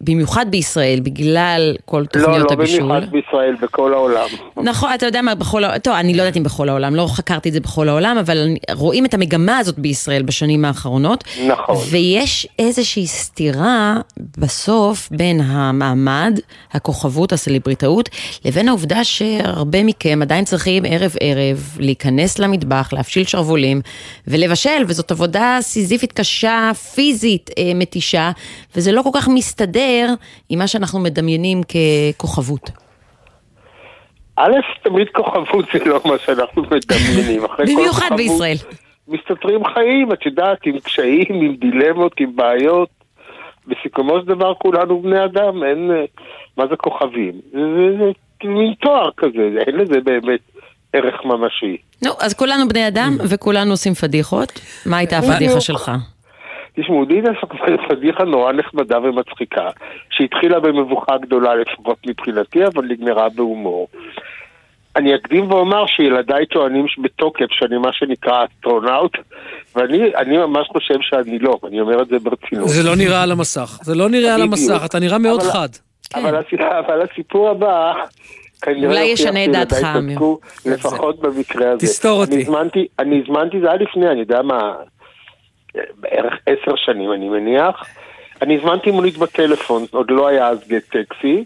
במיוחד בישראל, בגלל כל תוכניות הבישול. לא, לא במיוחד בישראל, בכל העולם. נכון, אתה יודע מה, בכל העולם, טוב, אני לא יודעת אם בכל העולם, לא חקרתי את זה בכל העולם, אבל רואים את המגמה הזאת בישראל בשנים האחרונות. נכון. ויש איזושהי סתירה בסוף בין המעמד, הכוכבות, הסלבריטאות, לבין העובדה שהרבה מכם עדיין צריכים ערב-ערב להיכנס למטבח, להפשיל שרוולים ולבשל, וזאת עבודה סיזיפית קשה, פיזית אה, מתישה, וזה לא כל כך מסתדר עם מה שאנחנו מדמיינים ככוכבות. א', תמיד כוכבות זה לא מה שאנחנו מדמיינים. במיוחד בישראל. מסתתרים חיים, את יודעת, עם קשיים, עם דילמות, עם בעיות. בסיכומו של דבר כולנו בני אדם, אין... מה זה כוכבים? זה, זה, זה מין תואר כזה, אין לזה באמת ערך ממשי. נו, אז כולנו בני אדם וכולנו עושים פדיחות. מה הייתה הפדיחה שלך? תשמעו, דינה פדיחה נורא נחמדה ומצחיקה, שהתחילה במבוכה גדולה לפחות מבחינתי, אבל נגמרה בהומור. אני אקדים ואומר שילדיי טוענים בתוקף שאני מה שנקרא אסטרונאוט, ואני ממש חושב שאני לא, אני אומר את זה ברצינות. זה לא נראה על המסך, זה לא נראה על המסך, אתה נראה מאוד חד. אבל, כן. אבל הסיפור הבא... אולי ישנה את דעתך, אמיר. לפחות במקרה הזה. תסתור אותי. אני הזמנתי, זה היה לפני, אני יודע מה, בערך עשר שנים אני מניח. אני הזמנתי מונית בטלפון, עוד לא היה אז גט טקסי.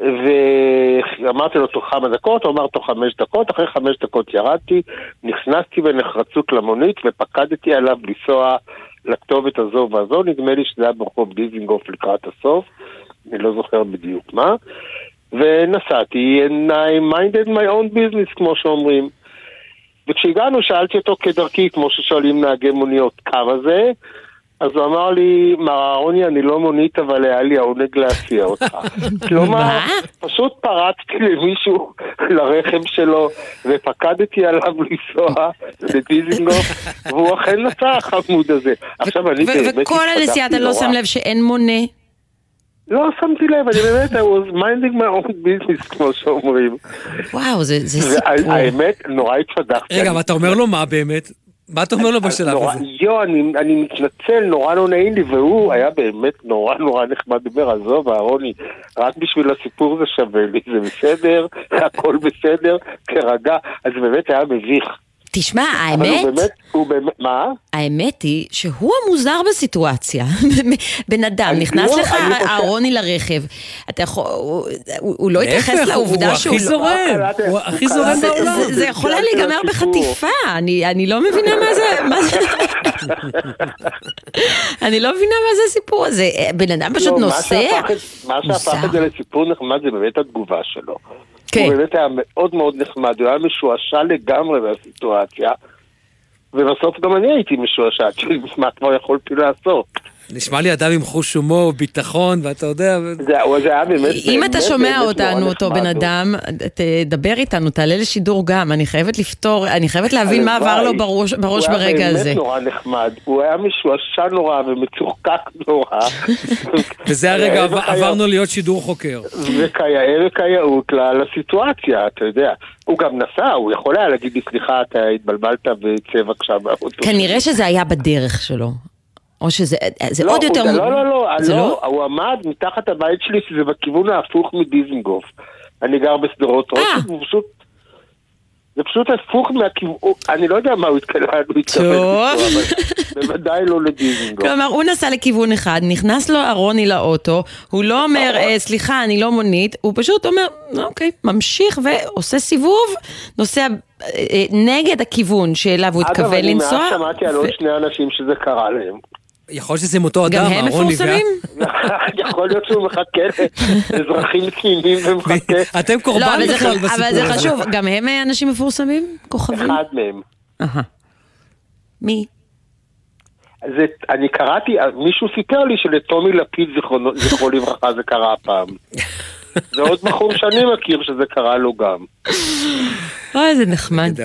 ואמרתי לו תוך כמה דקות, הוא אמר תוך חמש דקות, אחרי חמש דקות ירדתי, נכנסתי בנחרצות למונית ופקדתי עליו לנסוע לכתובת הזו והזו, נדמה לי שזה היה ברחוב דיזינגוף לקראת הסוף, אני לא זוכר בדיוק מה, ונסעתי, and I minded my own business כמו שאומרים. וכשהגענו שאלתי אותו כדרכי, כמו ששואלים נהגי מוניות, כמה זה? אז הוא אמר לי, מר אהרוני, אני לא מונית, אבל היה לי העונג להסיע אותך. (laughs) כלומר, פשוט פרצתי למישהו (laughs) לרכב שלו, ופקדתי עליו לנסוע (laughs) לדיזינגוף, והוא אכן נסע החמוד הזה. עכשיו, אני באמת וכל הנסיעה אתה התפתחתי לא. שם לב שאין מונה? לא שמתי לב, אני באמת, I was minding my own business, כמו שאומרים. וואו, זה זה סיפור. והאמת, נורא התפתחתי. רגע, אבל אתה אומר לו מה באמת? מה אתה אומר לו בשלב הזה? יו, אני, אני מתנצל, נורא לא נעים לי, והוא היה באמת נורא נורא נחמד, דיבר, עזוב, אהרוני, רק בשביל הסיפור זה שווה לי, זה בסדר, (laughs) הכל בסדר, תירגע, אז באמת היה מביך. תשמע, אבל הוא האמת, באמת, הוא באמת, מה? האמת היא שהוא המוזר בסיטואציה. (laughs) בן אדם, נכנס לא- לך אהרוני לרכב, אתה יכול, הוא- הוא הוא לא התייחס הוא- לעובדה הוא שהוא... הכי לא- זורם, הוא הכי זורם זה- בעולם. זה- זה יכול היה להיגמר. בחטיפה, אני אני לא מבינה מה זה... מה זה- (laughs) אני לא מבינה מה זה הסיפור הזה. בן אדם פשוט לא, מה נוסע. מה שהפך. את זה לסיפור נחמד זה באמת התגובה שלו. כן. הוא באמת היה מאוד מאוד נחמד, הוא היה משועשע לגמרי מהסיטואציה, ובסוף גם אני הייתי משועשע, (laughs) כי מה כבר יכולתי לעשות? נשמע לי אדם עם חוש הומור, ביטחון, ואתה יודע... זה זה היה באמת... אם באמת, אתה שומע באמת אותנו, אותו בן. אדם, תדבר איתנו, תעלה לשידור גם, אני חייבת לפתור, אני חייבת להבין מה עבר. לו בראש- בראש הוא ברגע היה הזה. באמת נורא נחמד, הוא היה משועשע נורא ומצוחקק נורא. (laughs) וזה הרגע עברנו להיות שידור חוקר. וכיאה וכיאות לסיטואציה, אתה יודע. הוא גם נסע, הוא יכול היה להגיד לי, סליחה, אתה התבלבלת וצא בבקשה מהאוטו. כנראה שזה היה בדרך שלו. או שזה זה לא, עוד יותר... הוא- לא, לא, לא, זה לא, הוא עמד מתחת הבית שלי, שזה בכיוון ההפוך מדיזנגוף. אני גר בשדרות אה. רוטשילד, והוא פשוט... זה פשוט הפוך מהכיוון, אני לא יודע מה הוא התכוון הוא התכוון. אבל בוודאי לא לדיזנגוף. כלומר, הוא נסע לכיוון אחד, נכנס לו אהרוני לאוטו, הוא לא אומר, "אה, סליחה, אני לא מונית, הוא פשוט אומר, אוקיי, ממשיך ועושה סיבוב, נוסע אה, נגד הכיוון שאליו הוא התכוון לנסוע. אגב, אני מאז שמעתי על עוד שני אנשים שזה קרה להם. יכול להיות שזה עם אותו גם אדם, הם אהרוני וה- מפורסמים? (laughs) יכול להיות שהוא מחכה לאזרחים תמימים ומחכה. (laughs) אתם לא, קורבן אבל זה בכלל ח- בסיפור אבל זה הזה. חשוב, גם הם אה, אנשים מפורסמים? כוכבים? אחד מהם. מי? זה, אני קראתי, מישהו סיפר לי שלטומי לפיד, זכרו לברכה, זה קרה פעם. זה עוד בחור שאני מכיר שזה קרה לו גם. אוי, זה נחמד.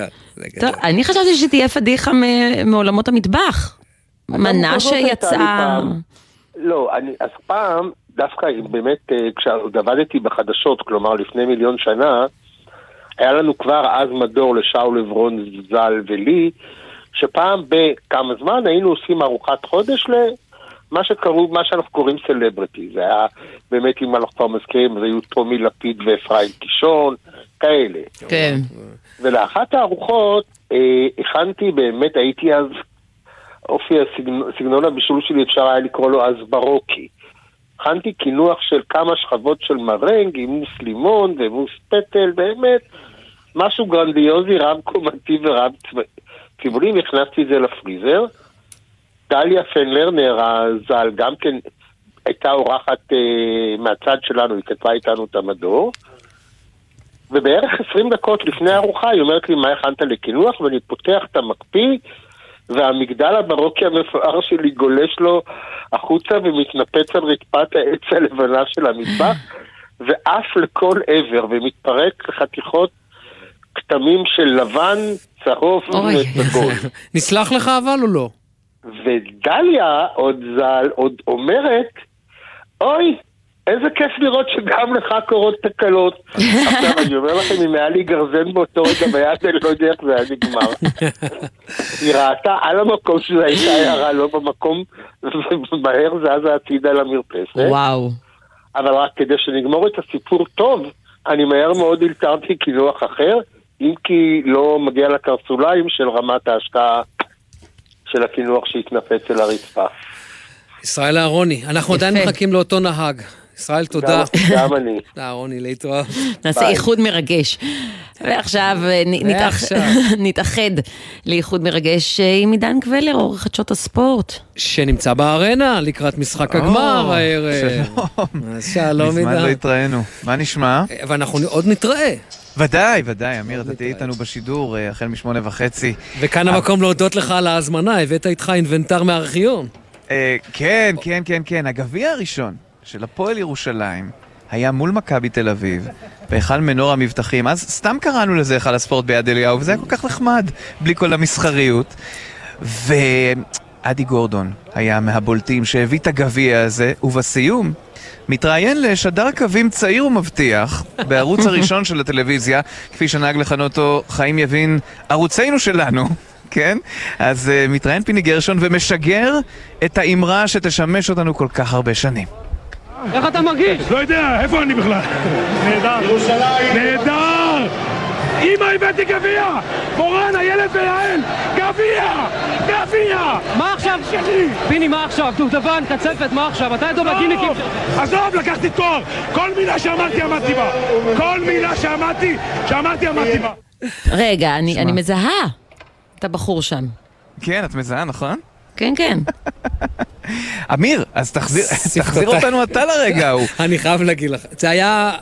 טוב, אני חשבתי שתהיה פדיחה מ- מעולמות המטבח. מנה הייתה לי שיצאה... לא, אני, אז פעם, דווקא באמת, אה, כשעוד עבדתי בחדשות, כלומר לפני מיליון שנה, היה לנו כבר אז מדור לשאול עברון ז"ל ולי, שפעם בכמה זמן היינו עושים ארוחת חודש למה שקראו, מה שאנחנו קוראים סלבריטי. זה היה באמת, אם אנחנו כבר מזכירים, זה היו טומי לפיד ואפרים קישון, כאלה. כן. ולאחת הארוחות אה, הכנתי, באמת הייתי אז, אופי הסגנון, סגנון הבישול שלי אפשר היה לקרוא לו בארוקי. הכנתי קינוח של כמה שכבות של מרנג עם מוס לימון ומוס פטל, באמת משהו גרנדיוזי, רב קומתי ורב צבעונים, הכנסתי את זה לפריזר. דליה פן לרנר הז"ל גם כן הייתה אורחת אה, מהצד שלנו, היא כתבה איתנו את המדור. ובערך 20 דקות לפני הארוחה היא אומרת לי מה הכנת לקינוח ואני פותח את המקפיא והמגדל הברוקי המפואר שלי גולש לו החוצה ומתנפץ על רצפת העץ הלבנה של המטבח (laughs) ועף לכל עבר ומתפרק לחתיכות כתמים של לבן, צהוב וסגול. (laughs) נסלח לך אבל או לא? ודליה עוד ז"ל עוד אומרת, אוי, איזה כיף לראות שגם לך קורות תקלות. עכשיו אני אומר לכם, אם היה לי גרזן באותו רגע ביד, אני לא יודע איך זה היה נגמר. (laughs) היא ראתה על המקום שזו הייתה הערה, לא במקום, ומהר זזה הצידה למרפסת. וואו. אבל רק כדי שנגמור את הסיפור טוב, אני מהר מאוד אלתרתי קינוח אחר, אם כי לא מגיע לקרסוליים של רמת ההשקעה של הקינוח שהתנפץ אל הרצפה. ישראל אהרוני, אנחנו עדיין. מחכים לאותו נהג. ישראל, תודה. גם- אני. (laughs) אהרוני, להתראות. נעשה איחוד מרגש. ועכשיו אה, ועכשיו. (laughs) נתאחד לאיחוד מרגש אה, עם עידן קבלר, עורך חדשות הספורט. שנמצא בארנה לקראת משחק הגמר הערב. אז שלום מזמן עידן. לא התראינו. מה נשמע? ואנחנו עוד נתראה. ודאי, ודאי, אמיר, אתה תהיה איתנו בשידור אה, החל משמונה וחצי. וכאן המקום להודות לך על ההזמנה, הבאת איתך אינוונטר מארכיון. אה, כן, כן, כן, כן. הגביע הראשון של הפועל ירושלים היה מול מכבי תל אביב, בהיכל מנור המבטחים. אז סתם קראנו לזה היכל הספורט ביד אליהו, וזה היה כל כך נחמד, בלי כל המסחריות. ואדי גורדון היה מהבולטים שהביא את הגביע הזה, ובסיום מתראיין לשדר קווים צעיר ומבטיח בערוץ הראשון של הטלוויזיה, כפי שנהג לכנות אותו חיים יבין, ערוצנו שלנו. כן? אז uh, מתראיין פיני גרשון ומשגר את האמרה שתשמש אותנו כל כך הרבה שנים. איך אתה מרגיש? לא יודע, איפה אני בכלל? נהדר. ירושלים. נהדר! אמא הבאתי גביע! מורן, הילד ויעל! גביע! גביע! מה עכשיו? שלי! פיני, מה עכשיו? דובדבן, קצפת, מה עכשיו? אתה איתו בגימיקים עזוב, לקחתי תואר! כל מילה שאמרתי, עמדתי בה! כל מילה שאמרתי, שאמרתי, עמדתי בה! רגע, אני אני מזהה את הבחור שם. כן, את מזהה, נכון? כן, כן. (laughs) אמיר, אז תחזיר, (laughs) (laughs) תחזיר אותנו אתה לרגע ההוא. אני חייב להגיד לך, זה היה,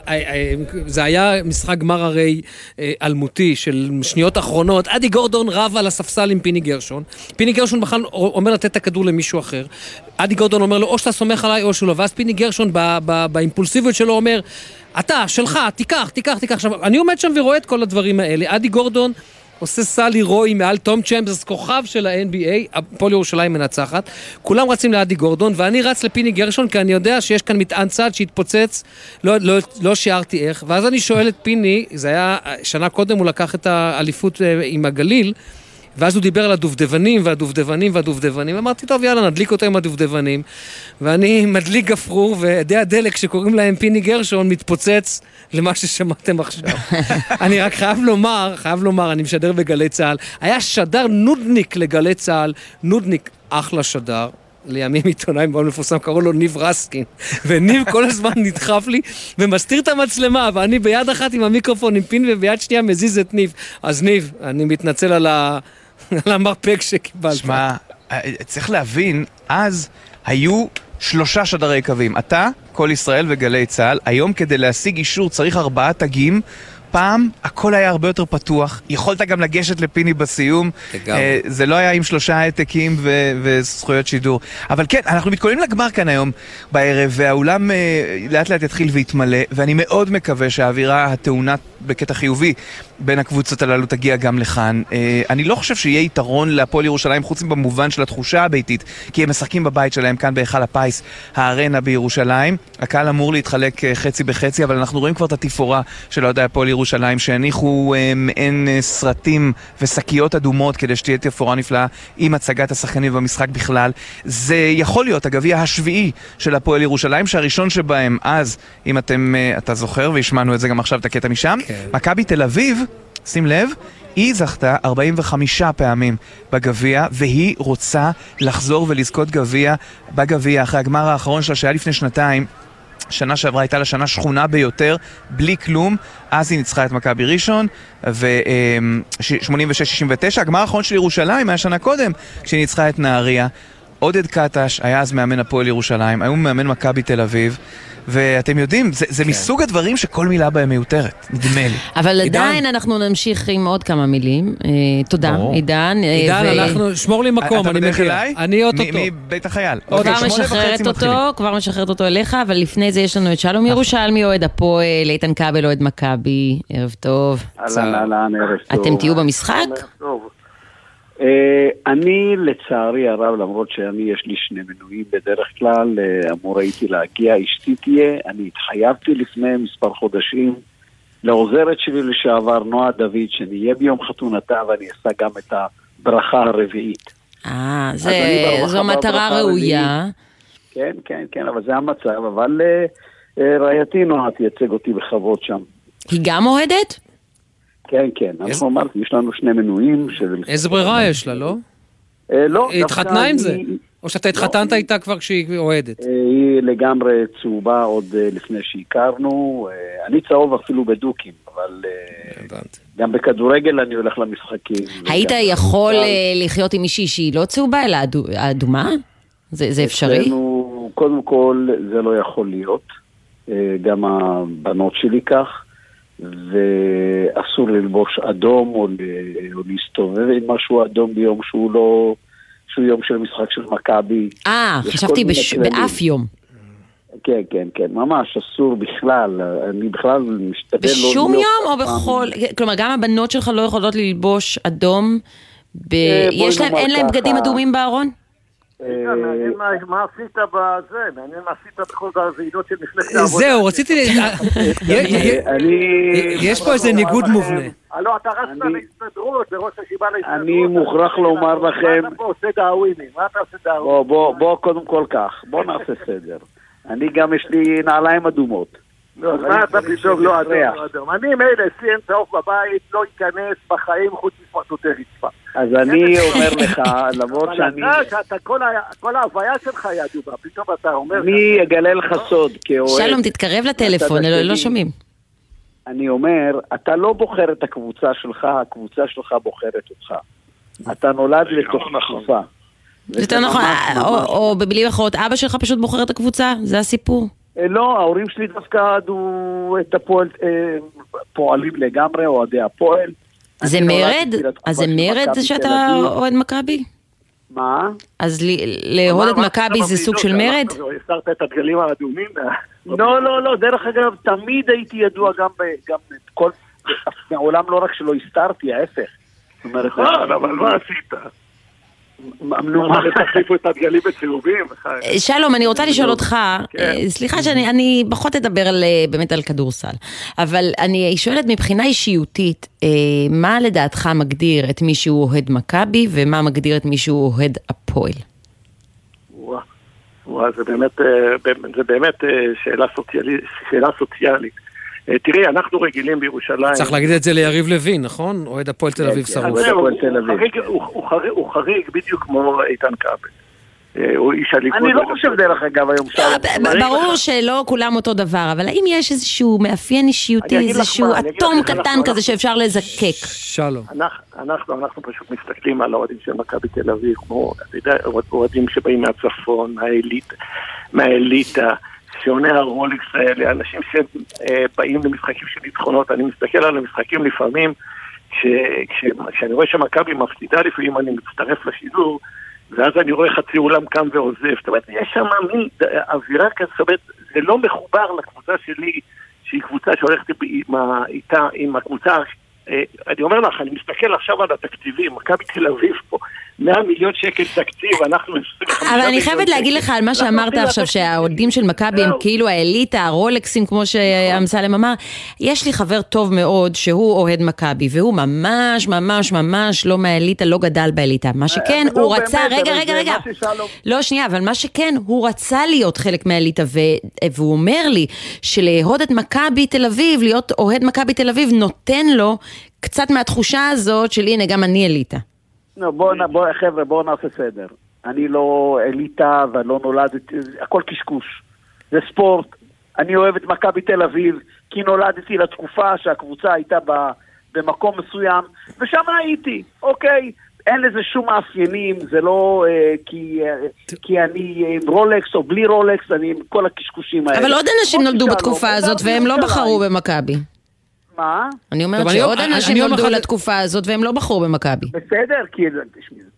זה היה משחק גמר הרי אה, אלמותי של שניות אחרונות, אדי גורדון רב על הספסל עם פיני גרשון, פיני גרשון בכלל אומר לתת את הכדור למישהו אחר, אדי גורדון אומר לו או שאתה סומך עליי או שלא, ואז פיני גרשון ב- ב- באימפולסיביות שלו אומר, אתה, שלך, תיקח, תיקח, תיקח. עכשיו, אני עומד שם ורואה את כל הדברים האלה, אדי גורדון... עושה סלי רוי מעל תום צ'מפס, כוכב של ה-NBA, הפועל ירושלים מנצחת. כולם רצים לאדי גורדון, ואני רץ לפיני גרשון, כי אני יודע שיש כאן מטען צד שהתפוצץ, לא, לא, לא שיערתי איך. ואז אני שואל את פיני, זה היה שנה קודם, הוא לקח את האליפות אה, עם הגליל, ואז הוא דיבר על הדובדבנים והדובדבנים והדובדבנים, אמרתי, טוב, יאללה, נדליק אותו עם הדובדבנים. ואני (laughs) מדליק גפרור, ואדי הדלק שקוראים להם פיני גרשון מתפוצץ למה ששמעתם עכשיו. (laughs) אני רק חייב לומר, חייב לומר, אני משדר בגלי צה"ל, היה שדר נודניק לגלי צה"ל, נודניק, אחלה שדר. לימים עיתונאי מאוד מפורסם, קראו לו ניב רסקין. וניב כל הזמן נדחף לי ומסתיר את המצלמה, ואני ביד אחת עם המיקרופון עם פין וביד שנייה מזיז את ניב. אז ניב, אני מתנצל על, ה... (laughs) על המרפק שקיבלת. שמע, אה, צריך להבין, אז היו שלושה שדרי קווים. אתה, כל ישראל וגלי צה"ל. היום כדי להשיג אישור צריך ארבעה תגים. פעם הכל היה הרבה יותר פתוח, יכולת גם לגשת לפיני בסיום. לגמרי. אה, זה לא היה עם שלושה העתקים ו- וזכויות שידור. אבל כן, אנחנו מתכוננים לגמר כאן היום בערב, והאולם אה, לאט לאט יתחיל ויתמלא, ואני מאוד מקווה שהאווירה הטעונה בקטע חיובי בין הקבוצות הללו תגיע גם לכאן. אה, אני לא חושב שיהיה יתרון להפועל ירושלים, חוץ במובן של התחושה הביתית, כי הם משחקים בבית שלהם כאן בהיכל הפיס, הארנה בירושלים. הקהל אמור להתחלק חצי בחצי, אבל אנחנו רואים כבר את התפאורה של אוהדי הפועל ירושלים, שהניחו מעין אה, סרטים ושקיות אדומות כדי שתהיה תפאורה נפלאה עם הצגת השחקנים במשחק בכלל. זה יכול להיות הגביע השביעי של הפועל ירושלים, שהראשון שבהם אז, אם אתם, אה, אתה זוכר, והשמענו את זה גם עכשיו, את הקטע משם, מכבי תל אביב, שים לב, היא זכתה 45 פעמים בגביע, והיא רוצה לחזור ולזכות גביע בגביע אחרי הגמר האחרון שלה שהיה לפני שנתיים. שנה שעברה הייתה לה שנה שכונה ביותר, בלי כלום, אז היא ניצחה את מכבי ראשון, ו-86-69, הגמר האחרון של ירושלים היה שנה קודם, כשהיא ניצחה את נהריה. עודד קטש היה אז מאמן הפועל ירושלים, היום מאמן מכבי תל אביב, ואתם יודעים, זה, זה מסוג הדברים שכל מילה בהם מיותרת, נדמה לי. אבל עדיין אנחנו נמשיך עם עוד כמה מילים. אה, תודה, ברור. עידן. אה, עידן, ו- אנחנו, שמור לי מקום, אתה אני בדרך מגיע. אליי? אני אוטוטו. מבית החייל. כבר אוקיי, שמונה משחררת וחצי מתחילים. אותו, כבר משחררת אותו אליך, אבל לפני זה יש לנו את שלום ירושלמי, אוהד הפועל, איתן כבל, אוהד מכבי, ערב טוב. אהלן, אהלן, ערב טוב. אתם תהיו במשחק? ערב טוב. אה, אני לצערי הרב, למרות שאני יש לי שני מנויים בדרך כלל, אה, אמור הייתי להגיע, אשתי תהיה, אני התחייבתי לפני מספר חודשים לעוזרת שלי לשעבר, נועה דוד, שנהיה ביום חתונתה ואני אעשה גם את הברכה הרביעית. אה, זו מטרה ראויה. הרביעית. כן, כן, כן, אבל זה המצב, אבל אה, רעייתי נועה תייצג אותי בכבוד שם. היא גם אוהדת? כן, כן, אנחנו אמרתי, יש לנו שני מנויים. של- איזה ברירה יש לה, לא? אה, לא, היא התחתנה עם זה? או שאתה התחתנת איתה כבר כשהיא אוהדת? אה, היא לגמרי צהובה עוד אה, לפני שהכרנו. אה, אני צהוב אפילו בדוקים, אבל אה, גם בכדורגל אני הולך למשחקים. היית וגם יכול לחיות עם מישהי שהיא לא צהובה, אלא אדו- אדומה? זה זה אפשרי? אצלנו, קודם כל, זה לא יכול להיות. גם הבנות שלי כך. ואסור ללבוש אדום או, או להסתובב עם משהו אדום ביום שהוא לא שהוא יום של משחק של מכבי. אה, חשבתי בש-. באף יום. כן, כן, כן, ממש אסור בכלל, אני בכלל משתדל לא. בשום יום או אף פעם- בכל... כלומר, גם הבנות שלך לא יכולות ללבוש אדום? ב- אה, יש להם, אין להם בגדים. אדומים בארון? מעניין מה- עשית בזה, מעניין מה עשית בכל הוועידות של מפלגת העבודה. זהו, רציתי... י- י- יש פה איזה ניגוד מובנה. הלו, אתה רצת להסתדרות, לראש הישיבה להסתדרות. אני מוכרח לומר לכם... מה אתה עושה דאווינים? מה אתה עושה בוא, דאווינים? בוא, בוא קודם כל כך, בוא נעשה סדר. אני גם יש לי נעליים אדומות. לא, אז מה אתה פתאום לא אדום, לא? אני מילא, אצלי אין צהוב בבית, לא ייכנס בחיים חוץ מפרצותי רצפה. אז אני אומר לך, למרות אבל שאני... אתה, שאתה, כל ההוויה שלך היא אדומה, פתאום אתה אומר... אני אגלה לך סוד, כאוהד. שלום, תתקרב לטלפון, לא- לא. שומעים. אני אומר, אתה לא בוחר את הקבוצה שלך, הקבוצה שלך בוחרת אותך. אתה נולד לתוך תקופה. יותר נכון, או- או במילים אחרות, אבא שלך פשוט בוחר את הקבוצה? זה הסיפור. אה, לא, ההורים שלי דווקא אהדו את הפועל, אה, פועלים לגמרי, אוהדי הפועל. זה מרד? אז זה מרד שאתה. אוהד מכבי? מה? אז ל- לאהוד את מכבי זה סוג של מרד? הסרת את הדגלים האדומים? לא, לא, לא, דרך אגב, תמיד הייתי ידוע גם ב... גם כל... מעולם לא רק שלא הסתרתי, ההפך. זאת אומרת, נכון, אבל מה עשית? נו, מה? תחליפו את הדגלים בצהובים? אה, שלום, אני רוצה לשאול אותך, כן. אה, סליחה שאני אני פחות אדבר אה, באמת על כדורסל, אבל אני שואלת מבחינה אישיותית, אה, מה לדעתך מגדיר את מי שהוא אוהד מכבי ומה מגדיר את מי שהוא אוהד הפועל? וואו, זה באמת, אה, אה, שאלה סוציאלית. אה, תראי, אנחנו רגילים בירושלים... צריך להגיד את זה ליריב לוין, נכון? אוהד הפועל תל אביב שרוף. אז זהו, הוא חריג- הוא- הוא חריג- הוא חריג בדיוק כמו איתן כבל. אה, הוא איש הליכוד. אני לא חושב דרך אגב היום לא, ב- ברור שלא כולם אותו דבר, אבל האם יש איזשהו מאפיין אישיותי, איזשהו אטום קטן כזה שאפשר לזקק? שלום. אנחנו, אנחנו, אנחנו פשוט מסתכלים על האוהדים של מכבי תל אביב, כמו, אתה יודע, אוהדים שבאים מהצפון, מהאליט, מהאליטה, שעוני הרולקס האלה, אנשים שבאים למשחקים של ניצחונות, אני מסתכל על המשחקים לפעמים, כש- כש- כשאני רואה שמכבי מפסידה לפעמים, אני מצטרף לשידור, ואז אני רואה חצי אולם קם ועוזב. זאת אומרת, יש שם מין אווירה כזאת, זאת אומרת, זה לא מחובר לקבוצה שלי, שהיא קבוצה שהולכת איתה, עם הקבוצה... אה, אני אומר לך, אני מסתכל עכשיו על התקציבים, מכבי תל אביב פה, 100 מיליון שקל תקציב, אנחנו 25 אבל אני חייבת להגיד. לך על מה שאמרת עכשיו, שהאוהדים של מכבי הם כאילו האליטה, הרולקסים, כמו שאמסלם אמר. יש לי חבר טוב מאוד שהוא אוהד מכבי, והוא ממש ממש ממש לא מהאליטה, לא גדל באליטה. מה שכן, נו, הוא רצה, רגע, רגע, רגע. לא, שנייה, אבל מה שכן, הוא רצה להיות חלק מהאליטה, והוא אומר לי שלאהוד את מכבי תל אביב, להיות אוהד מכבי תל אביב, נותן לו קצת מהתחושה הזאת של הנה, גם אני אליטה. לא, בואו, נ- בוא, חבר'ה, בואו נעשה סדר. אני לא אליטה ולא נולדתי, זה הכל קשקוש. זה ספורט. אני אוהב את מכבי תל אביב, כי נולדתי לתקופה שהקבוצה הייתה ב, במקום מסוים, ושם הייתי, אוקיי. אין לזה שום מאפיינים, זה לא אה, כי, אה, כי אני עם רולקס או בלי רולקס, אני עם כל הקשקושים האלה. אבל עוד אנשים נולדו בתקופה הזאת גדלתי והם לא. בחרו במכבי. מה? אני אומרת אני שעוד אנשים אני נולדו לתקופה הזאת והם לא בחרו במכבי. בסדר, כי...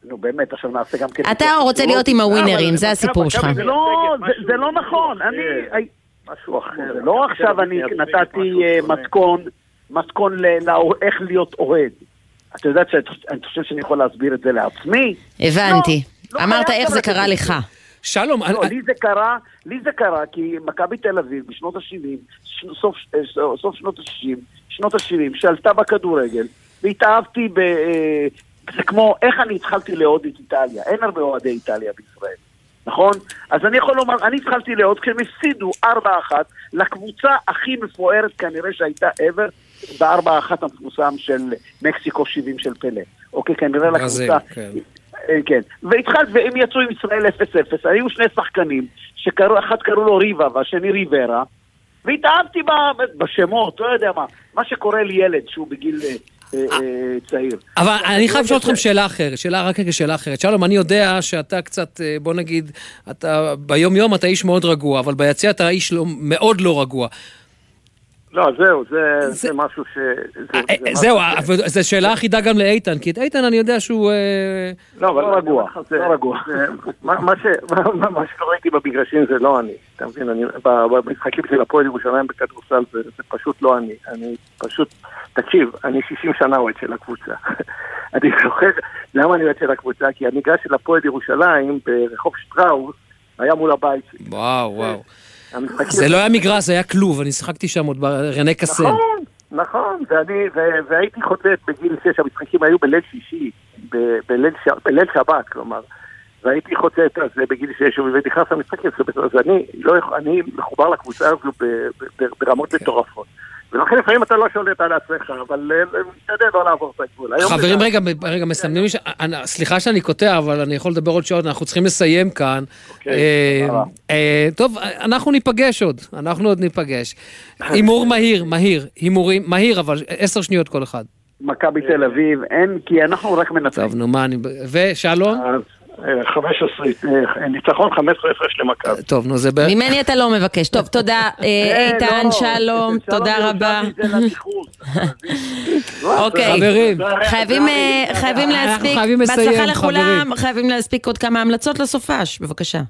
נו באמת, עכשיו נעשה גם כן... אתה רוצה להיות עם הווינרים, זה הסיפור שלך. זה לא, זה- לא נכון, אני... כן. I- משהו אחר. זה לא עכשיו אני נתתי אה, מתכון, מתכון ל- לאו- איך להיות אוהד. את יודעת שאני חושב שאני יכול להסביר את זה לעצמי? הבנתי. לא אמרת איך זה קרה. לך. שלום, לא, לי זה קרה, לי זה קרה כי מכבי תל אביב בשנות ה-70, סוף, אה, סוף שנות ה-60, שנות ה-70, שעלתה בכדורגל, והתאהבתי ב... אה, זה כמו, איך אני התחלתי לאהוד את איטליה, אין הרבה אוהדי איטליה בישראל, נכון? אז אני יכול לומר, אני התחלתי לאהוד כשהם הפסידו 4-1 לקבוצה הכי מפוארת כנראה שהייתה ever, ב-4-1 המפורסם של מקסיקו 70 של פלא. אוקיי, כנראה לקבוצה... כן. אה, כן, והתחלת, והם יצאו עם ישראל 0-0, היו שני שחקנים, שקראו, אחד קראו לו ריבה והשני ריברה, והתאהבתי בשמות, לא יודע מה, מה שקורה לילד שהוא בגיל אה, אה, אה, צעיר. אבל אני חייב לשאול אתכם שאלה אחרת, שאלה רק רגע שאלה אחרת. שלום, אני יודע שאתה קצת, בוא נגיד, אתה ביום-יום אתה איש מאוד רגוע, אבל ביציע אתה איש לא, מאוד לא רגוע. לא, זהו, זה, זה משהו ש... זה, אה, זה זהו, משהו ש- זו שאלה אחידה גם לאיתן, כי את איטן אני יודע שהוא... אה, לא, אבל לא רגוע, זה- לא רגוע. זה- מה- מה ש- מה- מה שלא ראיתי במגרשים זה לא אני, אתה מבין? אני- במשחקים של הפועל ירושלים בכדורסל זה זה פשוט לא אני. אני פשוט, תקשיב, אני 60 שנה אוהד של הקבוצה. (laughs) אני זוכר, למה אני אוהד של הקבוצה? כי המגרש של הפועל ירושלים ברחוב שטראוס היה מול הבית שלי. וואו, וואו. זה לא היה מגרש, זה היה כלוב, אני שיחקתי שם עוד ברנה קסן. נכון, נכון, ואני, ו- והייתי חוטט בגיל 6, המשחקים היו בליל שישי, בליל, שבת, כלומר. והייתי חוטט אז בגיל 6 ונכנס למשחקים, אז אני, לא, אני מחובר לקבוצה הזו ברמות מטורפות. ולכן לפעמים אתה לא שולט על עצמך, אבל אה, משתדל לא לעבור את הגבול. חברים, רגע, רגע, מסמנים לי סליחה שאני קוטע, אבל אני יכול לדבר עוד שעות, אנחנו צריכים לסיים כאן. אוקיי, אה. אה, טוב, אנחנו ניפגש עוד, אנחנו עוד ניפגש. (laughs) הימור מהיר, מהיר, הימורים, מהיר, אבל עשר שניות כל אחד. מכבי תל אביב, אין, כי אנחנו רק מנצחים. טוב, נו, מה אני... ושלום? אה, 15, אה, ניצחון 15 הפרש למכבי. טוב, נו, זה בערך... ממני אתה לא מבקש. טוב, תודה, (laughs) אה, איתן, שלום, תודה רבה. (laughs) (laughs) אוקיי. חברים. חייבים, אה, להספיק, בהצלחה לכולם, חברים. חייבים להספיק עוד כמה המלצות לסופש, בבקשה.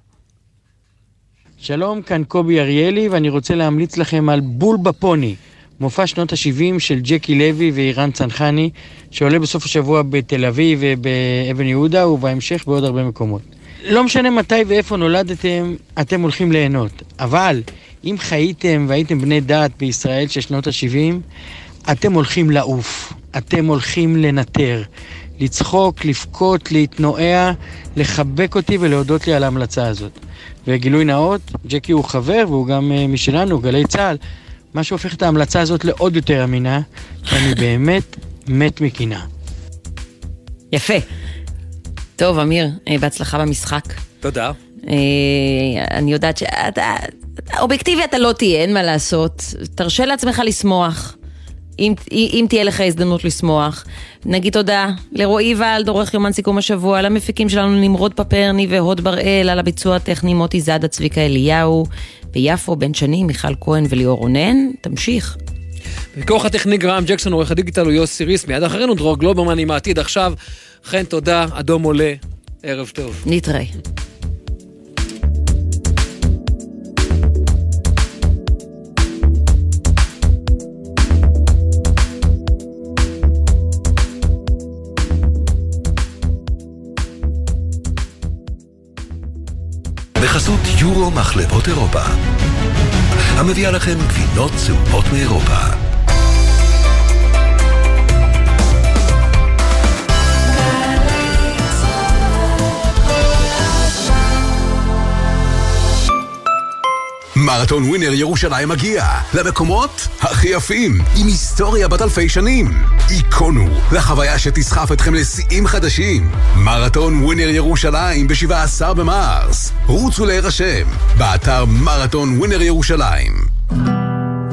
שלום, כאן קובי אריאלי, ואני רוצה להמליץ לכם על בול בפוני, מופע שנות ה-70 של ג'קי לוי ואירן צנחני, שעולה בסוף השבוע בתל אביב ובאבן יהודה, ובהמשך בעוד הרבה מקומות. לא משנה מתי ואיפה נולדתם, אתם הולכים ליהנות. אבל אם חייתם והייתם בני דת בישראל של שנות ה-70, אתם הולכים לעוף, אתם הולכים לנטר, לצחוק, לבכות, להתנועע, לחבק אותי ולהודות לי על ההמלצה הזאת. וגילוי נאות, ג'קי הוא חבר והוא גם uh, משלנו, גלי צה"ל, מה שהופך את ההמלצה הזאת לעוד יותר אמינה, כי אני באמת מת מקנאה. יפה. טוב, אמיר, אה, בהצלחה במשחק. תודה. אה, אני יודעת שאתה... אובייקטיבי אתה לא תהיה, אין מה לעשות. תרשה לעצמך לשמוח. אם, אם תהיה לך הזדמנות לשמוח. נגיד תודה לרועי ולד, עורך יומן סיכום השבוע, למפיקים שלנו נמרוד פפרני והוד בראל, על הביצוע הטכני מוטי זאדה, צביקה אליהו, ביפו, בן שני, מיכל כהן וליאור רונן. תמשיך. בכוח הטכני גרם ג'קסון, עורך הדיגיטל הוא יוסי ריס, מיד אחרינו דרור גלוברמן עם העתיד עכשיו. חן, תודה, אדום עולה, ערב טוב. נתראה. בחסות יורו מחלבות אירופה. המביאה לכם גבינות צהובות מאירופה. מרתון ווינר ירושלים מגיע למקומות הכי יפים, עם היסטוריה בת אלפי שנים. היכונו לחוויה שתסחף אתכם לשיאים חדשים. מרתון ווינר ירושלים ב-17 במרס. רוצו להירשם, באתר מרתון ווינר ירושלים.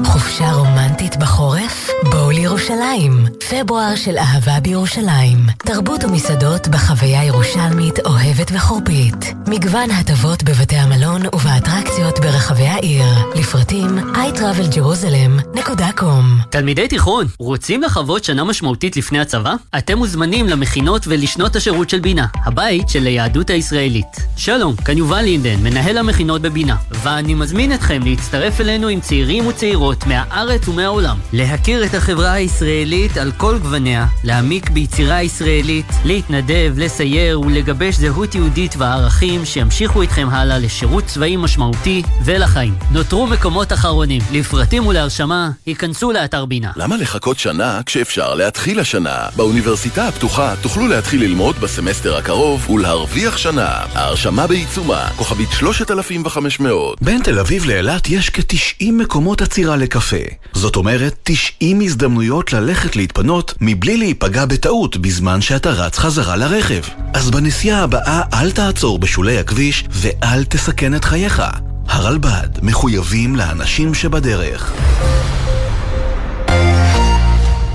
חופשה רומנטית בחורף? בואו לירושלים. פברואר של אהבה בירושלים. תרבות ומסעדות בחוויה ירושלמית אוהבת וחורפית. מגוון הטבות בבתי המלון ובאטרקציות ברחבי העיר. לפרטים iTravelJerusalem.com תלמידי תיכון, רוצים לחוות שנה משמעותית לפני הצבא? אתם מוזמנים למכינות ולשנות השירות של בינה, הבית של היהדות הישראלית. שלום, כאן יובל לינדן, מנהל המכינות בבינה, ואני מזמין אתכם להצטרף אלינו עם צעירים וצעירות מהארץ ומהעולם. להכיר את החברה הישראלית על כל גווניה, להעמיק ביצירה ישראלית, להתנדב, לסייר ולגבש זהות יהודית וערכים שימשיכו איתכם הלאה לשירות צבאי משמעותי ולחיים. נותרו מקומות אחרונים. לפרטים ולהרשמה, היכנסו לאתר בינה. למה לחכות שנה כשאפשר להתחיל השנה? באוניברסיטה הפתוחה תוכלו להתחיל ללמוד בסמסטר הקרוב ולהרוויח שנה. ההרשמה בעיצומה, כוכבית 3500. בין תל אביב לאילת יש כ-90 מקומות עצירה לקפה. זאת אומרת, 90 הזדמנויות ללכת להתפנות מבלי להיפגע בטעות בזמן שאתה רץ חזרה לרכב. אז בנסיעה הבאה אל תעצור בשולי הכביש ואל תסכן את חייך. הרלב"ד מחויבים לאנשים שבדרך.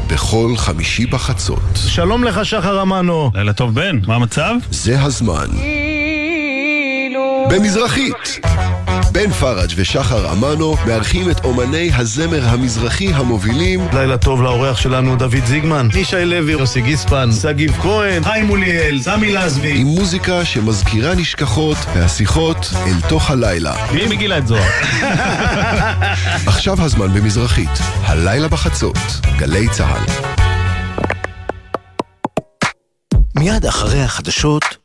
בכל חמישי בחצות. שלום לך, שחר אמנו. לילה טוב, בן, מה המצב? זה הזמן. במזרחית, בן פראג' ושחר אמנו מארחים את אומני הזמר המזרחי המובילים לילה טוב לאורח שלנו דוד זיגמן, ישי לוי, יוסי גיספן, שגיב כהן, חיים מוליאל, סמי לזבי. עם מוזיקה שמזכירה נשכחות והשיחות אל תוך הלילה. מי מגילה את זוהר? (laughs) עכשיו הזמן במזרחית, הלילה בחצות, גלי צה"ל. מיד אחרי החדשות